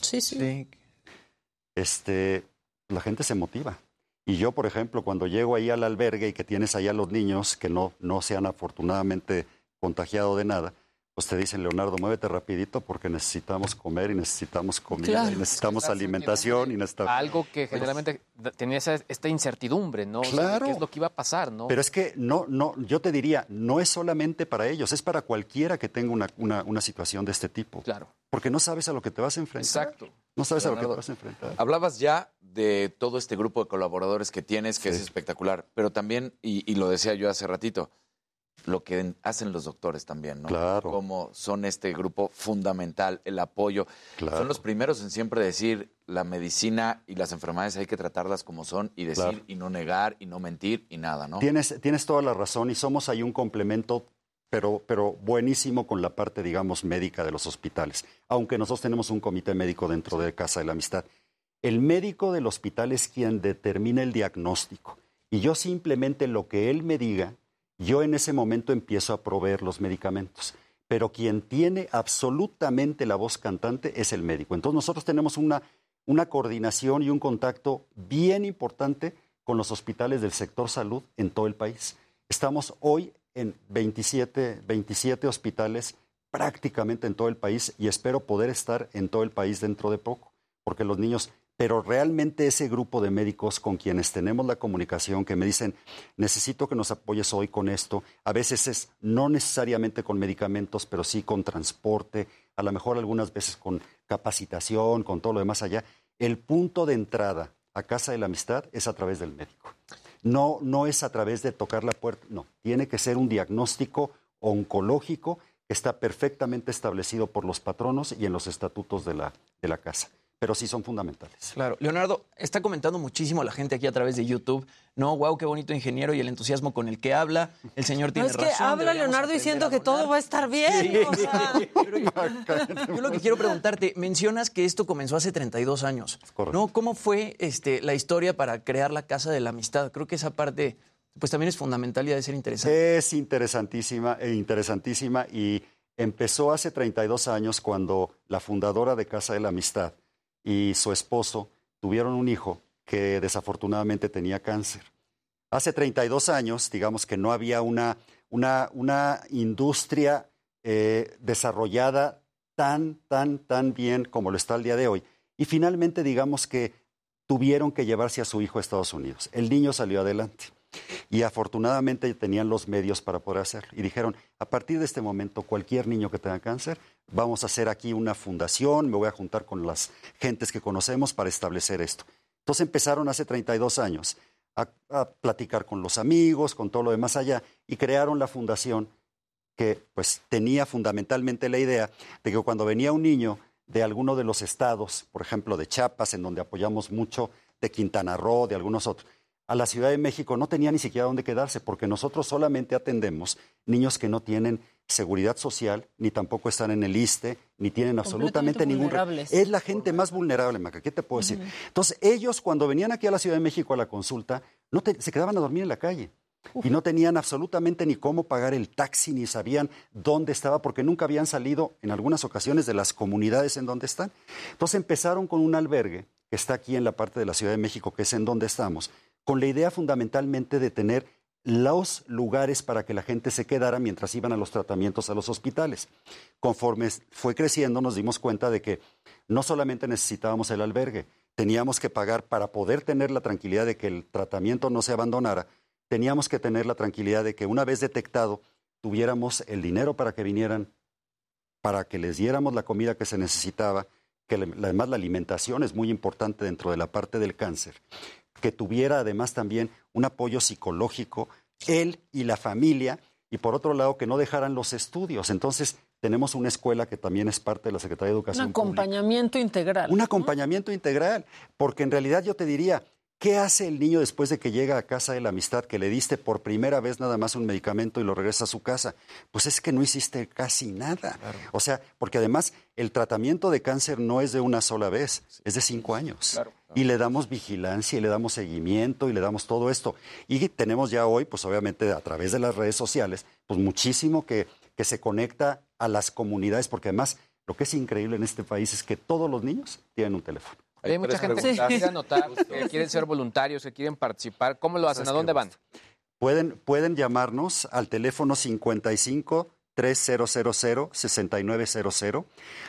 Sí, sí. este, la gente se motiva. Y yo, por ejemplo, cuando llego ahí al albergue y que tienes ahí a los niños que no, no se han afortunadamente contagiado de nada, pues te dicen, Leonardo, muévete rapidito porque necesitamos comer y necesitamos comida y necesitamos alimentación y necesitamos... Algo que generalmente tenía esa, esta incertidumbre, ¿no? Claro. ¿Qué es lo que iba a pasar, no? Pero es que no, no, yo te diría, no es solamente para ellos, es para cualquiera que tenga una, una, una situación de este tipo. Claro. Porque no sabes a lo que te vas a enfrentar. Exacto. No sabes a lo que te vas a enfrentar. Hablabas ya de todo este grupo de colaboradores que tienes, que Sí. es espectacular, pero también, y, y lo decía yo hace ratito, lo que hacen los doctores también, ¿no? Claro. Como son este grupo fundamental, el apoyo. Claro. Son los primeros en siempre decir la medicina y las enfermedades hay que tratarlas como son y decir Claro. y no negar y no mentir y nada, ¿no? Tienes, tienes toda la razón y somos ahí un complemento, pero, pero buenísimo con la parte, digamos, médica de los hospitales. Aunque nosotros tenemos un comité médico dentro de Casa de la Amistad. El médico del hospital es quien determina el diagnóstico. Y yo simplemente lo que él me diga, yo en ese momento empiezo a proveer los medicamentos. Pero quien tiene absolutamente la voz cantante es el médico. Entonces nosotros tenemos una, una coordinación y un contacto bien importante con los hospitales del sector salud en todo el país. Estamos hoy en 27, 27 hospitales prácticamente en todo el país y espero poder estar en todo el país dentro de poco, porque los niños, pero realmente ese grupo de médicos con quienes tenemos la comunicación, que me dicen, necesito que nos apoyes hoy con esto, a veces es no necesariamente con medicamentos, pero sí con transporte, a lo mejor algunas veces con capacitación, con todo lo demás allá, el punto de entrada a Casa de la Amistad es a través del médico. No, no es a través de tocar la puerta, no, tiene que ser un diagnóstico oncológico que está perfectamente establecido por los patronos y en los estatutos de la, de la casa. Pero sí son fundamentales. Claro. Leonardo, está comentando muchísimo la gente aquí a través de YouTube. No, wow, qué bonito ingeniero y el entusiasmo con el que habla. El señor No tiene es que razón. habla Leonardo diciendo que todo va a estar bien. Sí. o sea. Yo lo que quiero preguntarte, mencionas que esto comenzó hace 32 años. ¿no? ¿Cómo fue este, la historia para crear la Casa de la Amistad? Creo que esa parte pues también es fundamental y ha de ser interesante. Es interesantísima e interesantísima y empezó hace 32 años cuando la fundadora de Casa de la Amistad y su esposo tuvieron un hijo que desafortunadamente tenía cáncer. Hace 32 años, digamos que no había una, una, una industria eh, desarrollada tan, tan, tan bien como lo está el día de hoy. Y finalmente, digamos que tuvieron que llevarse a su hijo a Estados Unidos. El niño salió adelante. Y afortunadamente tenían los medios para poder hacerlo. Y dijeron, a partir de este momento, cualquier niño que tenga cáncer, vamos a hacer aquí una fundación, me voy a juntar con las gentes que conocemos para establecer esto. Entonces empezaron hace 32 años a, platicar con los amigos, con todo lo demás allá, y crearon la fundación que pues tenía fundamentalmente la idea de que cuando venía un niño de alguno de los estados, por ejemplo de Chiapas, en donde apoyamos mucho, de Quintana Roo, de algunos otros, a la Ciudad de México no tenía ni siquiera dónde quedarse, porque nosotros solamente atendemos niños que no tienen seguridad social, ni tampoco están en el ISTE, ni tienen absolutamente ningún... Es la gente más vulnerable, Maca, ¿qué te puedo decir? Entonces, ellos cuando venían aquí a la Ciudad de México a la consulta, no te- se quedaban a dormir en la calle. Y no tenían absolutamente ni cómo pagar el taxi, ni sabían dónde estaba, porque nunca habían salido en algunas ocasiones de las comunidades en donde están. Entonces empezaron con un albergue que está aquí en la parte de la Ciudad de México, que es en donde estamos, con la idea fundamentalmente de tener los lugares para que la gente se quedara mientras iban a los tratamientos a los hospitales. Conforme fue creciendo, nos dimos cuenta de que no solamente necesitábamos el albergue, teníamos que pagar para poder tener la tranquilidad de que el tratamiento no se abandonara, teníamos que tener la tranquilidad de que una vez detectado, tuviéramos el dinero para que vinieran, para que les diéramos la comida que se necesitaba, que además la alimentación es muy importante dentro de la parte del cáncer, que tuviera además también un apoyo psicológico, él y la familia, y por otro lado que no dejaran los estudios. Entonces tenemos una escuela que también es parte de la Secretaría de Un Educación Pública. acompañamiento integral. Un acompañamiento integral, porque en realidad yo te diría, ¿qué hace el niño después de que llega a casa de la amistad, que le diste por primera vez nada más un medicamento y lo regresa a su casa? Pues es que no hiciste casi nada. O sea, porque además el tratamiento de cáncer no es de una sola vez, es de cinco años. Y le damos vigilancia y le damos seguimiento y le damos todo esto. Y tenemos ya hoy, pues obviamente a través de las redes sociales, pues muchísimo que, que se conecta a las comunidades, porque además lo que es increíble en este país es que todos los niños tienen un teléfono. Hay mucha gente que quiere anotar, que quieren ser voluntarios, que quieren participar. ¿Cómo lo hacen? ¿A ¿Sabes dónde van? Pueden, pueden llamarnos al teléfono 55 3000-6900,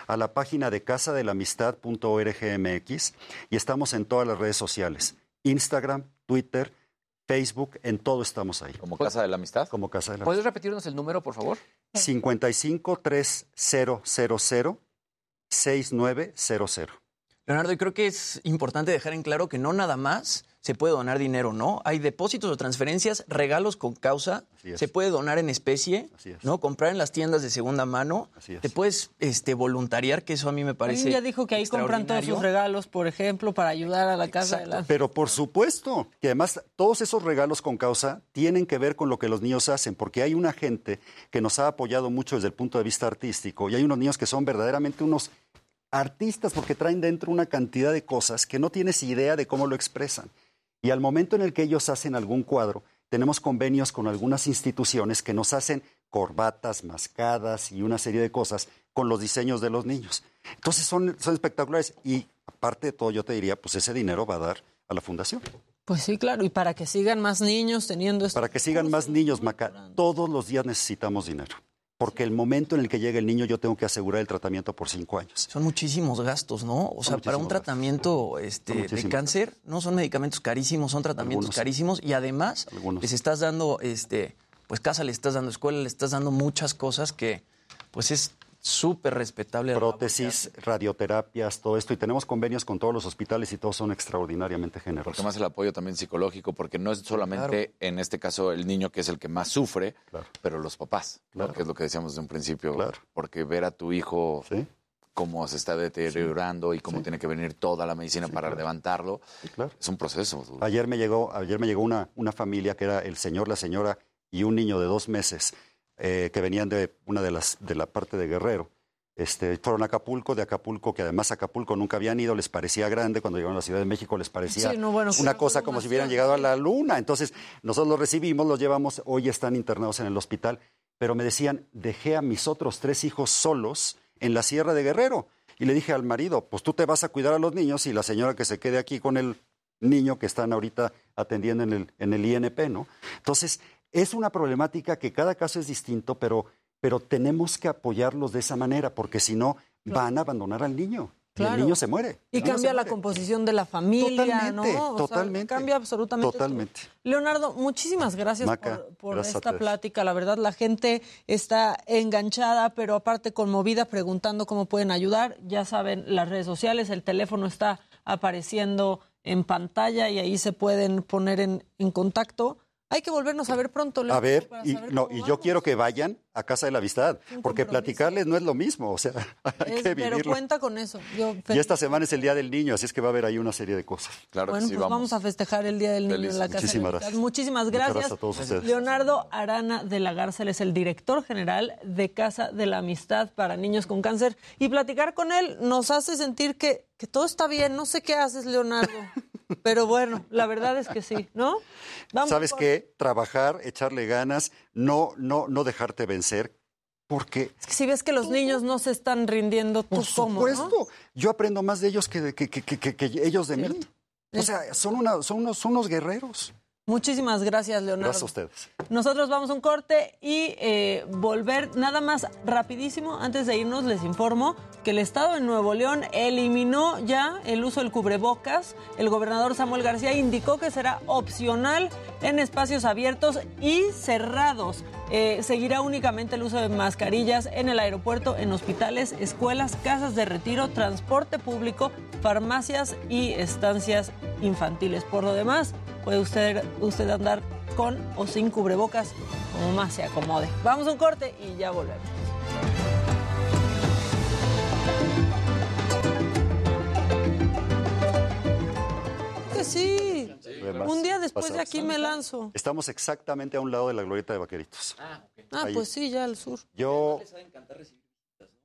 a la página de casadelamistad.org.mx y estamos en todas las redes sociales, Instagram, Twitter, Facebook, en todo estamos ahí. ¿Como Casa de la Amistad? Como Casa de la ¿Puedes repetirnos el número, por favor? 55 3000 6900. Leonardo, y creo que es importante dejar en claro que no nada más se puede donar dinero, ¿no? Hay depósitos o transferencias, regalos con causa, se puede donar en especie, ¿no? Comprar en las tiendas de segunda mano, te puedes este, voluntariar, que eso a mí me parece ya dijo que ahí compran todos sus regalos, por ejemplo, para ayudar a la casa de la... Pero por supuesto, que además todos esos regalos con causa tienen que ver con lo que los niños hacen, porque hay una gente que nos ha apoyado mucho desde el punto de vista artístico y hay unos niños que son verdaderamente unos artistas porque traen dentro una cantidad de cosas que no tienes idea de cómo lo expresan. Y al momento en el que ellos hacen algún cuadro, tenemos convenios con algunas instituciones que nos hacen corbatas, mascadas y una serie de cosas con los diseños de los niños. Entonces son, son espectaculares y aparte de todo yo te diría, pues ese dinero va a dar a la fundación. Pues sí, claro, y para que sigan más niños teniendo esto. Para que sigan más niños, Maca, todos los días necesitamos dinero. Porque el momento en el que llega el niño yo tengo que asegurar el tratamiento por cinco años. Son muchísimos gastos, ¿no? O sea, para un tratamiento este, de cáncer, no son medicamentos carísimos, son tratamientos carísimos y además les estás dando, este, pues casa, le estás dando escuela, le estás dando muchas cosas que, pues es súper respetable. Prótesis, radioterapias, todo esto. Y tenemos convenios con todos los hospitales y todos son extraordinariamente generosos. Porque más el apoyo también psicológico, porque no es solamente en este caso el niño que es el que más sufre, pero los papás, que es lo que decíamos desde un principio. Porque ver a tu hijo cómo se está deteriorando y cómo tiene que venir toda la medicina para levantarlo, es un proceso. Ayer me llegó, ayer me llegó una, una familia que era el señor, la señora y un niño de dos meses. Eh, que venían de una de las de la parte de Guerrero. Este, fueron a Acapulco, de Acapulco, que además Acapulco nunca habían ido, les parecía grande, cuando llegaron a la Ciudad de México les parecía una cosa como si hubieran llegado a la luna. Entonces, nosotros los recibimos, los llevamos, hoy están internados en el hospital, pero me decían, dejé a mis otros tres hijos solos en la Sierra de Guerrero. Y le dije al marido, pues tú te vas a cuidar a los niños y la señora que se quede aquí con el niño que están ahorita atendiendo en el, en el INP, ¿no? Entonces, es una problemática que cada caso es distinto, pero, pero tenemos que apoyarlos de esa manera, porque si no, van a abandonar al niño. Y el niño se muere. Y cambia la composición de la familia, totalmente, ¿no? totalmente. cambia absolutamente. Totalmente. Leonardo, muchísimas gracias por, esta plática. La verdad, la gente está enganchada, pero aparte conmovida, preguntando cómo pueden ayudar. Ya saben, las redes sociales, el teléfono está apareciendo en pantalla y ahí se pueden poner en, en contacto. Hay que volvernos a ver pronto. A ver, y, no, y yo quiero que vayan a Casa de la Amistad, porque platicarles no es lo mismo, o sea, hay que vivirlo. Pero cuenta con eso. y esta semana es el Día del Niño, así es que va a haber ahí una serie de cosas. Claro bueno, sí, pues vamos. a festejar el Día del Niño en la Casa Muchísimas de la gracias. Muchísimas gracias. gracias a todos ustedes. Leonardo Arana de la Garza, él es el director general de Casa de la Amistad para Niños con Cáncer. Y platicar con él nos hace sentir que, que todo está bien. No sé qué haces, Leonardo. Pero bueno, la verdad es que sí, ¿no? Vamos ¿Sabes qué? Trabajar, echarle ganas, no, no, no dejarte vencer, porque... Es que si ves que los niños no se están rindiendo, ¿tú Por cómo, supuesto. ¿no? Yo aprendo más de ellos que, de- que, que- que- que ellos de mí. O sea, son, una, son, unos, son unos guerreros. Muchísimas gracias, Leonardo. Gracias a ustedes. Nosotros vamos a un corte y eh, volver nada más rapidísimo. Antes de irnos, les informo que el Estado de Nuevo León eliminó ya el uso del cubrebocas. El gobernador Samuel García indicó que será opcional en espacios abiertos y cerrados. Eh, seguirá únicamente el uso de mascarillas en el aeropuerto, en hospitales, escuelas, casas de retiro, transporte público, farmacias y estancias infantiles. Por lo demás, puede usted, usted andar con o sin cubrebocas como más se acomode. Vamos a un corte y ya volvemos. Que sí. Además, Un día después de aquí me lanzo. Estamos exactamente a un lado de la glorieta de Vaqueritos. Ah, Ahí. pues sí, ya al sur. Yo,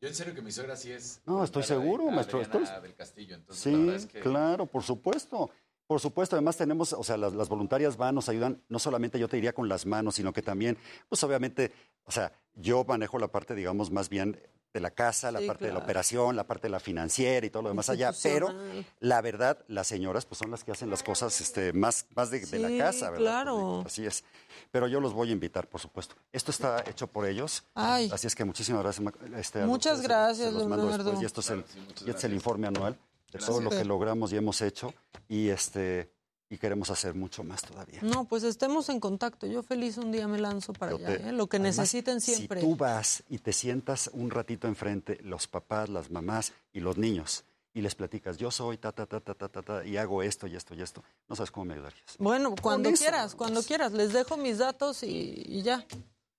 Yo en serio que mi suegra sí es... No, estoy seguro, maestro, Adriana estoy- del Castillo, entonces la verdad sí, es que... claro, por supuesto. Por supuesto, además tenemos, o sea, las, las voluntarias van, nos ayudan, no solamente yo te diría con las manos, sino que también, pues obviamente, o sea, yo manejo la parte, digamos, más bien de la casa, la Sí, parte de la operación, la parte de la financiera y todo lo demás allá, pero la verdad, las señoras pues son las que hacen las cosas este, más, más de, de la casa, ¿verdad? claro. Así es. Pero yo los voy a invitar, por supuesto. Esto está hecho por ellos. Ay. Así es que muchísimas gracias. Este, Muchas ustedes, gracias, se los mando Leonardo. después, y esto es el, y este es el informe anual de todo lo que Gracias. logramos y hemos hecho. Y, este, y queremos hacer mucho más todavía. No, pues estemos en contacto. Yo feliz un día me lanzo para Yo allá. te- ¿eh? Lo que Además, necesiten siempre. Si tú vas y te sientas un ratito enfrente, los papás, las mamás y los niños, y les platicas, yo soy ta, ta, ta, ta, ta, ta, ta, y hago esto y esto y esto, no sabes cómo me ayudarías. Bueno, cuando eso, quieras, cuando quieras. Les dejo mis datos y, y ya.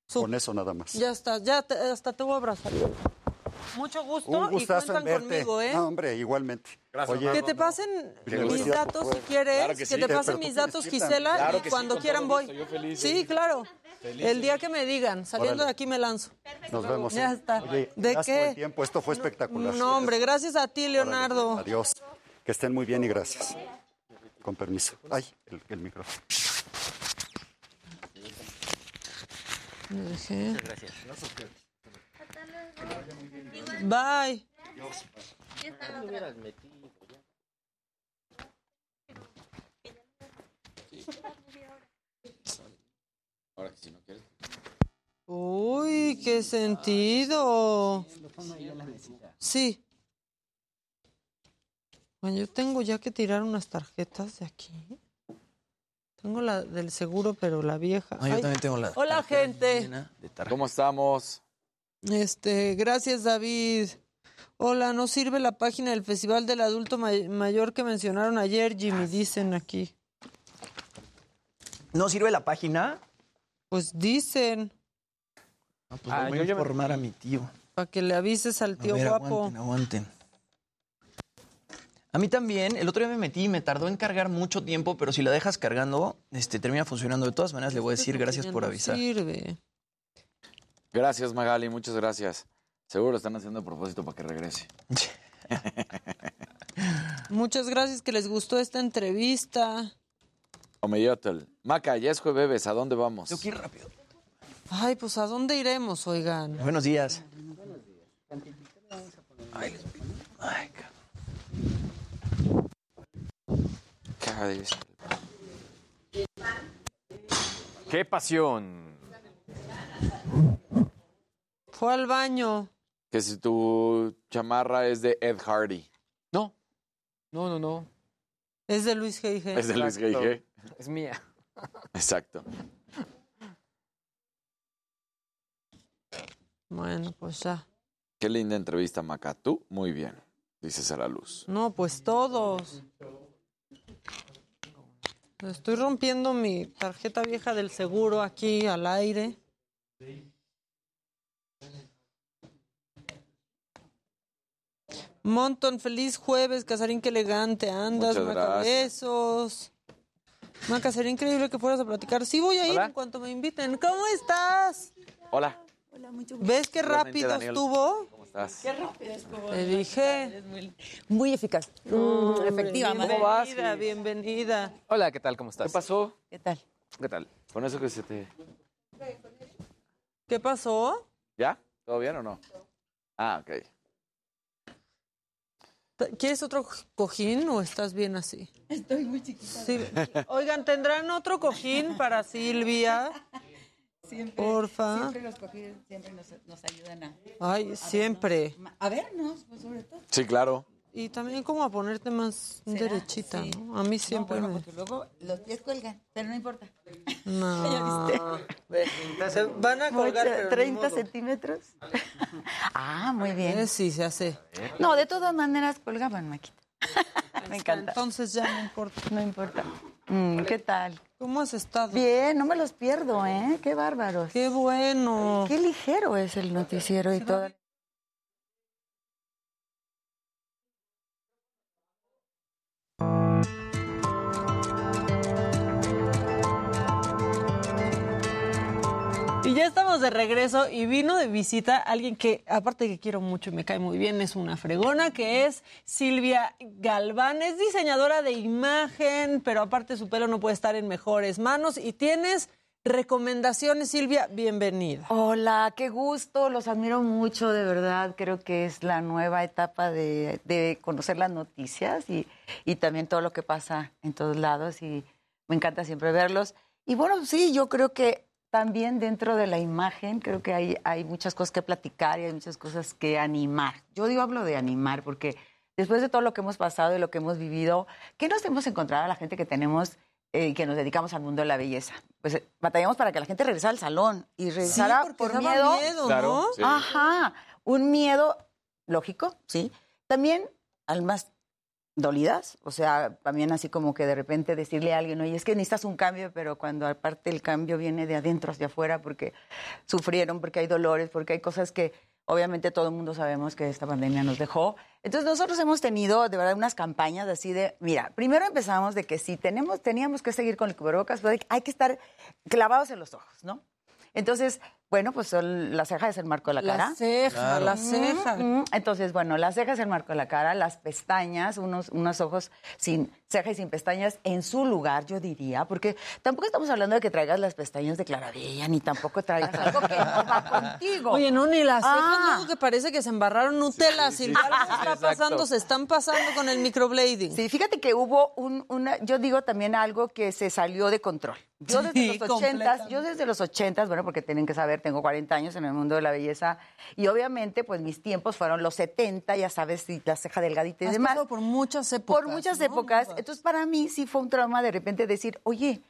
Su- Con eso nada más. Ya está, ya te- hasta te voy a abrazar. Mucho gusto Un y gustazo cuentan en verte. conmigo, ¿eh? No, hombre, igualmente. Oye, que te pasen mis datos si quieres, Claro que, que sí. te pasen mis datos. Gisela, Claro y sí, cuando con quieran todo voy. gusto, yo feliz, sí, claro. Feliz. El día que me digan, saliendo Órale. de aquí me lanzo. nos vemos. Ya está. Oye, ¿De gracias por el qué? tiempo, esto fue espectacular. No, hombre, gracias a ti, Leonardo. Adiós. Que estén muy bien y gracias. Con permiso. Ay, el, el micrófono. Me dejé. gracias. Bye. Ahora que si no quieres. Uy, qué sentido. Sí. Bueno, yo tengo ya que tirar unas tarjetas de aquí. Tengo la del seguro, pero la vieja. No, yo Ay, también tengo la. Hola, gente. ¿Cómo estamos? Este, gracias, David. Hola, no sirve la página del Festival del Adulto May- Mayor que mencionaron ayer, Jimmy, dicen aquí. ¿No sirve la página? Pues dicen, Ah, pues Ah, voy yo a me- informar a mi tío. para que le avises al A tío ver, guapo. aguanten, aguanten. A mí también, el otro día me metí y me tardó en cargar mucho tiempo, pero si la dejas cargando, este, termina funcionando. De todas maneras, le voy a decir gracias por avisar. Sirve. Gracias, Magali, muchas gracias. Seguro lo están haciendo a propósito para que regrese. Muchas gracias que les gustó esta entrevista. Omeyotl. Maca, ya es jueves, ¿a dónde vamos? Que ir rápido. Ay, pues ¿a dónde iremos, oigan? Buenos días. Ay, Cada vez. ¡Qué pasión! Fue al baño. Que si tu chamarra es de Ed Hardy. No, no, no, no. Es de Luis G.I.G. Es de Luis. G.I.G. Es mía. Exacto. Bueno, pues ya. Qué linda entrevista, Maca. Tú, muy bien, dices a la luz. No, pues todos. Estoy rompiendo mi tarjeta vieja del seguro aquí al aire. Monton, feliz jueves, Casarín, qué elegante andas, Muchas Maca, gracias. besos. Maca, sería increíble que fueras a platicar. Sí, voy a ir Hola. en cuanto me inviten. ¿Cómo estás? Hola. ¿Ves qué rápido Daniel. estuvo? ¿Cómo estás? Qué rápido estuvo. Te dije. Muy eficaz. Mm, Hombre, efectivamente. Bienvenida, bienvenida. Hola, ¿qué tal? ¿Cómo estás? ¿Qué pasó? ¿Qué tal? ¿Qué tal? Con eso que se te... ¿Qué pasó? ¿Ya? ¿Todo bien o no? Ah, ok. ¿Quieres otro cojín o estás bien así? Estoy muy chiquita. Sí. Oigan, ¿tendrán otro cojín para Silvia? Siempre, Porfa. Siempre los cojines siempre nos, nos ayudan a... Ay, siempre. A vernos, pues sobre todo. Sí, claro. Y también como a ponerte más ¿Será? derechita, Sí. ¿no? A mí siempre no, bueno, me... porque luego los pies cuelgan, pero no importa. No. ¿Ya van a colgar, pero ni 30 modo. centímetros. ah, muy bien. Eh, Sí, se hace. No, de todas maneras colgaban, Maquita. Me encanta. Entonces ya no importa. No importa. Mm, ¿Qué tal? ¿Cómo has estado? Bien, no me los pierdo, ¿eh? Qué bárbaros. Qué bueno. Qué ligero es el noticiero y todo. Y ya estamos de regreso y vino de visita alguien que, aparte que quiero mucho y me cae muy bien, es una fregona, que es Silvia Galván. Es diseñadora de imagen, pero aparte su pelo no puede estar en mejores manos y tienes recomendaciones. Silvia, bienvenida. Hola, qué gusto, los admiro mucho, de verdad. Creo que es la nueva etapa de, de conocer las noticias y, y también todo lo que pasa en todos lados y me encanta siempre verlos. Y bueno, sí, yo creo que también dentro de la imagen creo que hay, hay muchas cosas que platicar y hay muchas cosas que animar. Yo digo, hablo de animar porque después de todo lo que hemos pasado y lo que hemos vivido, ¿qué nos hemos encontrado a la gente que tenemos eh, que nos dedicamos al mundo de la belleza? Pues eh, batallamos para que la gente regresara al salón y regresara porque por miedo. Claro, ¿no? sí. Ajá, un miedo lógico, sí. También almas dolidas, o sea, también así como que de repente decirle a alguien, oye, es que necesitas un cambio, pero cuando aparte el cambio viene de adentro hacia afuera porque sufrieron, porque hay dolores, porque hay cosas que obviamente todo el mundo sabemos que esta pandemia nos dejó. Entonces nosotros hemos tenido de verdad unas campañas así de, mira, primero empezamos de que si tenemos, teníamos que seguir con el cubrebocas, pero hay- hay que estar clavados en los ojos, ¿no? Entonces, bueno, pues son- la ceja es el marco de la La cara. ceja, Claro. la ceja. Mm, mm. Entonces, bueno, la ceja es el marco de la cara, las pestañas, unos, unos ojos sin ceja y sin pestañas en su lugar, yo diría, porque tampoco estamos hablando de que traigas las pestañas de Clarabella, ni tampoco traigas algo que no va contigo. Oye, no, ni las cejas, Ah. luego que parece que se embarraron Nutella. Sí, sí, sí, algo sí, está pasando, se están pasando con el microblading. Sí, fíjate que hubo un, una, yo digo también algo que se salió de control. Yo desde Sí, los ochentas, yo desde los ochentas, bueno, porque tienen que saber, tengo 40 años en el mundo de la belleza y obviamente pues mis tiempos fueron los 70, ya sabes, y la ceja delgadita y Has demás. por muchas épocas. Por muchas ¿no? épocas. Entonces para mí sí fue un trauma de repente decir, oye,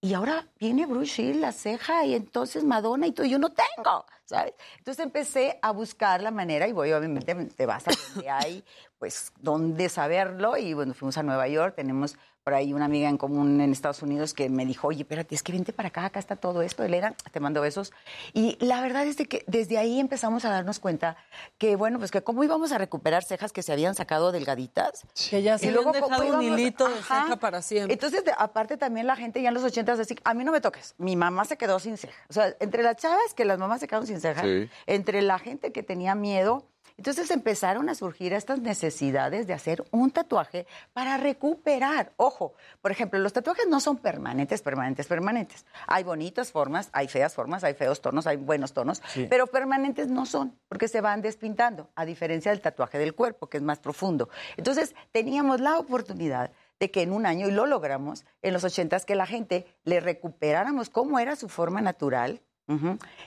y ahora viene Bruce Lee, la ceja, y entonces Madonna y todo, yo no tengo, ¿sabes? Entonces empecé a buscar la manera, y voy, obviamente, te vas a donde hay, pues, dónde saberlo, y bueno, fuimos a Nueva York, tenemos por ahí una amiga en común en Estados Unidos que me dijo, oye, espérate, es que vente para acá, acá está todo esto, Elena, te mando besos. Y la verdad es de que desde ahí empezamos a darnos cuenta que, bueno, pues que cómo íbamos a recuperar cejas que se habían sacado delgaditas. Que ya se Y luego, ¿cómo dejado un íbamos? hilito de Ajá. ceja para siempre. Entonces, de- aparte también la gente ya en los ochentas decía, a mí no me toques. Mi mamá se quedó sin ceja. O sea, entre las chavas que las mamás se quedaron sin ceja, Sí. entre la gente que tenía miedo, entonces empezaron a surgir estas necesidades de hacer un tatuaje para recuperar. Ojo, por ejemplo, los tatuajes no son permanentes, permanentes, permanentes. Hay bonitas formas, hay feas formas, hay feos tonos, hay buenos tonos, Sí. pero permanentes no son, porque se van despintando, a diferencia del tatuaje del cuerpo, que es más profundo. Entonces, teníamos la oportunidad de que en un año, y lo logramos, en los ochentas, que la gente le recuperáramos cómo era su forma natural.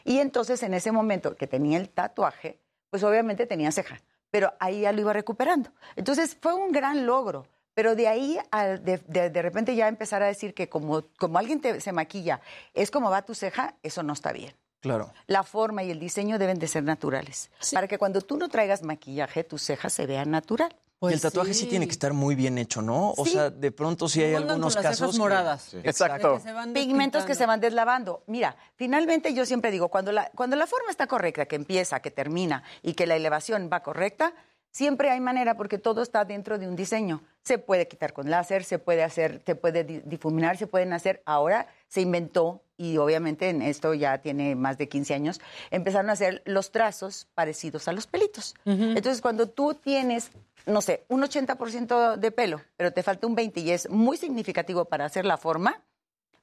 Y entonces, en ese momento que tenía el tatuaje, pues obviamente tenía ceja, pero ahí ya lo iba recuperando. Entonces, fue un gran logro. Pero de ahí, a de, de- de repente ya empezar a decir que como, como alguien te- se maquilla, es como va tu ceja, eso no está bien. Claro. La forma y el diseño deben de ser naturales. Para que cuando tú no traigas maquillaje, tu ceja se vea natural. El tatuaje sí. tiene que estar muy bien hecho, ¿no? O sea, de pronto sí hay algunos con las cejas casos. que- moradas. Sí. Exacto. Pigmentos que se van deslavando. Mira, finalmente yo siempre digo, cuando la, cuando la forma está correcta, que empieza, que termina y que la elevación va correcta, siempre hay manera porque todo está dentro de un diseño. Se puede quitar con láser, se puede hacer, se puede di- difuminar, se pueden hacer. Ahora se inventó y obviamente en esto ya tiene más de 15 años, empezaron a hacer los trazos parecidos a los pelitos. Entonces, cuando tú tienes, no sé, un 80% de pelo, pero te falta un 20 y es muy significativo para hacer la forma,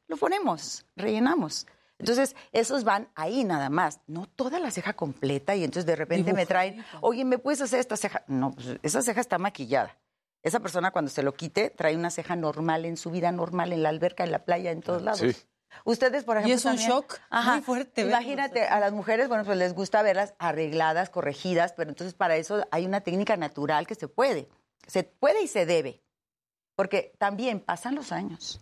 lo ponemos, rellenamos. Entonces, esos van ahí nada más, no toda la ceja completa y entonces de repente me traen, oye, ¿me puedes hacer esta ceja? No, pues esa ceja está maquillada. Esa persona cuando se lo quite trae una ceja normal en su vida normal, en la alberca, en la playa, en todos lados. Sí. Ustedes, por ejemplo, es un también- shock muy fuerte Imagínate, a las mujeres, bueno, pues les gusta verlas arregladas, corregidas, pero entonces para eso hay una técnica natural que se puede. Se puede y se debe. Porque también pasan los años.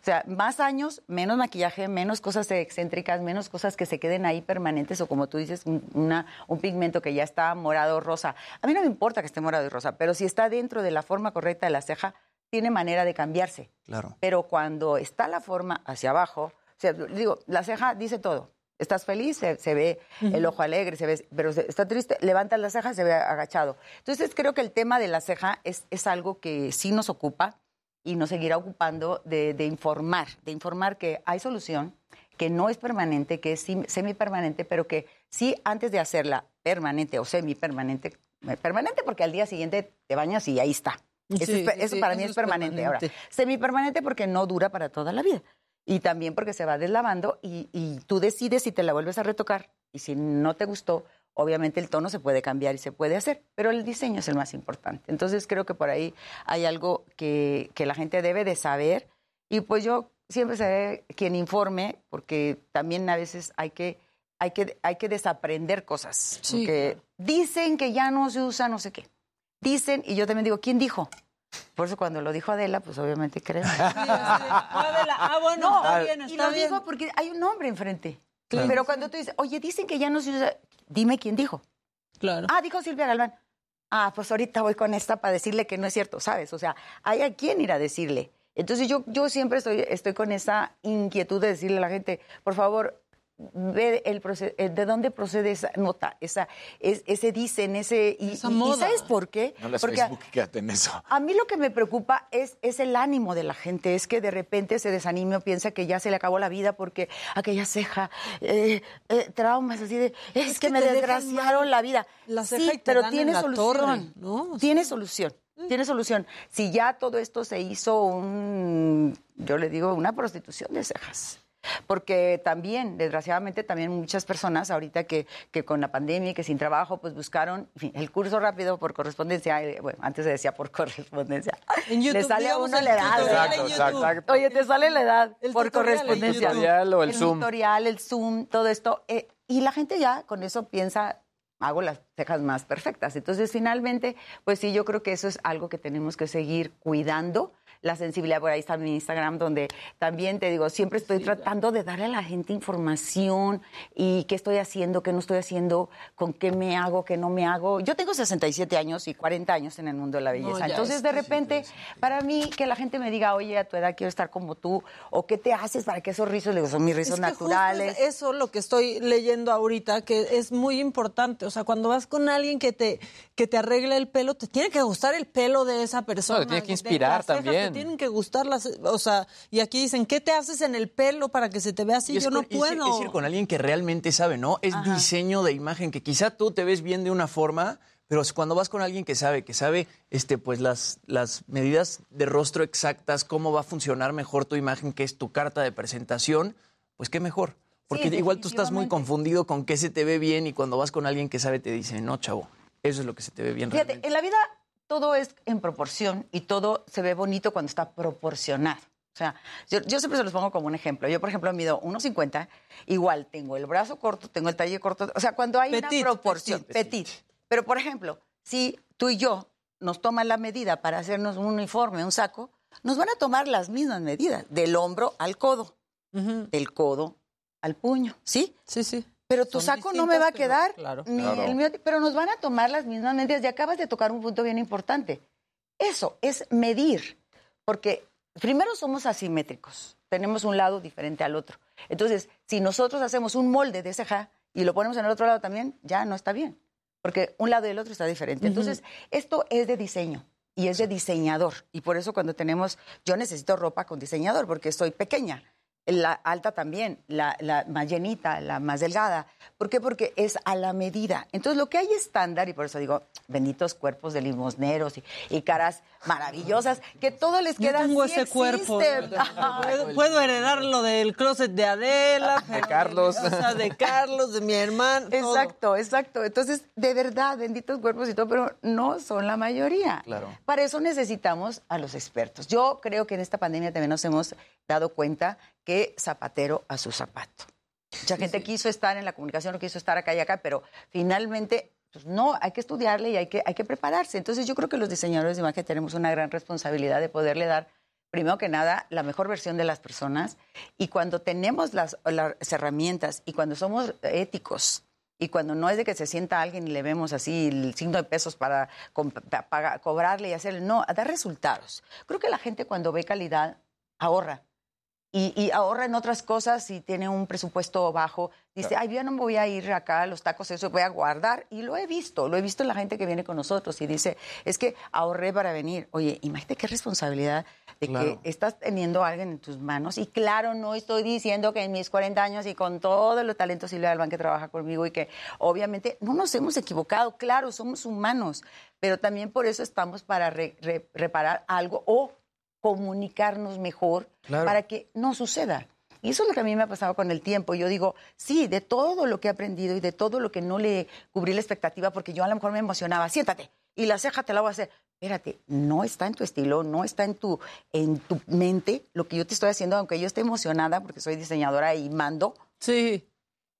O sea, más años, menos maquillaje, menos cosas excéntricas, menos cosas que se queden ahí permanentes o como tú dices, un, una- un pigmento que ya está morado o rosa. A mí no me importa que esté morado y rosa, pero si está dentro de la forma correcta de la ceja, tiene manera de cambiarse. Claro. Pero cuando está la forma hacia abajo, o sea, digo, la ceja dice todo. Estás feliz, se, se ve el ojo alegre, se ve, pero se- está triste, levantas la ceja, se ve agachado. Entonces creo que el tema de la ceja es, es algo que sí nos ocupa y nos seguirá ocupando de, de informar, de informar que hay solución, que no es permanente, que es semipermanente, pero que sí antes de hacerla permanente o semipermanente, eh, permanente porque al día siguiente te bañas y ahí está. Eso, Sí, es eso sí, para eso mí es es permanente. Ahora, permanente. semipermanente porque no dura para toda la vida. Y también porque se va deslavando y, y tú decides si te la vuelves a retocar y si no te gustó, obviamente el tono se puede cambiar y se puede hacer, pero el diseño es el más importante. Entonces creo que por ahí hay algo que, que la gente debe de saber y pues yo siempre seré quien informe porque también a veces hay que, hay que, hay que desaprender cosas. Sí. Porque dicen que ya no se usa no sé qué. Dicen, y yo también digo, ¿quién dijo? Por eso cuando lo dijo Adela, pues obviamente creo. Ah, bueno, No, está bien, y lo bien. digo porque hay un nombre enfrente. Claro. Pero cuando tú dices, oye, dicen que ya no se usa, dime quién dijo. Claro. Ah, dijo Silvia Galván. Ah, pues ahorita voy con esta para decirle que no es cierto, ¿sabes? O sea, hay a quién ir a decirle. Entonces yo, yo siempre estoy, estoy con esa inquietud de decirle a la gente, por favor, ve el eh, de dónde procede esa nota, esa, es- ese dicen, ese... Y, Esa y- y moda. ¿sabes por qué? No las Porque Facebook, quédate en eso. a mí lo que me preocupa es, es el ánimo de la gente, es que de repente se desanime o piensa que ya se le acabó la vida porque aquella ceja, eh, eh, traumas así de, es, que, que me desgraciaron la vida. la ceja sí, y te pero dan en tiene la solución. torre, ¿no? Tiene solución. Tiene solución. Si ya todo esto se hizo un, yo le digo, una prostitución de cejas. Porque también, desgraciadamente, también muchas personas ahorita que, que con la pandemia y que sin trabajo, pues buscaron en fin, el curso rápido por correspondencia. eh, Bueno, antes se decía por correspondencia. En YouTube, Le sale a uno el la edad. Exacto, exacto. Oye, te sale la edad El por correspondencia. El tutorial o el Zoom. tutorial, el Zoom, todo esto. eh, y la gente ya con eso piensa, hago las cejas más perfectas. Entonces, finalmente, pues sí, yo creo que eso es algo que tenemos que seguir cuidando. La sensibilidad, por ahí está mi Instagram, donde también te digo, siempre estoy tratando de darle a la gente información y qué estoy haciendo, qué no estoy haciendo, con qué me hago, qué no me hago. Yo tengo 67 años y 40 años en el mundo de la belleza. Entonces, de repente, para mí, que la gente me diga, oye, a tu edad quiero estar como tú, o qué te haces para que esos rizos, le digo, son mis rizos Es que justo naturales. es eso lo que estoy leyendo ahorita, que es muy importante. O sea, cuando vas con alguien que te, que te arregle el pelo, te tiene que gustar el pelo de esa persona. No, te tiene que inspirar también. Te tienen que gustar las, o sea, y aquí dicen, ¿qué te haces en el pelo para que se te vea así? Es Yo no con- es puedo. Es ir con alguien que realmente sabe, ¿no? Es Ajá. diseño de imagen, que quizá tú te ves bien de una forma, pero es cuando vas con alguien que sabe, que sabe este, pues las, las medidas de rostro exactas, cómo va a funcionar mejor tu imagen, que es tu carta de presentación, pues qué mejor. Porque igual tú estás muy confundido con qué se te ve bien y cuando vas con alguien que sabe te dice, no, chavo, eso es lo que se te ve bien Fíjate, realmente. en la vida todo es en proporción y todo se ve bonito cuando está proporcionado. O sea, yo, yo siempre se los pongo como un ejemplo. Yo, por ejemplo, mido 1,50, igual tengo el brazo corto, tengo el talle corto. O sea, cuando hay Petit, una proporción, petit. Pero, por ejemplo, si tú y yo nos toman la medida para hacernos un uniforme, un saco, nos van a tomar las mismas medidas, del hombro al codo, del codo al puño, ¿sí? Sí, sí. Pero tu saco no me va a pero- quedar, claro. ni Claro. el mío, pero nos van a tomar las mismas medidas. Y acabas de tocar un punto bien importante. Eso es medir, porque primero somos asimétricos, tenemos un lado diferente al otro. Entonces, si nosotros hacemos un molde de ceja y lo ponemos en el otro lado también, ya no está bien, porque un lado y el otro está diferente. Entonces, esto es de diseño y es de diseñador. Y por eso cuando tenemos, yo necesito ropa con diseñador, porque soy pequeña. La alta también, la, la más llenita, la más delgada. ¿Por qué? Porque es a la medida. Entonces, lo que hay estándar, y por eso digo, benditos cuerpos de limosneros y, y caras maravillosas, que todo les Yo queda tengo sí ese cuerpo. Puedo, puedo heredar lo del closet de Adela, De pero- Carlos. de Carlos, de mi hermano. todo. Exacto, exacto. Entonces, de verdad, benditos cuerpos y todo, pero no son la mayoría. Claro. Para eso necesitamos a los expertos. Yo creo que en esta pandemia también nos hemos dado cuenta que zapatero a su zapato. Mucha gente quiso estar en la comunicación, no quiso estar acá y acá, pero finalmente, pues no, hay que estudiarle y hay que, hay que prepararse. Entonces yo creo que los diseñadores de imagen tenemos una gran responsabilidad de poderle dar, primero que nada, la mejor versión de las personas. Y cuando tenemos las, las herramientas y cuando somos éticos, y cuando no es de que se sienta alguien y le vemos así el signo de pesos para com- pa- paga- cobrarle y hacerle, no, a dar resultados. Creo que la gente cuando ve calidad ahorra. Y, y ahorra en otras cosas si tiene un presupuesto bajo. Dice, ay, yo no me voy a ir acá a los tacos, eso voy a guardar. Y lo he visto, lo he visto en la gente que viene con nosotros y dice, es que ahorré para venir. Oye, imagínate qué responsabilidad de Claro. que estás teniendo a alguien en tus manos. Y claro, no estoy diciendo que en mis 40 años y con todos los talentos Silvia Galván que trabaja conmigo y que obviamente no nos hemos equivocado, claro, somos humanos, pero también por eso estamos para re- re- reparar algo o comunicarnos mejor Claro. para que no suceda. Y eso es lo que a mí me ha pasado con el tiempo. Yo digo, sí, de todo lo que he aprendido y de todo lo que no le cubrí la expectativa, porque yo a lo mejor me emocionaba, siéntate, y la ceja te la voy a hacer. Espérate, no está en tu estilo, no está en tu, en tu mente lo que yo te estoy haciendo, aunque yo esté emocionada porque soy diseñadora y mando. Sí.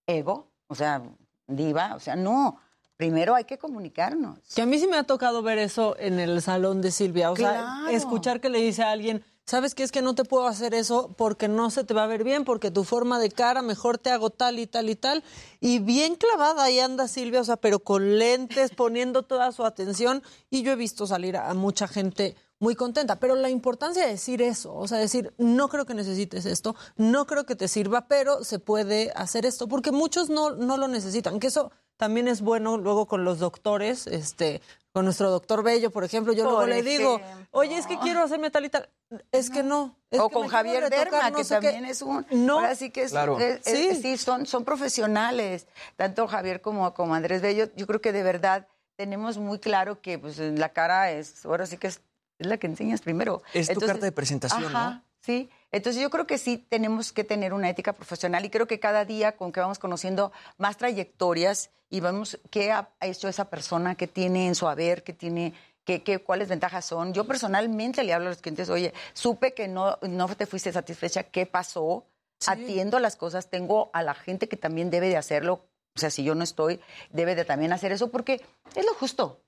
Ego, o sea, diva, o sea, no. Primero hay que comunicarnos. Que a mí sí me ha tocado ver eso en el salón de Silvia. O sea, escuchar que le dice a alguien, ¿sabes qué? Es que no te puedo hacer eso porque no se te va a ver bien, porque tu forma de cara, mejor te hago tal y tal y tal. Y bien clavada ahí anda Silvia, o sea, pero con lentes, poniendo toda su atención. Y yo he visto salir a mucha gente muy contenta. Pero la importancia de decir eso, o sea, decir, no creo que necesites esto, no creo que te sirva, pero se puede hacer esto, porque muchos no, no lo necesitan, que eso también es bueno luego con los doctores, este, con nuestro doctor Bello, por ejemplo, yo luego le digo, oye, es que quiero hacerme tal y tal. Es que no. es o que con Javier retocar, Derma, no que qué. también es un... No. Ahora sí que es, Claro. es- es- Sí. sí, son, son profesionales, tanto Javier como, como Andrés Bello. Yo creo que de verdad tenemos muy claro que pues, la cara es, ahora sí que es, es la que enseñas primero. Es tu carta de presentación, ¿no? ajá, Sí, entonces yo creo que sí tenemos que tener una ética profesional y creo que cada día con que vamos conociendo más trayectorias y vemos qué ha hecho esa persona, qué tiene en su haber, qué tiene, qué, qué- cuáles ventajas son. Yo personalmente le hablo a los clientes, oye, supe que no, no te fuiste satisfecha, ¿qué pasó? Atiendo las cosas, tengo a la gente que también debe de hacerlo, o sea, si yo no estoy, debe de también hacer eso porque es lo justo.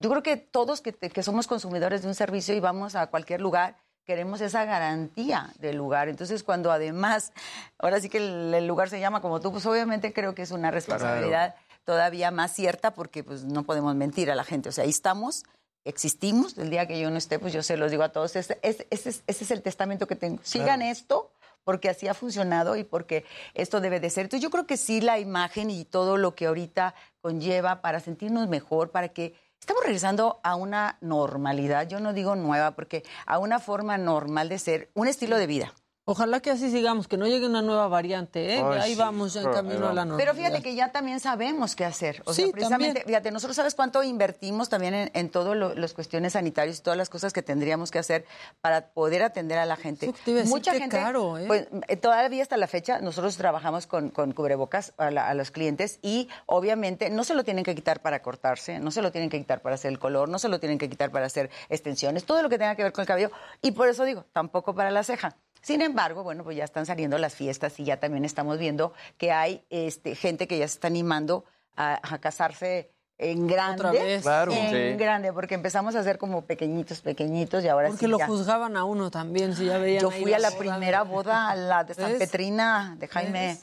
Yo creo que todos que, que somos consumidores de un servicio y vamos a cualquier lugar, queremos esa garantía del lugar. Entonces, cuando además, ahora sí que el, el lugar se llama como tú, pues obviamente creo que es una responsabilidad todavía más cierta porque pues no podemos mentir a la gente. O sea, ahí estamos, existimos. El día que yo no esté, pues yo se los digo a todos. Ese, ese- ese es, ese es el testamento que tengo. Sigan esto porque así ha funcionado y porque esto debe de ser. Entonces yo creo que sí la imagen y todo lo que ahorita conlleva para sentirnos mejor, para que estamos regresando a una normalidad, yo no digo nueva, porque a una forma normal de ser, un estilo de vida. Ojalá que así sigamos, que no llegue una nueva variante, ¿eh? Ay, ahí sí. vamos ya en camino a la normalidad. Pero fíjate que ya también sabemos qué hacer. O sea, Sí, precisamente, también. fíjate, nosotros sabes cuánto invertimos también en, en todas las cuestiones sanitarias y todas las cosas que tendríamos que hacer para poder atender a la gente. te iba a decir, Mucha qué gente, caro, ¿eh? pues eh, todavía hasta la fecha, nosotros trabajamos con, con cubrebocas a, la- a los clientes y obviamente no se lo tienen que quitar para cortarse, no se lo tienen que quitar para hacer el color, no se lo tienen que quitar para hacer extensiones, todo lo que tenga que ver con el cabello. Y por eso digo, tampoco para la ceja. Sin embargo, bueno, pues ya están saliendo las fiestas y ya también estamos viendo que hay este, gente que ya se está animando a, a casarse en grande. Otra vez. Claro. En Sí. grande, porque empezamos a hacer como pequeñitos, pequeñitos y ahora Porque sí lo ya. juzgaban a uno también, si ya veían Yo ahí fui a la boda. primera boda, a la de San ¿Ves? Petrina, de Jaime. ¿Ves?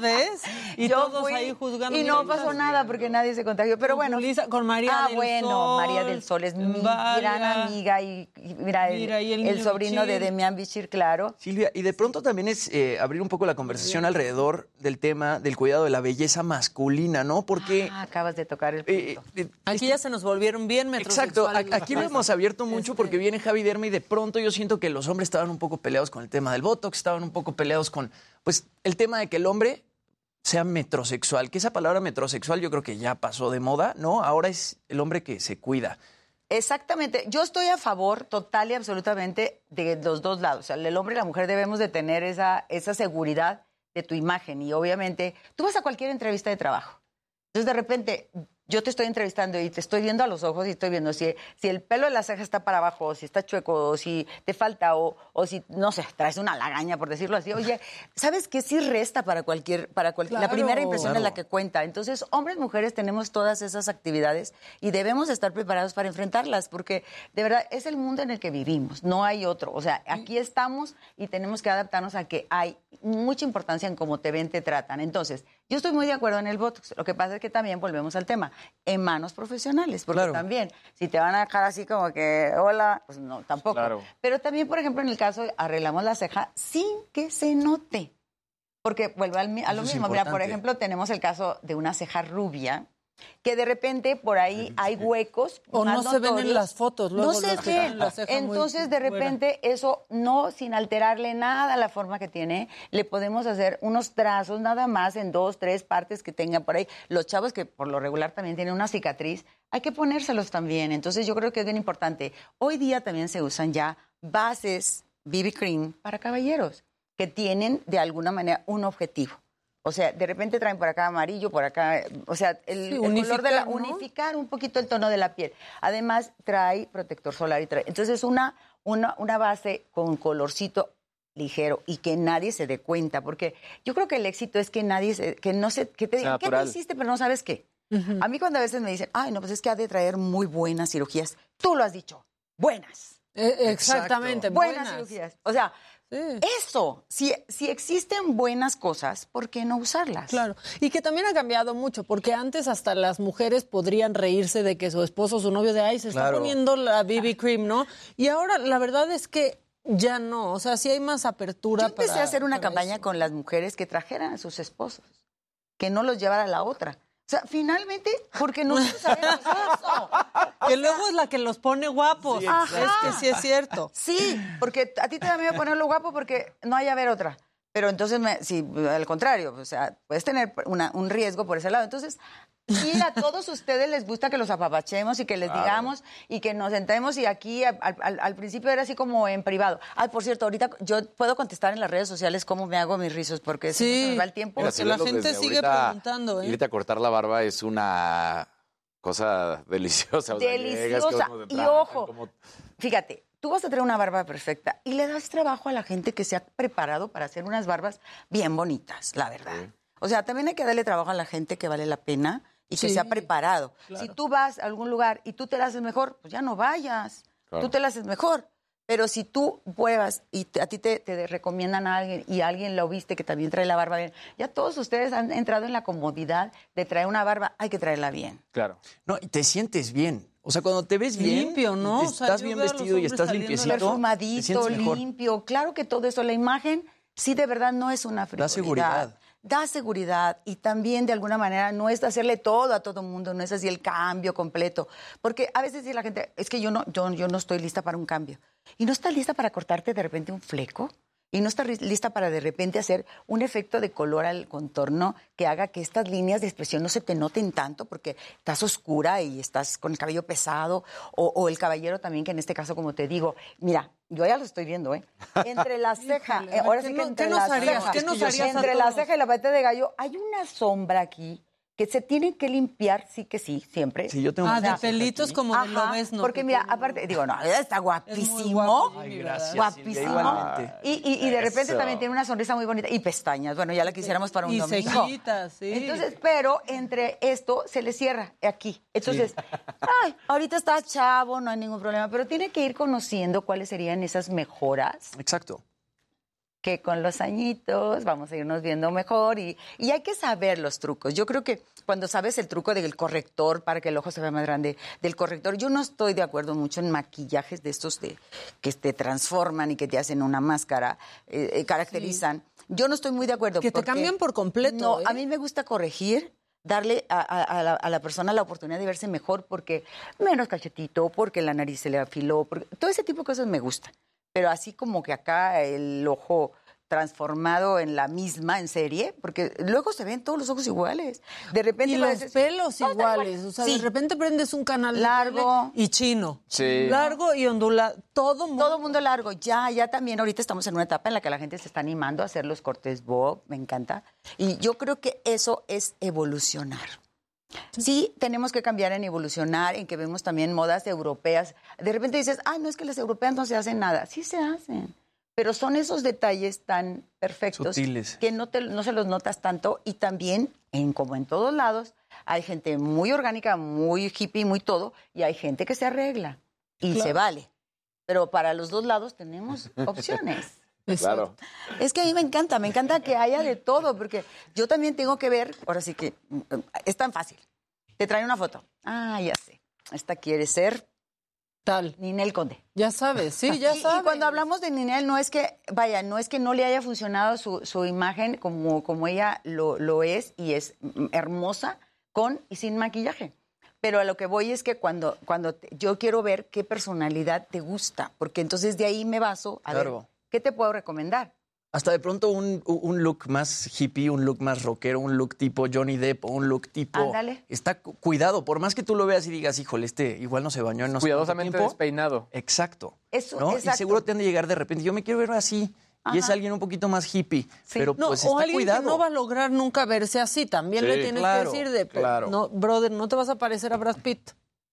¿Ves? Y Yo todos fui ahí juzgando. Y no pasó nada porque nadie se contagió. Pero bueno. con María ah, del bueno, Sol, María del Sol es mi Varia. gran amiga y, y mira, el, y sobrino de. Demián Bichir, claro. Silvia, y de pronto también es eh, abrir un poco la conversación alrededor del tema del cuidado de la belleza masculina, ¿no? Porque... Ah, acabas de tocar el punto. Aquí ya se nos volvieron bien Exacto, aquí lo hemos abierto mucho porque viene Javi Derma y de pronto yo siento que los hombres estaban un poco peleados con el tema del Botox, estaban un poco peleados con, pues, el tema de que el hombre sea metrosexual, que esa palabra metrosexual yo creo que ya pasó de moda, ¿no? Ahora es el hombre que se cuida. Exactamente. Yo estoy a favor total y absolutamente de los dos lados. O sea, el hombre y la mujer debemos de tener esa, esa seguridad de tu imagen. Y obviamente, tú vas a cualquier entrevista de trabajo. Entonces, de repente, yo te estoy entrevistando y te estoy viendo a los ojos y estoy viendo si, si el pelo de la ceja está para abajo, o si está chueco, o si te falta, o, o si, no sé, traes una lagaña, por decirlo así. Oye, ¿sabes qué? Sí resta para cualquier, para cualquier, la Claro. primera impresión es la Claro. que cuenta. Entonces, hombres, mujeres, tenemos todas esas actividades y debemos estar preparados para enfrentarlas, porque de verdad es el mundo en el que vivimos, no hay otro. O sea, aquí estamos y tenemos que adaptarnos a que hay mucha importancia en cómo te ven, te tratan. Entonces, yo estoy muy de acuerdo en el Botox. Lo que pasa es que también volvemos al tema, en manos profesionales, porque Claro. también, si te van a dejar así como que, hola, pues no, tampoco. Claro. Pero también, por ejemplo, en el caso, arreglamos la ceja sin que se note. Porque vuelve a lo Eso mismo. Mira, por ejemplo, tenemos el caso de una ceja rubia, que de repente por ahí hay huecos. O no se ven en las fotos, No se ven. Entonces, de fuera. repente, eso no, sin alterarle nada a la forma que tiene, le podemos hacer unos trazos nada más en dos, tres partes que tengan por ahí. Los chavos que por lo regular también tienen una cicatriz, hay que ponérselos también. Entonces, yo creo que es bien importante. Hoy día también se usan ya bases BB cream para caballeros que tienen de alguna manera un objetivo. O sea, de repente traen por acá amarillo, por acá, o sea, el, Sí, el color de la unificar, ¿no? unificar un poquito el tono de la piel. Además trae protector solar y trae, entonces una una una base con colorcito ligero y que nadie se dé cuenta, porque yo creo que el éxito es que nadie se, que no se que te digan qué te hiciste pero no sabes qué. A mí cuando a veces me dicen, "Ay, no, pues es que ha de traer muy buenas cirugías." Tú lo has dicho. Buenas. Eh, exactamente, Buenas, buenas. cirugías. O sea, eso, si, si existen buenas cosas, ¿por qué no usarlas? Claro, y que también ha cambiado mucho, porque antes hasta las mujeres podrían reírse de que su esposo o su novio de, ay, se está poniendo la BB cream, ¿no? Y ahora la verdad es que ya no, o sea, sí hay más apertura Yo empecé para- a hacer una campaña con las mujeres que trajeran a sus esposos, que no los llevara a la otra. O sea, finalmente, porque no sabemos eso. Que luego es la que los pone guapos. Ajá. Es que sí es cierto. Sí, porque a ti te da miedo ponerlo guapo porque no hay a ver otra. Pero entonces, me, sí, al contrario, o sea, puedes tener una- un riesgo por ese lado. Entonces, sí, a todos ustedes les gusta que los apapachemos y que les Claro. digamos y que nos sentemos y aquí al, al- al principio era así como en privado. Ay, por cierto, ahorita yo puedo contestar en las redes sociales cómo me hago mis rizos porque si no se nos va el tiempo. Mira, si verlo desde ahorita, Irte a cortar la barba es una cosa deliciosa. o sea, llegas, Deliciosa. Y ojo, como- fíjate, tú vas a tener una barba perfecta y le das trabajo a la gente que se ha preparado para hacer unas barbas bien bonitas, la verdad. O sea, también hay que darle trabajo a la gente que vale la pena y que se ha preparado. claro. Si tú vas a algún lugar y tú te la haces mejor, pues ya no vayas. Claro. Tú te la haces mejor. Pero si tú pruebas y te- a ti te, te recomiendan a alguien y alguien lo viste que también trae la barba bien, ya todos ustedes han entrado en la comodidad de traer una barba, hay que traerla bien. Claro. No, y te sientes bien. O sea, cuando te ves bien, Limpio, ¿no? y te O sea, estás bien vestido y hombres estás limpiecito, te Perfumadito, limpio. Claro que todo eso, la imagen, sí, de verdad no es una frivolidad. seguridad. Da seguridad y también de alguna manera no es hacerle todo a todo mundo, no es así el cambio completo. Porque a veces dice la gente, es que yo no, yo, yo no estoy lista para un cambio. ¿Y no estás lista para cortarte de repente un fleco? ¿Y no estás ri- lista para de repente hacer un efecto de color al contorno que haga que estas líneas de expresión no se te noten tanto porque estás oscura y estás con el cabello pesado? O, o el caballero también, que en este caso, como te digo, mira, yo ya lo estoy viendo, ¿eh? Entre la ceja, eh, ahora ¿qué sí que entre qué nos la harías? ceja, ¿Qué nos harías a entre la ceja y la pata de gallo, hay una sombra aquí que se tiene que limpiar, sí que sí, siempre. Sí, yo tengo Ah, de pelitos como de Ajá, Lobezno, Porque que mira, tiene- aparte, digo, no, está guapísimo. guapo, ¿verdad? gracias, Guapísimo. Silvia. Y, y- y de repente Eso. también tiene una sonrisa muy bonita. Y pestañas. Bueno, ya la quisiéramos para un Y domingo. cejitas, sí. Entonces, pero entre esto se le cierra aquí. Entonces, ay, ahorita está chavo, no hay ningún problema, pero tiene que ir conociendo cuáles serían esas mejoras Exacto. Que con los añitos vamos a irnos viendo mejor y, y hay que saber los trucos. Yo creo que cuando sabes el truco del corrector para que el ojo se vea más grande, del corrector, yo no estoy de acuerdo mucho en maquillajes de estos de, que te transforman y que te hacen una máscara, eh, eh, caracterizan. Yo no estoy muy de acuerdo. Que te cambian por completo, No, ¿eh? a mí me gusta corregir darle a, a- a la, a la persona la oportunidad de verse mejor porque menos cachetito, porque la nariz se le afiló, porque, todo ese tipo de cosas me gustan. Pero así como que acá el ojo transformado en la misma, en serie, porque luego se ven todos los ojos iguales. De repente Y lo los pelos iguales. O sea, Sí. de repente prendes un canal Largo. y chino. Sí. Largo y ondulado. Todo mundo. Todo mundo largo. Ya, ya también ahorita estamos en una etapa en la que la gente se está animando a hacer los cortes bob, me encanta. Y yo creo que eso es evolucionar. Sí, tenemos que cambiar en evolucionar, en que vemos también modas europeas. De repente dices, ah, no es que las europeas no se hacen nada. Sí se hacen. Pero son esos detalles tan perfectos Sutiles. que no, te- no se los notas tanto. Y también, en, como en todos lados, hay gente muy orgánica, muy hippie, muy todo, y hay gente que se arregla. Y Claro. se vale. Pero para los dos lados tenemos opciones. Claro. Es que a mí me encanta, me encanta que haya de todo, porque yo también tengo que ver, ahora sí que es tan fácil. Te trae una foto. Ah, ya sé. Esta quiere ser tal. Ninel Conde. Ya sabes, sí, ya Y- y, sabes. cuando hablamos de Ninel, no es que, vaya, no es que no le haya funcionado su, su imagen como, como ella lo, lo es y es hermosa con y sin maquillaje. Pero a lo que voy es que cuando, cuando te- yo quiero ver qué personalidad te gusta, porque entonces de ahí me baso a Claro. ver qué te puedo recomendar. Hasta de pronto un, un look más hippie, un look más rockero, un look tipo Johnny Depp, un look tipo... Ándale. Está cu- cuidado, por más que tú lo veas y digas, híjole, este igual no se bañó en no Cuidadosamente tiempo". despeinado. Exacto. Eso, ¿no? Y exacto. seguro te han de llegar de repente, yo me quiero ver así. y es alguien un poquito más hippie. Pero No, pues o está alguien cuidado. que no va a lograr nunca verse así. También le Sí, tienes claro, que decir de, claro. no, brother, no te vas a parecer a Brad Pitt.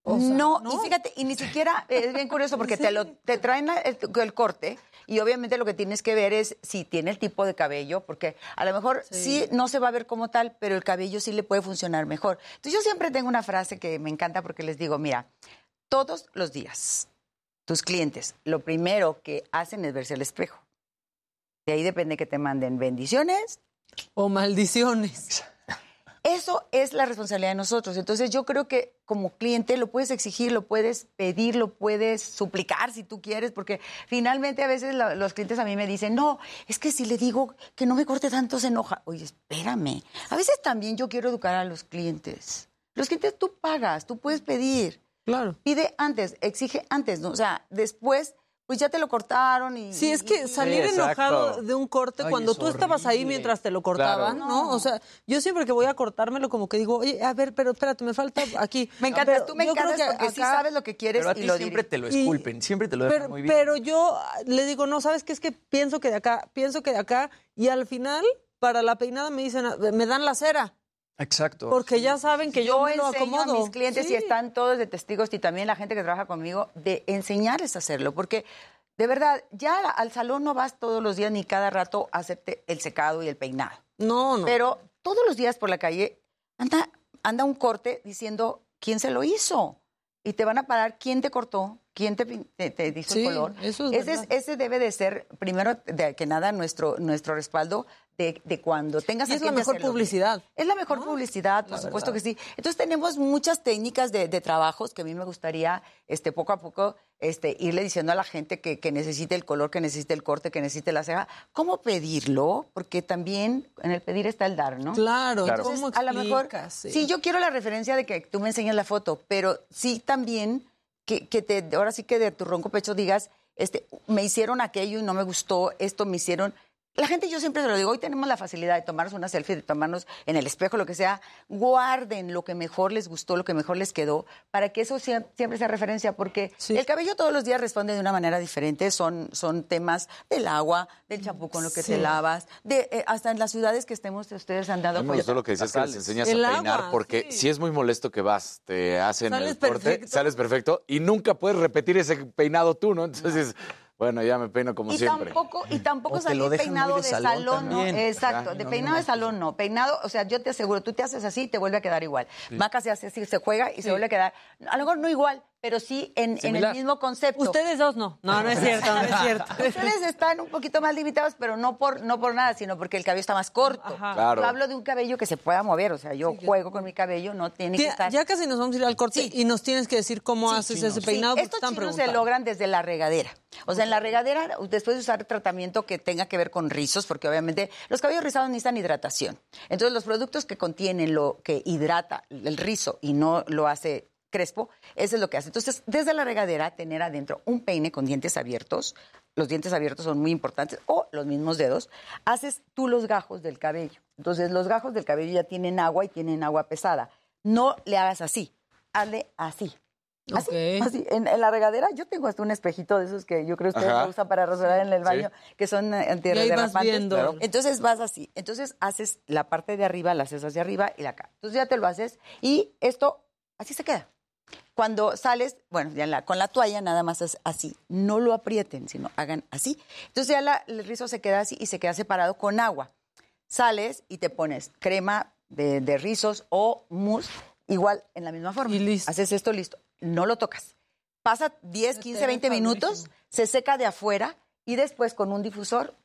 O sea, no, y fíjate, y ni siquiera, es bien curioso porque te, lo, te traen el, el corte y obviamente lo que tienes que ver es si tiene el tipo de cabello, porque a lo mejor sí. no se va a ver como tal, pero el cabello sí le puede funcionar mejor. Entonces yo siempre tengo una frase que me encanta porque les digo, mira, todos los días tus clientes lo primero que hacen es verse al espejo. De ahí depende que te manden bendiciones o maldiciones. Eso es la responsabilidad de nosotros. Entonces yo creo que como cliente lo puedes exigir, lo puedes pedir, lo puedes suplicar si tú quieres, porque finalmente a veces la- los clientes a mí me dicen, no, es que si le digo que no me corte tanto se enoja. Oye, espérame. A veces también yo quiero educar a los clientes. Los clientes tú pagas, tú puedes pedir. Claro. Pide antes, exige antes, ¿no? O sea, después, pues ya te lo cortaron y... Sí, es que y- salir enojado de un corte Ay, cuando es tú estabas ahí mientras te lo cortaban, Claro. ¿no? O sea, yo siempre que voy a cortármelo como que digo, oye, a ver, pero espérate, me falta aquí. Me encanta, Pero tú me yo creo encantas que porque sí acá- sabes lo que quieres Pero a y ti lo siempre te lo Y- esculpen, siempre te lo dejan Pero, muy bien. pero yo le digo, no, ¿sabes qué? Es que pienso que de acá, pienso que de acá, y al final, para la peinada me dicen, me dan la cera, Exacto. porque ya saben que yo, Yo me lo enseño acomodo. a mis clientes Sí. y están todos de testigos y también la gente que trabaja conmigo de enseñarles a hacerlo, porque de verdad, ya al salón no vas todos los días ni cada rato a hacerte el secado y el peinado. No, no. Pero todos los días por la calle anda, anda un corte diciendo quién se lo hizo. Y te van a parar quién te cortó, quién te, te, te Sí, el color. eso es ese, ese debe de ser, primero de que nada, nuestro, nuestro respaldo de, de cuando tengas Y es la mejor bien. publicidad. Es la mejor publicidad, por supuesto que sí. Entonces tenemos muchas técnicas de, de trabajos que a mí me gustaría este, poco a poco este, irle diciendo a la gente que, que necesite el color, que necesite el corte, que necesite la ceja. ¿Cómo pedirlo? Porque también en el pedir está el dar, ¿no? Claro, Entonces, ¿cómo a lo mejor, sí, yo quiero la referencia de que tú me enseñes la foto, pero sí también que, que te, ahora sí que de tu ronco pecho digas, este, me hicieron aquello y no me gustó, esto me hicieron. La gente, yo siempre se lo digo, hoy tenemos la facilidad de tomarnos una selfie, de tomarnos en el espejo, lo que sea. Guarden lo que mejor les gustó, lo que mejor les quedó, para que eso sie- siempre sea referencia, porque el cabello todos los días responde de una manera diferente. Son, son temas del agua, del champú con lo que te Sí. lavas, de, eh, hasta en las ciudades que estemos, ustedes han dado A mí me gustó lo que decías que les enseñas El a agua, peinar, porque si es muy molesto que vas, te hacen Sales el corte, perfecto. sales perfecto y nunca puedes repetir ese peinado tú, ¿no? Entonces, bueno, ya me peino como y siempre. tampoco y tampoco dejan peinado de, de salón salón, ¿no? exacto de no, peinado no, de salón no. Peinado o sea yo te aseguro tú te haces así y te vuelve a quedar igual. Maca se hace así se juega y se vuelve a quedar a lo mejor no igual pero sí en, en el mismo concepto Ustedes dos no. No, no es cierto, no es cierto. ustedes están un poquito más limitados pero no por no por nada sino porque el cabello está más corto Claro. yo hablo de un cabello que se pueda mover o sea yo juego con mi cabello no tiene que estar Ya casi nos vamos a ir al corte y nos tienes que decir cómo haces ese peinado. estos están chinos se logran desde la regadera. O sea, en la regadera, después de usar tratamiento que tenga que ver con rizos, porque obviamente los cabellos rizados necesitan hidratación. Entonces, los productos que contienen lo que hidrata el rizo y no lo hace crespo, eso es lo que hace. Entonces, desde la regadera, tener adentro un peine con dientes abiertos, los dientes abiertos son muy importantes, o los mismos dedos, haces tú los gajos del cabello. Entonces, los gajos del cabello ya tienen agua y tienen agua pesada. No le hagas así, hazle así. Así, así. En, en la regadera yo tengo hasta un espejito de esos que yo creo que ustedes lo usan para resolver en el Sí. baño, que son eh, Y ahí vas antirderrapantes. viendo. Claro. Entonces vas así. Entonces haces la parte de arriba, la haces hacia arriba y la acá. Entonces ya te lo haces y esto así se queda. Cuando sales, bueno, ya la- con la toalla nada más es así. No lo aprieten, sino hagan así. Entonces ya la- el rizo se queda así y se queda separado con agua. Sales y te pones crema de, de rizos o mousse, igual en la misma forma. Haces esto listo. No lo tocas. Pasa 10, 15, ve 20 minutos, se seca de afuera y después con un difusor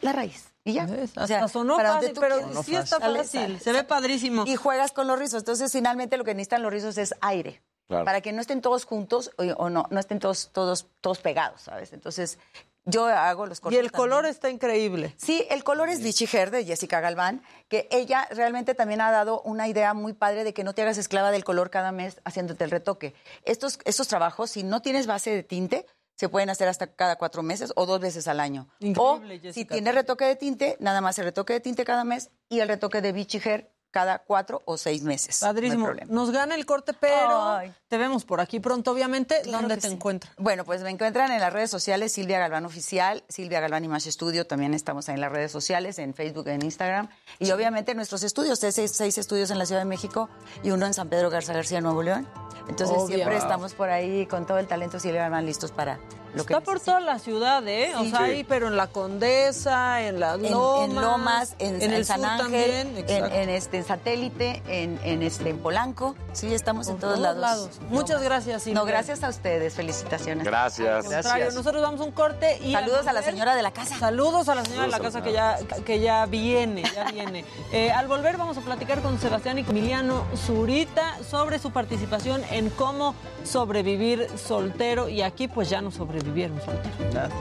la raíz. Y ya. Hasta sonó para donde fácil, tú pero quieras. sí está fácil, sale, se ve padrísimo. Y juegas con los rizos. Entonces, finalmente lo que necesitan los rizos es aire. Claro. Para que no estén todos juntos o, o no, no estén todos, todos, todos pegados, ¿sabes? Entonces, yo hago los Y cortes. el color está increíble. Sí, el color es Vichy Hair de Jessica Galván, que ella realmente también ha dado una idea muy padre de que no te hagas esclava del color cada mes haciéndote el retoque. Estos, estos trabajos, si no tienes base de tinte, se pueden hacer hasta cada cuatro meses o dos veces al año. Increíble, o si tienes retoque de tinte, nada más el retoque de tinte cada mes y el retoque de Vichy Hair cada cuatro o seis meses. Padrísimo. Nos gana el corte, pero Ay. te vemos por aquí pronto, obviamente. Claro ¿Dónde te sí. encuentras? Bueno, pues me encuentran en las redes sociales Silvia Galván Oficial, Silvia Galván Image Studio, también estamos en las redes sociales, en Facebook, en Instagram, y obviamente nuestros estudios, seis, seis estudios en la Ciudad de México y uno en San Pedro Garza García, Nuevo León. Entonces Obvio. siempre estamos por ahí con todo el talento Silvia Galván listos para lo que Está por toda la ciudad, ¿eh? O sea, Sí. ahí, pero en la Condesa, en las en, Lomas. en Lomas, en, en el San sur Ángel, también. en, exacto. en, este en Satélite, en, en este en Polanco. Sí, estamos en Por todos, todos lados. lados. Muchas gracias, Silvia. No, gracias a ustedes. Felicitaciones. Gracias. Contrario, nosotros damos un corte y Saludos a la señora de la casa. Saludos a la señora de la casa que ya, que ya viene, ya viene. Eh, al volver vamos a platicar con Sebastián y Emiliano Zurita sobre su participación en cómo sobrevivir soltero y aquí pues ya no sobrevivieron.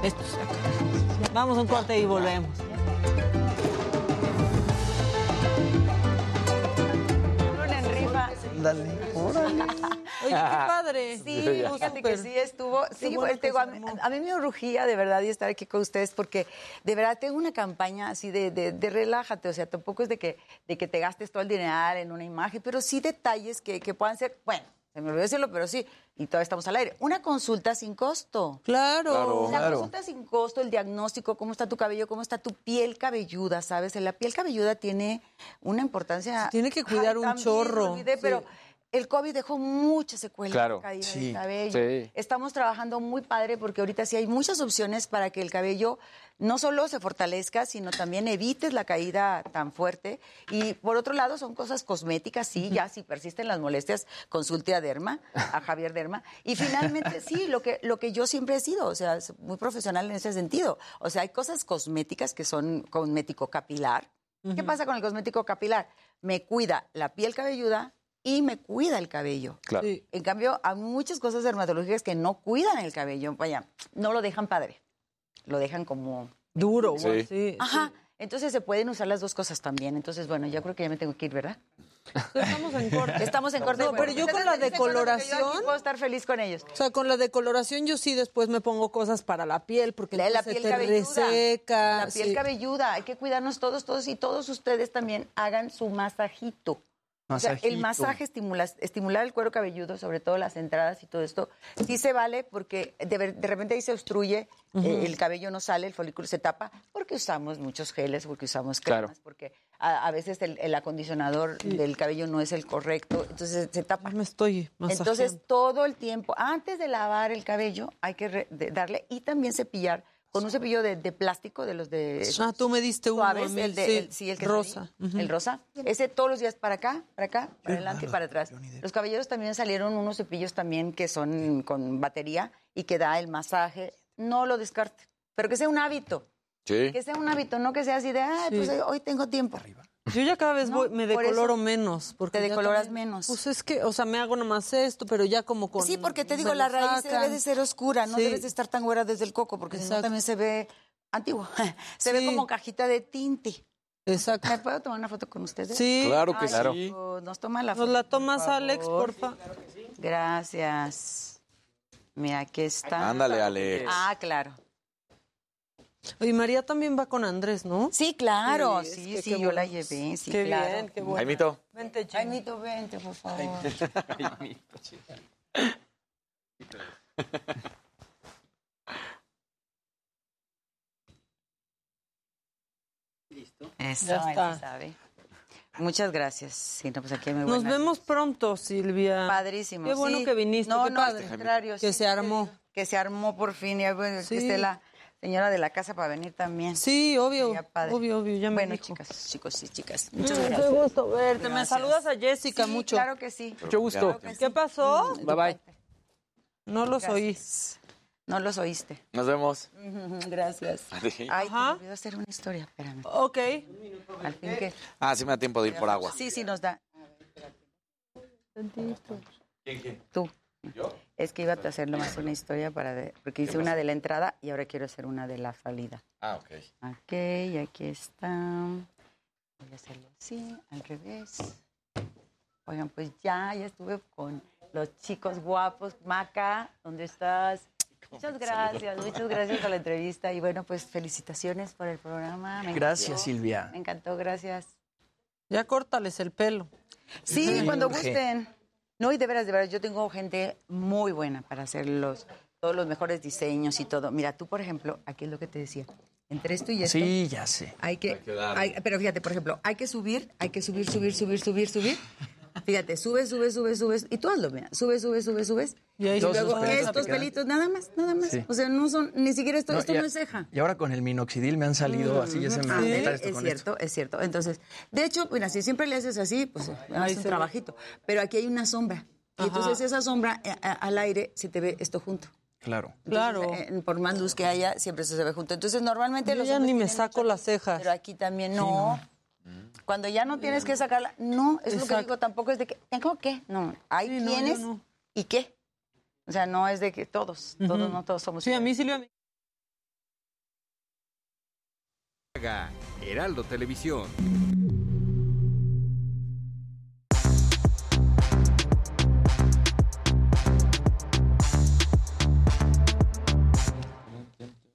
Esto se acaba. Vamos a un corte y volvemos. Dale, órale. Oye, qué padre. Sí, fíjate súper. que sí estuvo. Sí, bueno a, mí, a mí me urgía de verdad y estar aquí con ustedes porque de verdad tengo una campaña así de, de, de relájate. O sea, tampoco es de que, de que te gastes todo el dinero en una imagen, pero sí detalles que, que puedan ser, bueno, se me olvidó decirlo, pero sí, y todavía estamos al aire. Una consulta sin costo. Claro. Claro. La Claro. consulta sin costo, el diagnóstico, cómo está tu cabello, cómo está tu piel cabelluda, ¿sabes? La piel cabelluda tiene una importancia. Se tiene que cuidar un también chorro, olvidé, sí. pero el COVID dejó muchas secuelas Claro. de caída Sí. del cabello. Sí. Estamos trabajando muy padre porque ahorita sí hay muchas opciones para que el cabello no solo se fortalezca, sino también evites la caída tan fuerte. Y por otro lado, son cosas cosméticas, sí, ya si persisten las molestias, consulte a Derma, a Javier Derma. Y finalmente, sí, lo que, lo que yo siempre he sido, o sea, muy profesional en ese sentido. O sea, hay cosas cosméticas que son cosmético capilar. ¿Qué pasa con el cosmético capilar? Me cuida la piel cabelluda y me cuida el cabello. Claro. Sí. En cambio, hay muchas cosas dermatológicas que no cuidan el cabello, vaya, no lo dejan padre, lo dejan como... Duro, Sí. güey, sí. Ajá, entonces se pueden usar las dos cosas también. Entonces, bueno, yo creo que ya me tengo que ir, ¿verdad? Estamos en corte. Estamos en corte. No, pero yo con la decoloración- puedo estar feliz con ellos. O sea, con la decoloración yo sí después me pongo cosas para la piel porque La, la piel se te cabelluda. reseca. La piel sí. cabelluda. Hay que cuidarnos todos, todos y todos ustedes también hagan su masajito. O sea, el masaje estimula, estimular el cuero cabelludo, sobre todo las entradas y todo esto, sí se vale porque de, de repente ahí se obstruye, eh, el cabello no sale, el folículo se tapa, porque usamos muchos geles, porque usamos cremas, Claro. porque a, a veces el, el acondicionador del cabello no es el correcto, entonces se tapa. Me estoy masajeando. Entonces, todo el tiempo, antes de lavar el cabello, hay que re- de- darle y también cepillar con un cepillo de, de plástico, de los de Ah, tú me diste uno suaves, a mí, el de, sí, el- sí, el que rosa. el rosa. Ese todos los días para acá, para acá, para adelante y para atrás. Los caballeros también salieron unos cepillos también que son con batería y que da el masaje. No lo descarte, pero que sea un hábito. Sí. Que sea un hábito, no que sea así de, Sí. pues hoy tengo tiempo. Yo ya cada vez No, voy- me decoloro menos. Porque te decoloras también- menos. Pues es que, o sea, me hago nomás esto, pero ya como con... Sí, porque te digo, la raíz sacan. debe de ser oscura, no Sí. debes de estar tan güera desde el coco, porque si no también se ve antiguo. se ve Sí. como cajita de tinte. Exacto. ¿Me puedo tomar una foto con ustedes? Sí. Claro que Ay, sí. Nos toma la Nos foto. la por tomas. Alex, porfa. Gracias. Mira, aquí está. Ándale, Alex. Ah, claro. Y María también va con Andrés, ¿no? Sí, claro. Sí, es Sí, que sí, qué yo la llevé. Sí, Qué claro. bien, qué bueno. Jaimito. Vente, Jim. Ay, Mito, vente, por favor. Eso, Ya él sí está. sabe. Muchas gracias. Sí, no, pues aquí hay muy Nos vemos pronto, Silvia. Padrísimo. Qué bueno sí. que viniste, No, qué no, al padre. contrario. Que sí, se armó. Que se armó por fin. Y bueno, Sí. que esté la señora de la casa para venir también. Sí, obvio. Obvio, obvio, ya me Bueno, dijo. chicas, chicos y chicas. Mm, Muchas Qué gracias. gusto verte. Me saludas a Jessica Sí, mucho. Claro que sí. Mucho gusto. ¿Qué pasó? Bye bye. No los oí. Gracias. No los oíste. Nos vemos. Gracias. Ay, te Ajá. olvidó hacer una historia, espérame. Ok. Al fin que... Ah, sí me da tiempo de ir por agua. Sí, sí nos da. Tú. Es que iba a hacer nomás una historia para... de- Porque hice una de la entrada y ahora quiero hacer una de la salida. Ah, ok. Ok, aquí está. Voy a hacerlo así, al revés. Oigan, pues ya, ya estuve con los chicos guapos. Maca, ¿dónde estás? Muchas gracias, muchas gracias por la entrevista. Y bueno, pues felicitaciones por el programa. Me Gracias, encantó. Silvia. Me encantó, gracias. Ya córtales el pelo. Sí, cuando gusten. No, y de veras, de veras, yo tengo gente muy buena para hacer los, todos los mejores diseños y todo. Mira, tú, por ejemplo, aquí es lo que te decía. Entre esto y esto. Sí, ya sé. Hay que, hay- pero fíjate, por ejemplo, hay que subir, hay que subir, subir, subir, subir, subir. Fíjate, subes, subes, subes, subes. Y tú hazlo, mira. Subes, subes, subes, subes. Y Y, Todos luego pelitos estos pelitos, nada más, nada más. Sí. O sea, no son, ni siquiera esto, No, esto ya- no es ceja. Y ahora con el minoxidil me han salido así, ya se me quitar esto es con cierto, esto. es cierto. Entonces, de hecho, mira, si siempre le haces así, pues es un trabajito. Pero aquí hay una sombra. Y entonces esa sombra eh, a- al aire se te ve esto junto. Claro. Claro. Eh, por más luz que haya, siempre se ve junto. Entonces, normalmente Yo los ya ni me saco las cejas. Pero aquí también no. Cuando ya no tienes que sacarla, no, es lo que digo, tampoco es de que, ¿tengo qué? No, hay Sí, quienes no. y qué. O sea, no es de que todos, todos, no todos somos. Sí, a mí Silvia me- Heraldo Televisión.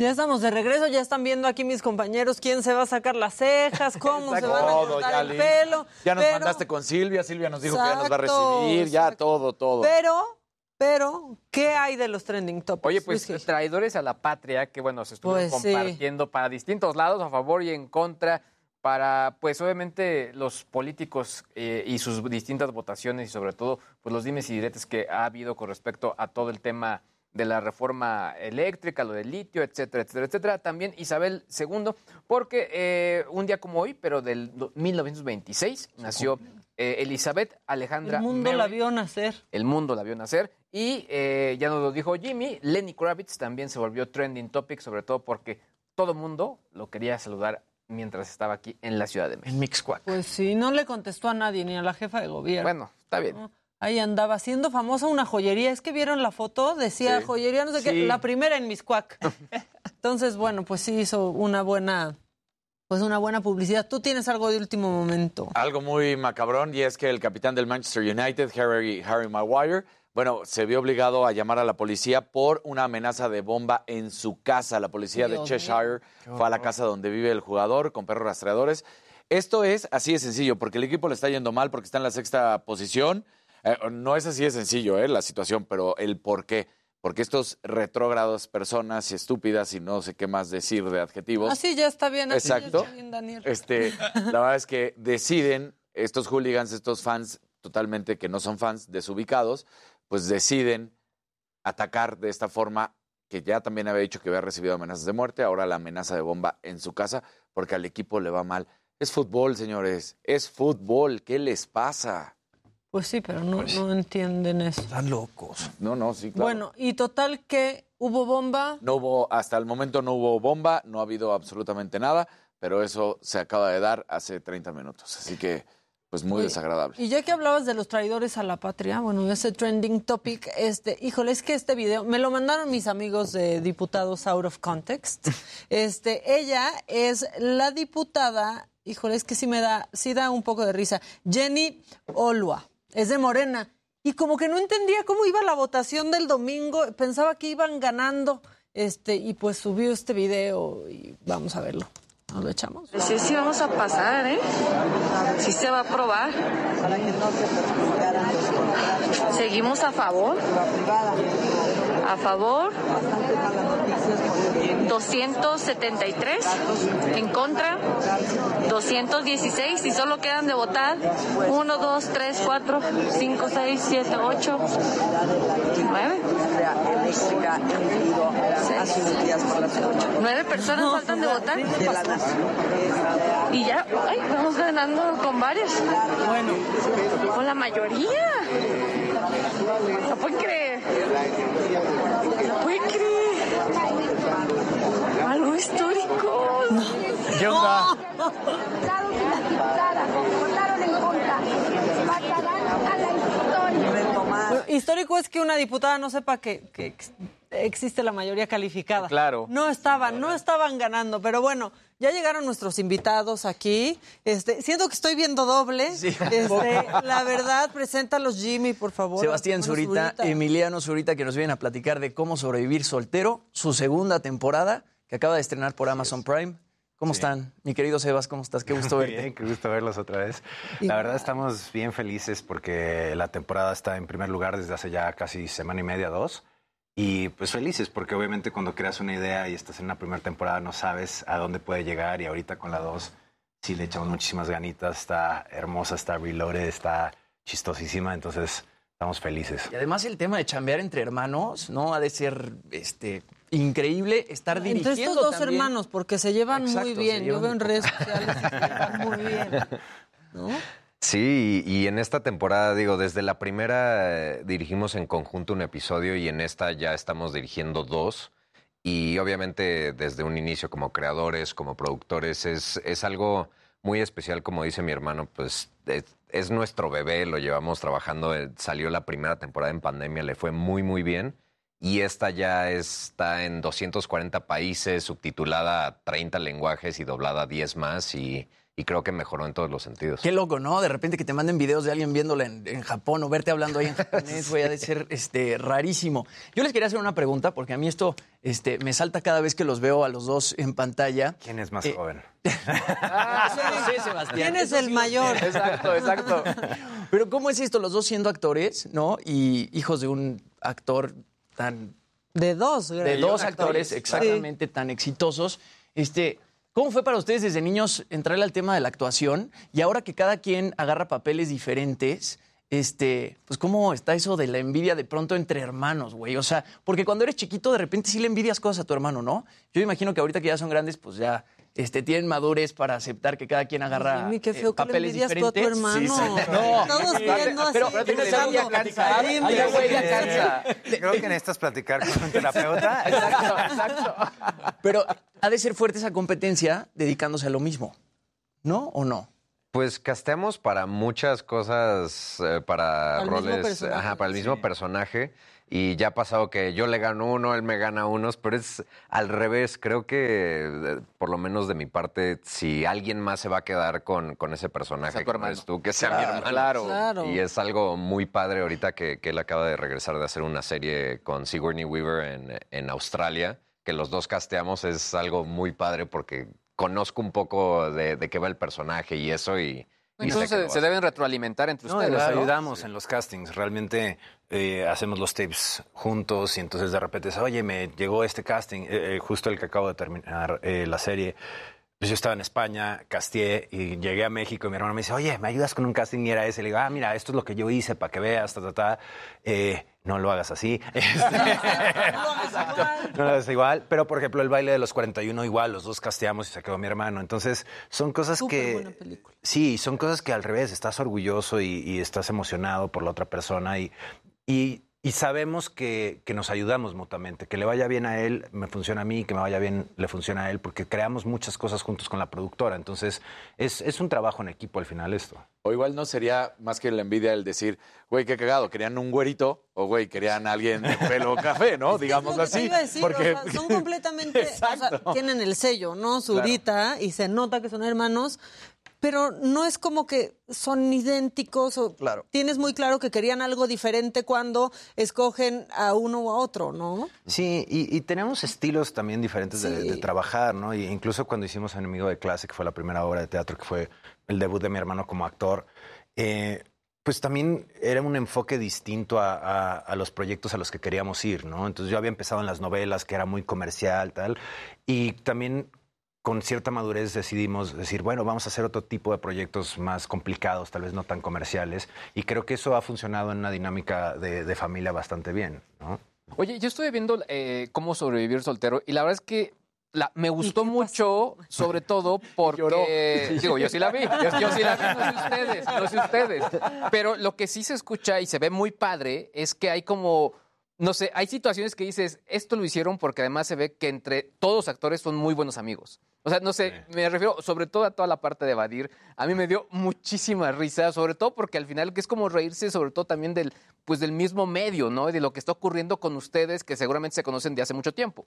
Ya estamos de regreso, ya están viendo aquí mis compañeros quién se va a sacar las cejas, cómo se van a cortar el pelo. Ya nos pero- mandaste con Silvia, Silvia nos dijo que ya nos va a recibir, ya todo, todo. Pero, pero, ¿qué hay de los trending topics? Oye, pues Whisky? traidores a la patria que, bueno, se estuvieron Pues sí. compartiendo para distintos lados, a favor y en contra, para, pues obviamente, los políticos eh, y sus distintas votaciones y sobre todo, pues los dimes y diretes que ha habido con respecto a todo el tema de la reforma eléctrica, lo del litio, etcétera, etcétera, etcétera. También Isabel II, porque eh, un día como hoy, pero del do- 1926, nació eh, Elizabeth Alejandra El mundo la vio nacer. El mundo la vio nacer. Y eh, ya nos lo dijo Jimmy, Lenny Kravitz también se volvió trending topic, sobre todo porque todo el mundo lo quería saludar mientras estaba aquí en la Ciudad de México. En Mixcuac. Pues sí, no le contestó a nadie, ni a la jefa de gobierno. Bueno, está bien. ¿no? Ahí andaba siendo famosa una joyería. Es que vieron la foto, decía Sí. joyería, no sé qué, la primera en Miscuac. Entonces, bueno, pues sí hizo una buena, pues una buena publicidad. Tú tienes algo de último momento. Algo muy macabrón y es que el capitán del Manchester United, Harry, Harry Maguire, bueno, se vio obligado a llamar a la policía por una amenaza de bomba en su casa. La policía Dios de Cheshire fue a la casa donde vive el jugador con perros rastreadores. Esto es así de sencillo, porque el equipo le está yendo mal, porque está en la sexta posición. Eh, no es así de sencillo eh, la situación, pero el por qué. Porque estos retrógrados, personas y estúpidas y no sé qué más decir de adjetivos. Así ya está bien, así ya está bien, Daniel. Este, la verdad es que deciden, estos hooligans, estos fans totalmente que no son fans, desubicados, pues deciden atacar de esta forma que ya también había dicho que había recibido amenazas de muerte, ahora la amenaza de bomba en su casa, porque al equipo le va mal. Es fútbol, señores, es fútbol, ¿qué les pasa? Pues sí, pero no, no entienden eso. Están locos. No, no, sí, claro. Bueno, y total que hubo bomba. No hubo, hasta el momento no hubo bomba, no ha habido absolutamente nada, pero eso se acaba de dar hace 30 minutos, así que pues muy Oye, desagradable. Y ya que hablabas de los traidores a la patria, bueno, ese trending topic, este, híjole, es que este video me lo mandaron mis amigos de diputados out of context. Este, ella es la diputada, híjole, es que sí me da, sí da un poco de risa. Jenny Olua, es de Morena. Y como que no entendía cómo iba la votación del domingo, pensaba que iban ganando, este, y pues subió este video y vamos a verlo. ¿Nos lo echamos? Sí, sí vamos a pasar, ¿eh? Sí se va a aprobar. Seguimos a favor. A favor. 273. En contra. 216. Y solo quedan de votar 1, 2, 3, 4, 5, 6, 7, 8, 9. Nueve personas faltan de votar. Y ya, ay, vamos ganando con varios. Bueno, con la mayoría. No puede creer. No puede creer. Algo histórico. ¿Qué onda? Bueno, histórico es que una diputada no sepa que, que ex- existe la mayoría calificada. Claro. No estaban, no estaban ganando, pero bueno, ya llegaron nuestros invitados aquí. Este, siento que estoy viendo doble. Este, la verdad, preséntalos, Jimmy, por favor. Sebastián Zurita, Emiliano Zurita, que nos vienen a platicar de cómo sobrevivir soltero, su segunda temporada, que acaba de estrenar por Amazon Prime. ¿Cómo están? Mi querido Sebas, ¿cómo estás? Qué gusto verte. Bien, qué gusto verlos otra vez. La verdad estamos bien felices porque la temporada está en primer lugar desde hace ya casi semana y media, dos. Y pues felices porque obviamente cuando creas una idea y estás en una primera temporada no sabes a dónde puede llegar y ahorita con la dos sí le echamos muchísimas ganitas. Está hermosa, está reloaded, está chistosísima, entonces estamos felices. Y además el tema de chambear entre hermanos, ¿no? Ha de ser este increíble estar dirigiendo Entre estos dos también. hermanos, porque se llevan muy bien. Yo veo en redes sociales que se llevan muy bien. ¿No? Sí, y, y en esta temporada, digo, desde la primera eh, dirigimos en conjunto un episodio y en esta ya estamos dirigiendo dos. Y obviamente desde un inicio como creadores, como productores, es, es algo muy especial, como dice mi hermano, pues es, es nuestro bebé, lo llevamos trabajando, eh, salió la primera temporada en pandemia, le fue muy, muy bien. Y esta ya está en 240 países, subtitulada a 30 lenguajes y doblada a 10 más. Y, y creo que mejoró en todos los sentidos. Qué loco, ¿no? De repente que te manden videos de alguien viéndola en, en Japón o verte hablando ahí en japonés, güey, ha de ser este, rarísimo. Yo les quería hacer una pregunta, porque a mí esto este, me salta cada vez que los veo a los dos en pantalla. ¿Quién es más Eh, joven? No sé, Sebastián. ¿Quién es el sí mayor? Exacto, exacto. Pero ¿cómo es esto? Los dos siendo actores, ¿no? Y hijos de un actor tan... De dos. De dos actores exactamente tan exitosos. Este, ¿Cómo fue para ustedes desde niños entrarle al tema de la actuación? Y ahora que cada quien agarra papeles diferentes, este, pues cómo está eso de la envidia de pronto entre hermanos, güey. O sea, porque cuando eres chiquito de repente sí le envidias cosas a tu hermano, ¿no? Yo imagino que ahorita que ya son grandes, pues ya este, tienen madurez para aceptar que cada quien agarra Jimmy, qué feo eh, que le papeles envidias tú a tu diferentes. hermano. Sí, sí. No, Todos viendo así. pero, pero tienes algo que platicar. Ay, ya. Creo que necesitas platicar con un terapeuta. Exacto, exacto. Pero ha de ser fuerte esa competencia dedicándose a lo mismo, ¿no? ¿O no? Pues casteamos para muchas cosas, eh, para roles, ajá, para el mismo personaje. Y ya ha pasado que yo le gano uno, él me gana unos, pero es al revés. Creo que, eh, por lo menos de mi parte, si alguien más se va a quedar con, con ese personaje, Sea que eres tú, que sea mi Claro, hermano. claro. Claro. Y es algo muy padre ahorita que, que él acaba de regresar de hacer una serie con Sigourney Weaver en, en Australia, que los dos casteamos. Es algo muy padre porque conozco un poco de, de qué va el personaje y eso y... y sé Entonces se, deben retroalimentar entre No, ustedes. los ¿no? ayudamos en los castings. Realmente eh, hacemos los tapes juntos y entonces de repente, oye, me llegó este casting, eh, eh, justo el que acabo de terminar eh, la serie. Pues yo estaba en España, casteé y llegué a México y mi hermano me dice, oye, ¿me ayudas con un casting? Y era ese. Le digo, ah, mira, esto es lo que yo hice para que veas, ta, ta, ta. Eh, no lo hagas así. No lo hagas igual. Pero, por ejemplo, el baile de los 41 igual, los dos casteamos y se quedó mi hermano. Entonces, son cosas que... Sí, son cosas que al revés, estás orgulloso y, y estás emocionado por la otra persona y, y, y sabemos que, que nos ayudamos mutuamente, que le vaya bien a él, me funciona a mí, que me vaya bien, le funciona a él, porque creamos muchas cosas juntos con la productora. Entonces, es, es un trabajo en equipo al final esto. O igual no sería más que la envidia el decir, güey, qué cagado, querían un güerito o güey, querían a alguien de pelo café, ¿no? Digamos Lo que te así. iba a decir, porque o sea, son completamente, o sea, tienen el sello, ¿no? Zurita, y se nota que son hermanos, pero no es como que son idénticos o tienes muy claro que querían algo diferente cuando escogen a uno o a otro, ¿no? Sí, y, y tenemos estilos también diferentes de, de trabajar, ¿no? Y incluso cuando hicimos Enemigo de Clase, que fue la primera obra de teatro, que fue el debut de mi hermano como actor, eh, pues también era un enfoque distinto a, los proyectos a los que queríamos ir, ¿no? Entonces yo había empezado en las novelas, que era muy comercial, tal, y también con cierta madurez decidimos decir, bueno, vamos a hacer otro tipo de proyectos más complicados, tal vez no tan comerciales, y creo que eso ha funcionado en una dinámica de, de familia bastante bien, ¿no? Oye, yo estuve viendo eh, cómo sobrevivir soltero y la verdad es que la- me gustó mucho, sobre todo porque... Digo, yo sí la vi, yo, yo sí la vi, no sé ustedes, no sé ustedes. Pero lo que sí se escucha y se ve muy padre es que hay como... No sé, hay situaciones que dices, esto lo hicieron porque además se ve que entre todos los actores son muy buenos amigos. O sea, no sé, me refiero sobre todo a toda la parte de evadir. A mí me dio muchísima risa, sobre todo porque al final que es como reírse sobre todo también del, pues del mismo medio, ¿no? Y de lo que está ocurriendo con ustedes que seguramente se conocen de hace mucho tiempo.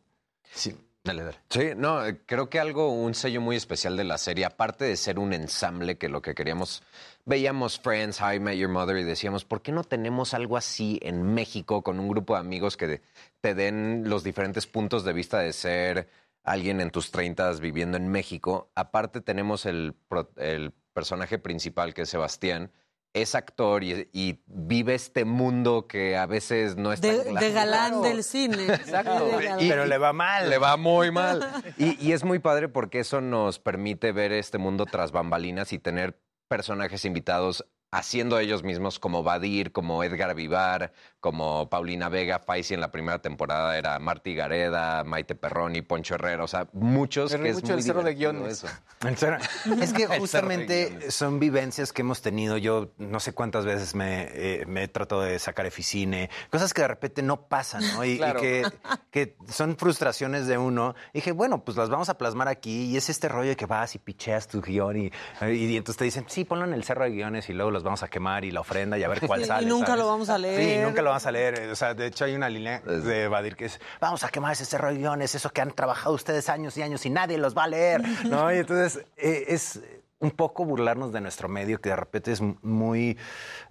Sí, dale, dale. Sí, no, creo que algo, un sello muy especial de la serie, aparte de ser un ensamble que lo que queríamos, veíamos Friends, How I Met Your Mother y decíamos, ¿por qué no tenemos algo así en México con un grupo de amigos que te den los diferentes puntos de vista de ser alguien en tus 30 viviendo en México. Aparte tenemos el, el personaje principal que es Sebastián, es actor y, vive este mundo que a veces no es de, tan de galán del cine. Exacto. pero le va mal. Le va muy mal. Y, y, es muy padre porque eso nos permite ver este mundo tras bambalinas y tener personajes invitados haciendo ellos mismos como Badir, como Edgar Vivar, como Paulina Vega, Faisy en la primera temporada era Marty Gareda, Maite Perroni, Poncho Herrera, o sea, muchos Pero que es mucho muy el cerro de guiones. eso. Es que justamente son vivencias que hemos tenido. Yo no sé cuántas veces me, eh, me he tratado de sacar eficine, cosas que de repente no pasan, ¿no? Y, y que, que son frustraciones de uno. Y dije, bueno, pues las vamos a plasmar aquí. Y es este rollo de que vas y picheas tu guion y, y, entonces te dicen, sí, ponlo en el cerro de guiones y luego los vamos a quemar y la ofrenda y a ver cuál Y sale. nunca ¿sabes? lo vamos a Sí, leer. nunca lo vamos a leer. O sea, de hecho hay una línea de Badir que es, vamos a quemar ese cerro de guiones, eso que han trabajado ustedes años y años y nadie los va a leer, ¿no? Y entonces eh, es un poco burlarnos de nuestro medio que de repente es muy,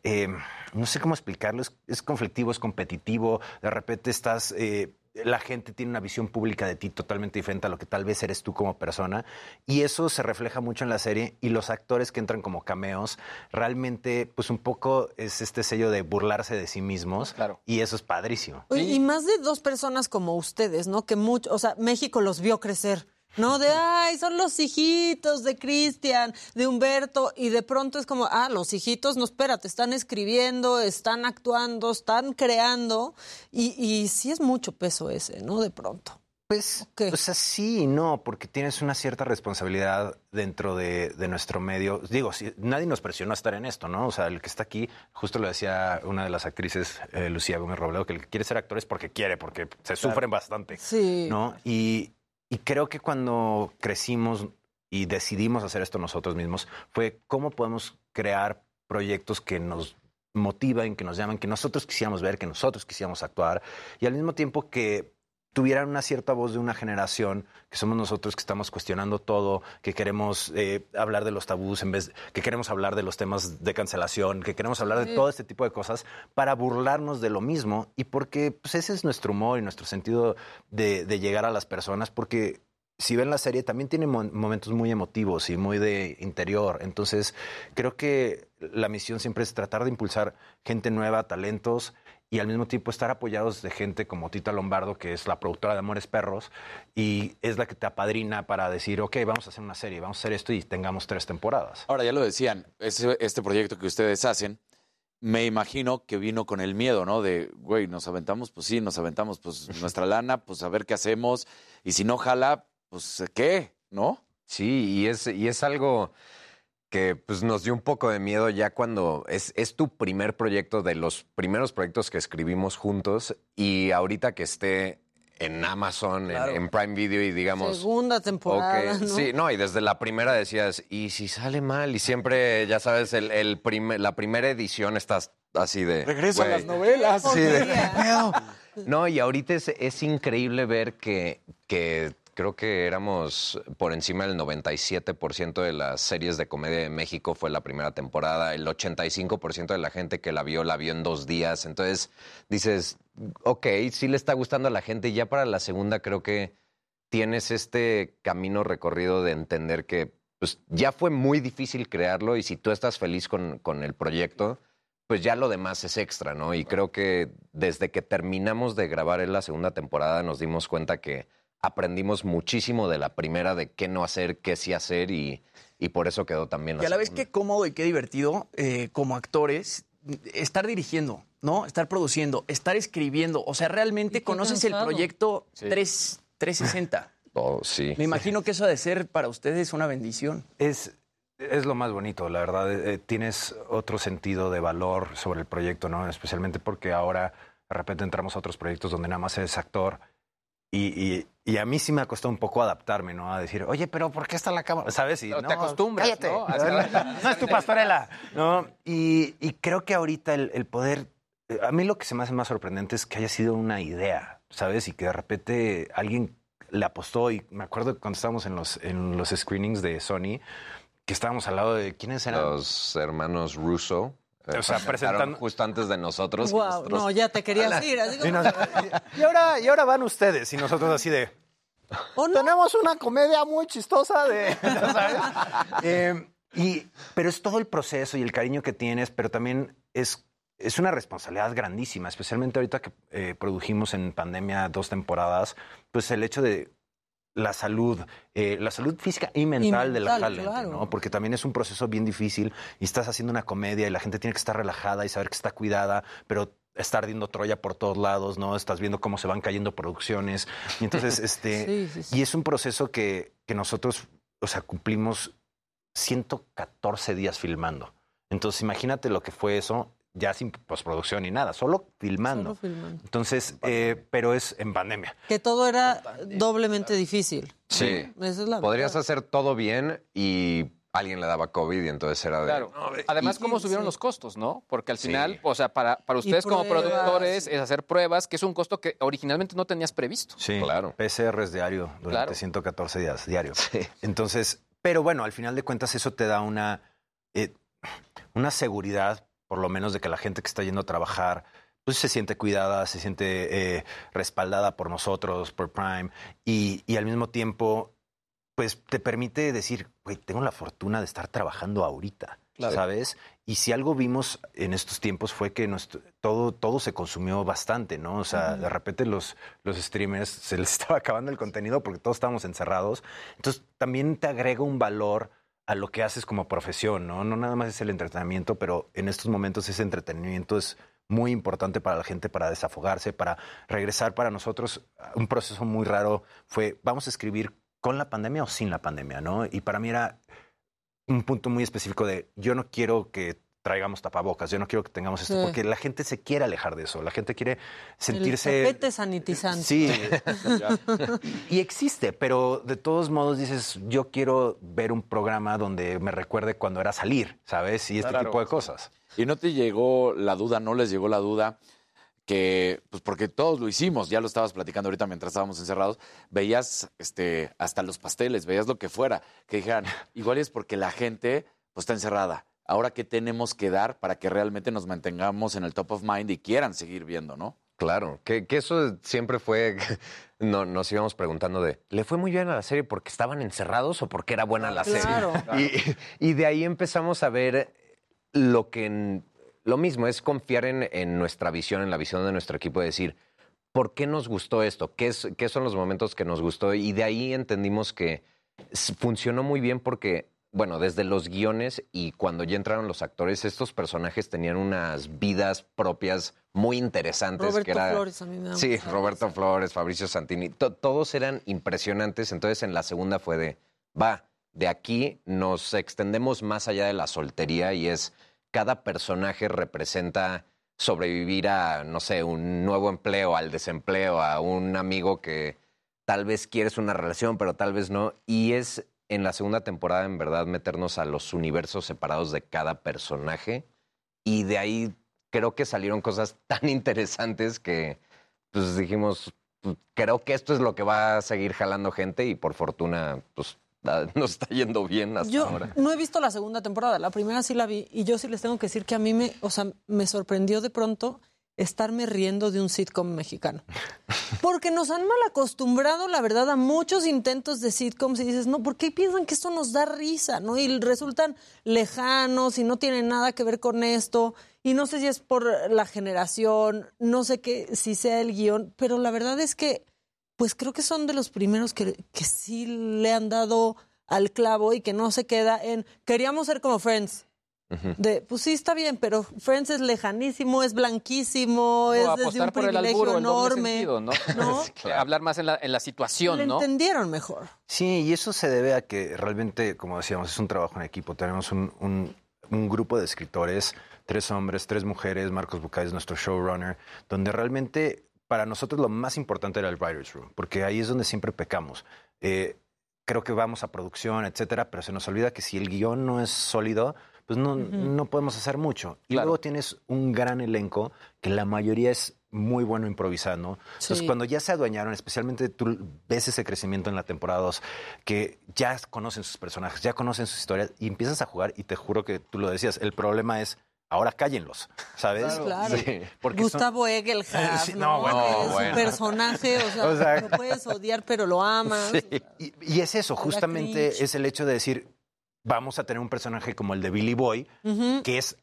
eh, no sé cómo explicarlo, es, es conflictivo, es competitivo, de repente estás... eh, la gente tiene una visión pública de ti totalmente diferente a lo que tal vez eres tú como persona y eso se refleja mucho en la serie y los actores que entran como cameos realmente pues un poco es este sello de burlarse de sí mismos y eso es padrísimo. Oye, Y más de dos personas como ustedes, ¿no? Que mucho, o sea, México los vio crecer. ¿No? De, ay, son los hijitos de Cristian, de Humberto, y de pronto es como, ah, los hijitos, no, espérate, están escribiendo, están actuando, están creando, y, y sí es mucho peso ese, ¿no? De pronto. Pues, o sea, sí y no, porque tienes una cierta responsabilidad dentro de, de nuestro medio. Digo, si, nadie nos presionó a estar en esto, ¿no? O sea, el que está aquí, justo lo decía una de las actrices, eh, Lucía Gómez Robledo, que el que quiere ser actor es porque quiere, porque se sufren bastante. Sí. ¿No? Y, y creo que cuando crecimos y decidimos hacer esto nosotros mismos, fue cómo podemos crear proyectos que nos motivan, que nos llaman, que nosotros quisiéramos ver, que nosotros quisiéramos actuar, y al mismo tiempo que tuvieran una cierta voz de una generación, que somos nosotros que estamos cuestionando todo, que queremos eh, hablar de los tabús en vez, que queremos hablar de los temas de cancelación, que queremos hablar de Sí. todo este tipo de cosas para burlarnos de lo mismo y porque pues, ese es nuestro humor y nuestro sentido de, de llegar a las personas, porque si ven la serie también tiene mo- momentos muy emotivos y muy de interior, entonces creo que la misión siempre es tratar de impulsar gente nueva, talentos y al mismo tiempo estar apoyados de gente como Tita Lombardo, que es la productora de Amores Perros, y es la que te apadrina para decir, ok, vamos a hacer una serie, vamos a hacer esto y tengamos tres temporadas. Ahora, ya lo decían, ese- este proyecto que ustedes hacen, me imagino que vino con el miedo, ¿no? De, güey, nos aventamos, pues sí, nos aventamos, pues nuestra lana, pues a ver qué hacemos. Y si no jala, pues ¿qué? ¿No? Sí, y es, y es algo que pues, nos dio un poco de miedo ya cuando es, es tu primer proyecto de los primeros proyectos que escribimos juntos y ahorita que esté en Amazon, en- Claro. en, Prime Video y digamos... Segunda temporada. Sí, no, y desde la primera decías, ¿y si sale mal? Y siempre, ya sabes, el, el la primera edición estás así de... Regreso a las novelas. Sí, de. No, y ahorita es, es increíble ver que, que creo que éramos por encima del 97% de las series de comedia de México fue la primera temporada, el 85% de la gente que la vio la vio en dos días, entonces dices, ok, sí le está gustando a la gente y ya para la segunda creo que tienes este camino recorrido de entender que pues, ya fue muy difícil crearlo y si tú estás feliz con, con el proyecto, pues ya lo demás es extra, ¿no? Y creo que desde que terminamos de grabar en la segunda temporada nos dimos cuenta que aprendimos muchísimo de la primera, de qué no hacer, qué sí hacer y, y por eso quedó también la Y a la vez qué cómodo y qué divertido eh, como actores estar dirigiendo, ¿no? Estar produciendo, estar escribiendo. O sea, realmente conoces el proyecto Sí. 3, 360. Oh, sí. Me imagino que eso ha de ser para ustedes una bendición. Es, es lo más bonito, la verdad. eh, tienes otro sentido de valor sobre el proyecto, ¿no? Especialmente porque ahora de repente entramos a otros proyectos donde nada más eres actor. Y, y- y a mí sí me ha costado un poco adaptarme, ¿no? A decir, oye, pero ¿por qué está la cámara? ¿Sabes? Y, No, no, te acostumbras, cállate. ¿no? No, es tu pastorela. ¿no? Y, y creo que ahorita el, el poder... eh, A mí lo que se me hace más sorprendente es que haya sido una idea, ¿sabes? Y que de repente alguien le apostó. Y me acuerdo que cuando estábamos en los, en los screenings de Sony, que estábamos al lado de... ¿Quiénes eran? Los hermanos Russo. O sea, presentaron presentando- justo antes de nosotros. y Wow, nosotros- no, ya te querías Hola. ir. así como- Y, nos- y ahora, y ahora van ustedes y nosotros así de... Tenemos una comedia muy chistosa de, ¿sabes? Eh, y, pero es todo el proceso y el cariño que tienes, pero también es, es una responsabilidad grandísima, especialmente ahorita que eh, produjimos en pandemia dos temporadas, pues el hecho de la salud, eh, la salud física y mental, de la mental, gente, claro. ¿no? Porque también es un proceso bien difícil y estás haciendo una comedia y la gente tiene que estar relajada y saber que está cuidada, pero está ardiendo Troya por todos lados, ¿no? Estás viendo cómo se van cayendo producciones. Y entonces, este, Sí, sí, sí. y es un proceso que, que nosotros, o sea, cumplimos 114 días filmando. Entonces, imagínate lo que fue eso, ya sin postproducción ni nada, solo filmando. Solo filmando. Entonces, eh, pero es en pandemia. Que todo era doblemente difícil. Sí. Esa es la Podrías verdad. hacer todo bien y alguien le daba COVID y entonces era de... Claro. Además, cómo subieron sí. los costos, ¿no? Porque al Sí. final, o sea, para, para ustedes como productores es hacer pruebas, que es un costo que originalmente no tenías previsto. Sí, Claro. PCRs diario durante Claro. 114 días, diario. Entonces, pero bueno, al final de cuentas eso te da una, eh, una seguridad, por lo menos, de que la gente que está yendo a trabajar pues se siente cuidada, se siente eh, respaldada por nosotros, por Prime, y, y al mismo tiempo, pues te permite decir, güey, tengo la fortuna de estar trabajando ahorita, Claro. ¿sabes? Y si algo vimos en estos tiempos fue que nuestro- todo, todo se consumió bastante, ¿no? O sea, de repente los, los streamers se les estaba acabando el contenido porque todos estábamos encerrados. Entonces, también te agrega un valor a lo que haces como profesión, ¿no? No nada más es el entretenimiento, pero en estos momentos ese entretenimiento es muy importante para la gente para desafogarse, para regresar para nosotros. Un proceso muy raro fue, vamos a escribir con la pandemia o sin la pandemia, ¿no? Y para mí era un punto muy específico de yo no quiero que traigamos tapabocas, yo no quiero que tengamos esto, Sí. porque la gente se quiere alejar de eso, la gente quiere El sentirse... tapete sanitizante. Sí, y existe, pero de todos modos dices, yo quiero ver un programa donde me recuerde cuando era salir, ¿sabes? Y este Claro. tipo de cosas. ¿Y no te llegó la duda, no les llegó la duda que, pues porque todos lo hicimos, ya lo estabas platicando ahorita mientras estábamos encerrados, veías este, hasta los pasteles, veías lo que fuera, que dijeran, igual es porque la gente pues, está encerrada. Ahora, ¿qué tenemos que dar para que realmente nos mantengamos en el top of mind y quieran seguir viendo, no? Claro, que, que eso siempre fue, no, nos íbamos preguntando de, ¿le fue muy bien a la serie porque estaban encerrados o porque era buena la Claro. serie? Y, y de ahí empezamos a ver lo que, lo mismo, es confiar en, en nuestra visión, en la visión de nuestro equipo, de decir, ¿por qué nos gustó esto? ¿Qué, es, ¿Qué son los momentos que nos gustó? Y de ahí entendimos que funcionó muy bien porque, bueno, desde los guiones y cuando ya entraron los actores, estos personajes tenían unas vidas propias muy interesantes. Roberto que era, Flores a mí me da Sí, Roberto Flores, Fabricio Santini, to- todos eran impresionantes. Entonces en la segunda fue de, va, de aquí nos extendemos más allá de la soltería y es, cada personaje representa sobrevivir a, no sé, un nuevo empleo, al desempleo, a un amigo que tal vez quieres una relación, pero tal vez no. Y es en la segunda temporada, en verdad, meternos a los universos separados de cada personaje. Y de ahí creo que salieron cosas tan interesantes que pues dijimos, pues, creo que esto es lo que va a seguir jalando gente y por fortuna, pues ah, nos está yendo bien hasta Yo ahora. no he visto la segunda temporada, la primera sí la vi y yo sí les tengo que decir que a mí me, o sea, me sorprendió de pronto estarme riendo de un sitcom mexicano. Porque nos han mal acostumbrado, la verdad, a muchos intentos de sitcoms y dices, no, ¿por qué piensan que esto nos da risa? ¿no? Y resultan lejanos y no tienen nada que ver con esto. Y no sé si es por la generación, no sé qué, si sea el guion, pero la verdad es que, pues creo que son de los primeros que, que sí le han dado al clavo y que no se queda en, queríamos ser como Friends. De, pues sí, está bien, pero Friends es lejanísimo, es blanquísimo, es desde un privilegio enorme. sentido, ¿no? ¿no? Hablar más en la, en la situación, Lo ¿no? entendieron mejor. Sí, y eso se debe a que realmente, como decíamos, es un trabajo en equipo. Tenemos un, un- un grupo de escritores, tres hombres, tres mujeres. Marcos Bucay es nuestro showrunner, donde realmente para nosotros lo más importante era el writer's room, porque ahí es donde siempre pecamos. Eh, creo que vamos a producción, etcétera, pero se nos olvida que si el guion no es sólido, pues no, no podemos hacer mucho. Y luego tienes un gran elenco que la mayoría es muy bueno improvisando. Entonces, cuando ya se adueñaron, especialmente tú ves ese crecimiento en la temporada 2, que ya conocen sus personajes, ya conocen sus historias y empiezas a jugar y te juro que tú lo decías, el problema es ahora cállenlos, ¿sabes? Claro. Sí, porque son- Gustavo Egelhard, Sí, ¿no? no, bueno, es bueno. un personaje, o sea, O sea- lo puedes odiar, pero lo amas. Sí. Y, y es eso, justamente es el hecho de decir, vamos a tener un personaje como el de Billy Boy, que es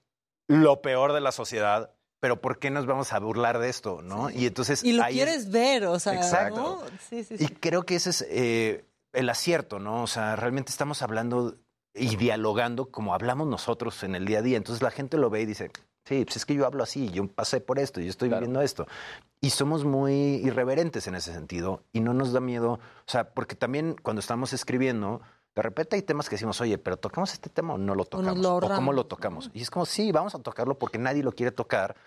lo peor de la sociedad, pero ¿por qué nos vamos a burlar de esto? ¿no? Y entonces Y lo ahí es- quieres ver, o sea, Exacto. ¿no? Sí, sí, Y creo que ese es eh, el acierto, ¿no? O sea, realmente estamos hablando y dialogando como hablamos nosotros en el día a día. Entonces la gente lo ve y dice, sí, pues es que yo hablo así, yo pasé por esto, yo estoy viviendo esto. Y somos muy irreverentes en ese sentido y no nos da miedo, o sea, porque también cuando estamos escribiendo, de repente hay temas que decimos, oye, pero ¿tocamos este tema o no lo tocamos? lo ¿O cómo lo tocamos? Y es como, sí, vamos a tocarlo porque nadie lo quiere tocar,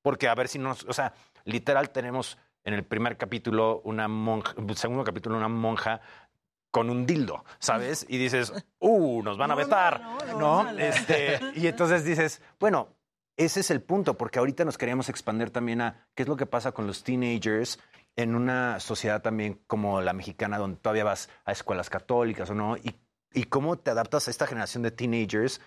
porque a ver si nos, o sea, literal tenemos en el primer capítulo una monja, segundo capítulo una monja con un dildo, ¿sabes? Y dices, uh, nos van a vetar, ¿no? Este, y entonces dices, bueno, ese es el punto, porque ahorita nos queríamos expandir también a qué es lo que pasa con los teenagers en una sociedad también como la mexicana, donde todavía vas a escuelas católicas o no, y, y cómo te adaptas a esta generación de teenagers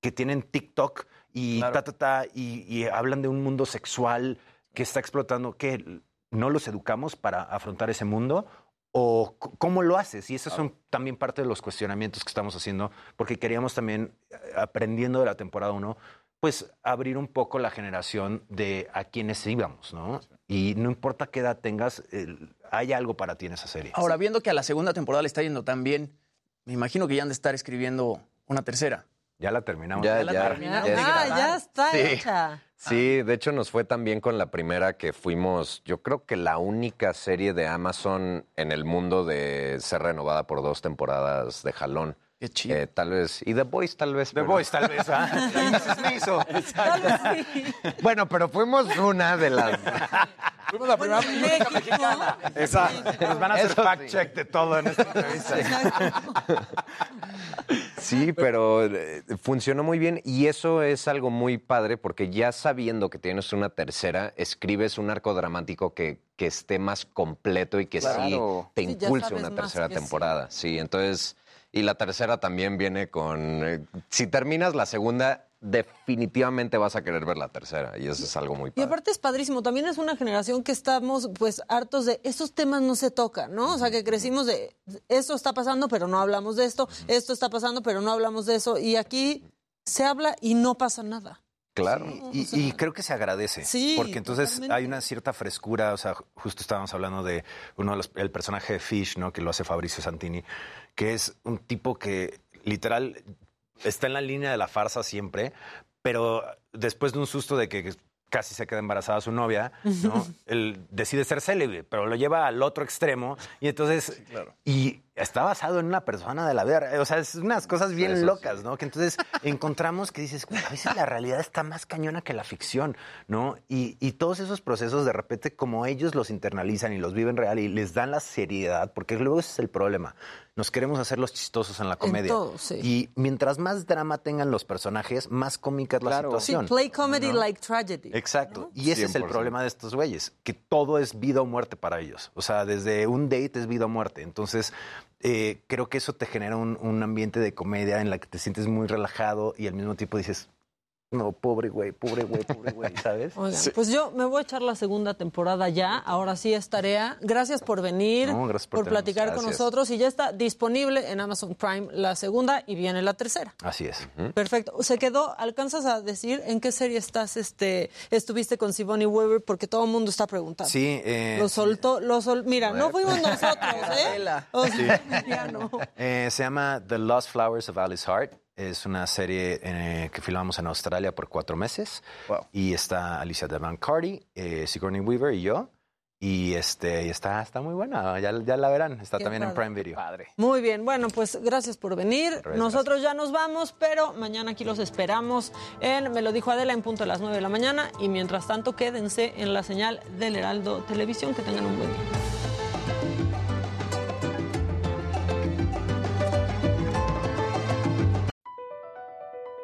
que tienen TikTok y ta, ta, ta, y, y hablan de un mundo sexual que está explotando, que no los educamos para afrontar ese mundo. ¿O cómo lo haces? Y esos son también parte de los cuestionamientos que estamos haciendo, porque queríamos también, eh, aprendiendo de la temporada 1, pues abrir un poco la generación de a quienes íbamos, ¿no? Y no importa qué edad tengas, el- hay algo para ti en esa serie. Ahora, viendo que a la segunda temporada le está yendo tan bien, me imagino que ya han de estar escribiendo una tercera. Ya la terminamos. Ya, la ya, ya. Ah, ya está Sí. hecha. Sí, de hecho nos fue tan bien con la primera que fuimos, yo creo que la única serie de Amazon en el mundo de ser renovada por dos temporadas de jalón. Qué chido. Eh, tal vez, y The Voice tal vez. The pero- Voice, tal vez, ¿ah? Sí. Bueno, pero fuimos una de las... Fuimos la primera México. mexicana. Exacto. Nos van a hacer Eso fact sí. check de todo en esta entrevista. Sí, pero eh, funcionó muy bien y eso es algo muy padre porque ya sabiendo que tienes una tercera, escribes un arco dramático que, que esté más completo y que Claro. sí te impulse una tercera sí. temporada. Sí, entonces, y la tercera también viene con, eh, si terminas la segunda, definitivamente vas a querer ver la tercera y eso es algo muy Y padre. aparte es padrísimo, también es una generación que estamos pues hartos de estos temas no se tocan, ¿no? O sea, que crecimos de esto está pasando, pero no hablamos de esto, esto está pasando, pero no hablamos de eso y aquí se habla y no pasa nada. Claro. Y, y creo que se agradece. Sí, Porque entonces totalmente. hay una cierta frescura. O sea, justo estábamos hablando de uno de los, el personaje de Fish, ¿no? Que lo hace Fabricio Santini, que es un tipo que literal está en la línea de la farsa siempre, pero después de un susto de que casi se queda embarazada su novia, ¿no? Él decide ser célebre, pero lo lleva al otro extremo y entonces y está basado en una persona de la vida, o sea, es unas cosas bien Eso sí. locas, ¿no? Que entonces encontramos que dices, "Güey, a veces la realidad está más cañona que la ficción, ¿no? Y, y todos esos procesos de repente como ellos los internalizan y los viven real y les dan la seriedad, porque luego ese es el problema. Nos queremos hacer los chistosos en la comedia. todo, sí. Y mientras más drama tengan los personajes, más cómica es la Claro. Sí, situación. play comedy ¿no? like tragedy. Exacto. Y ese es el 100%. problema de estos güeyes, que todo es vida o muerte para ellos. O sea, desde un date es vida o muerte. Entonces, eh, creo que eso te genera un, un ambiente de comedia en la que te sientes muy relajado y al mismo tiempo dices, no, pobre güey, pobre güey, pobre güey, ¿sabes? Oigan, pues yo me voy a echar la segunda temporada ya. Ahora sí es tarea. Gracias por venir, No, gracias por platicar con nosotros. Y ya está disponible en Amazon Prime la segunda y viene la tercera. Así es. Perfecto. Se quedó, ¿alcanzas a decir en qué serie estás, este, estuviste con Sigourney Weaver? Porque todo el mundo está preguntando. Sí, eh, Lo soltó, lo sol... Mira, no fuimos nosotros, ¿eh? O sea, ya no. Eh, se llama The Lost Flowers of Alice Hart. Es una serie eh, que filmamos en Australia por cuatro meses. Wow. Y está Alicia Devan Carty, eh, Sigourney Weaver y yo. Y este y está, está muy buena. Ya, ya la verán. Está Qué también en. Prime Video. Padre. Muy bien, bueno, pues gracias por venir. Nosotros ya nos vamos, pero mañana aquí los esperamos en Me lo dijo Adela en punto de las 9 de la mañana. Y mientras tanto, quédense en la señal del Heraldo Televisión. Que tengan un buen día.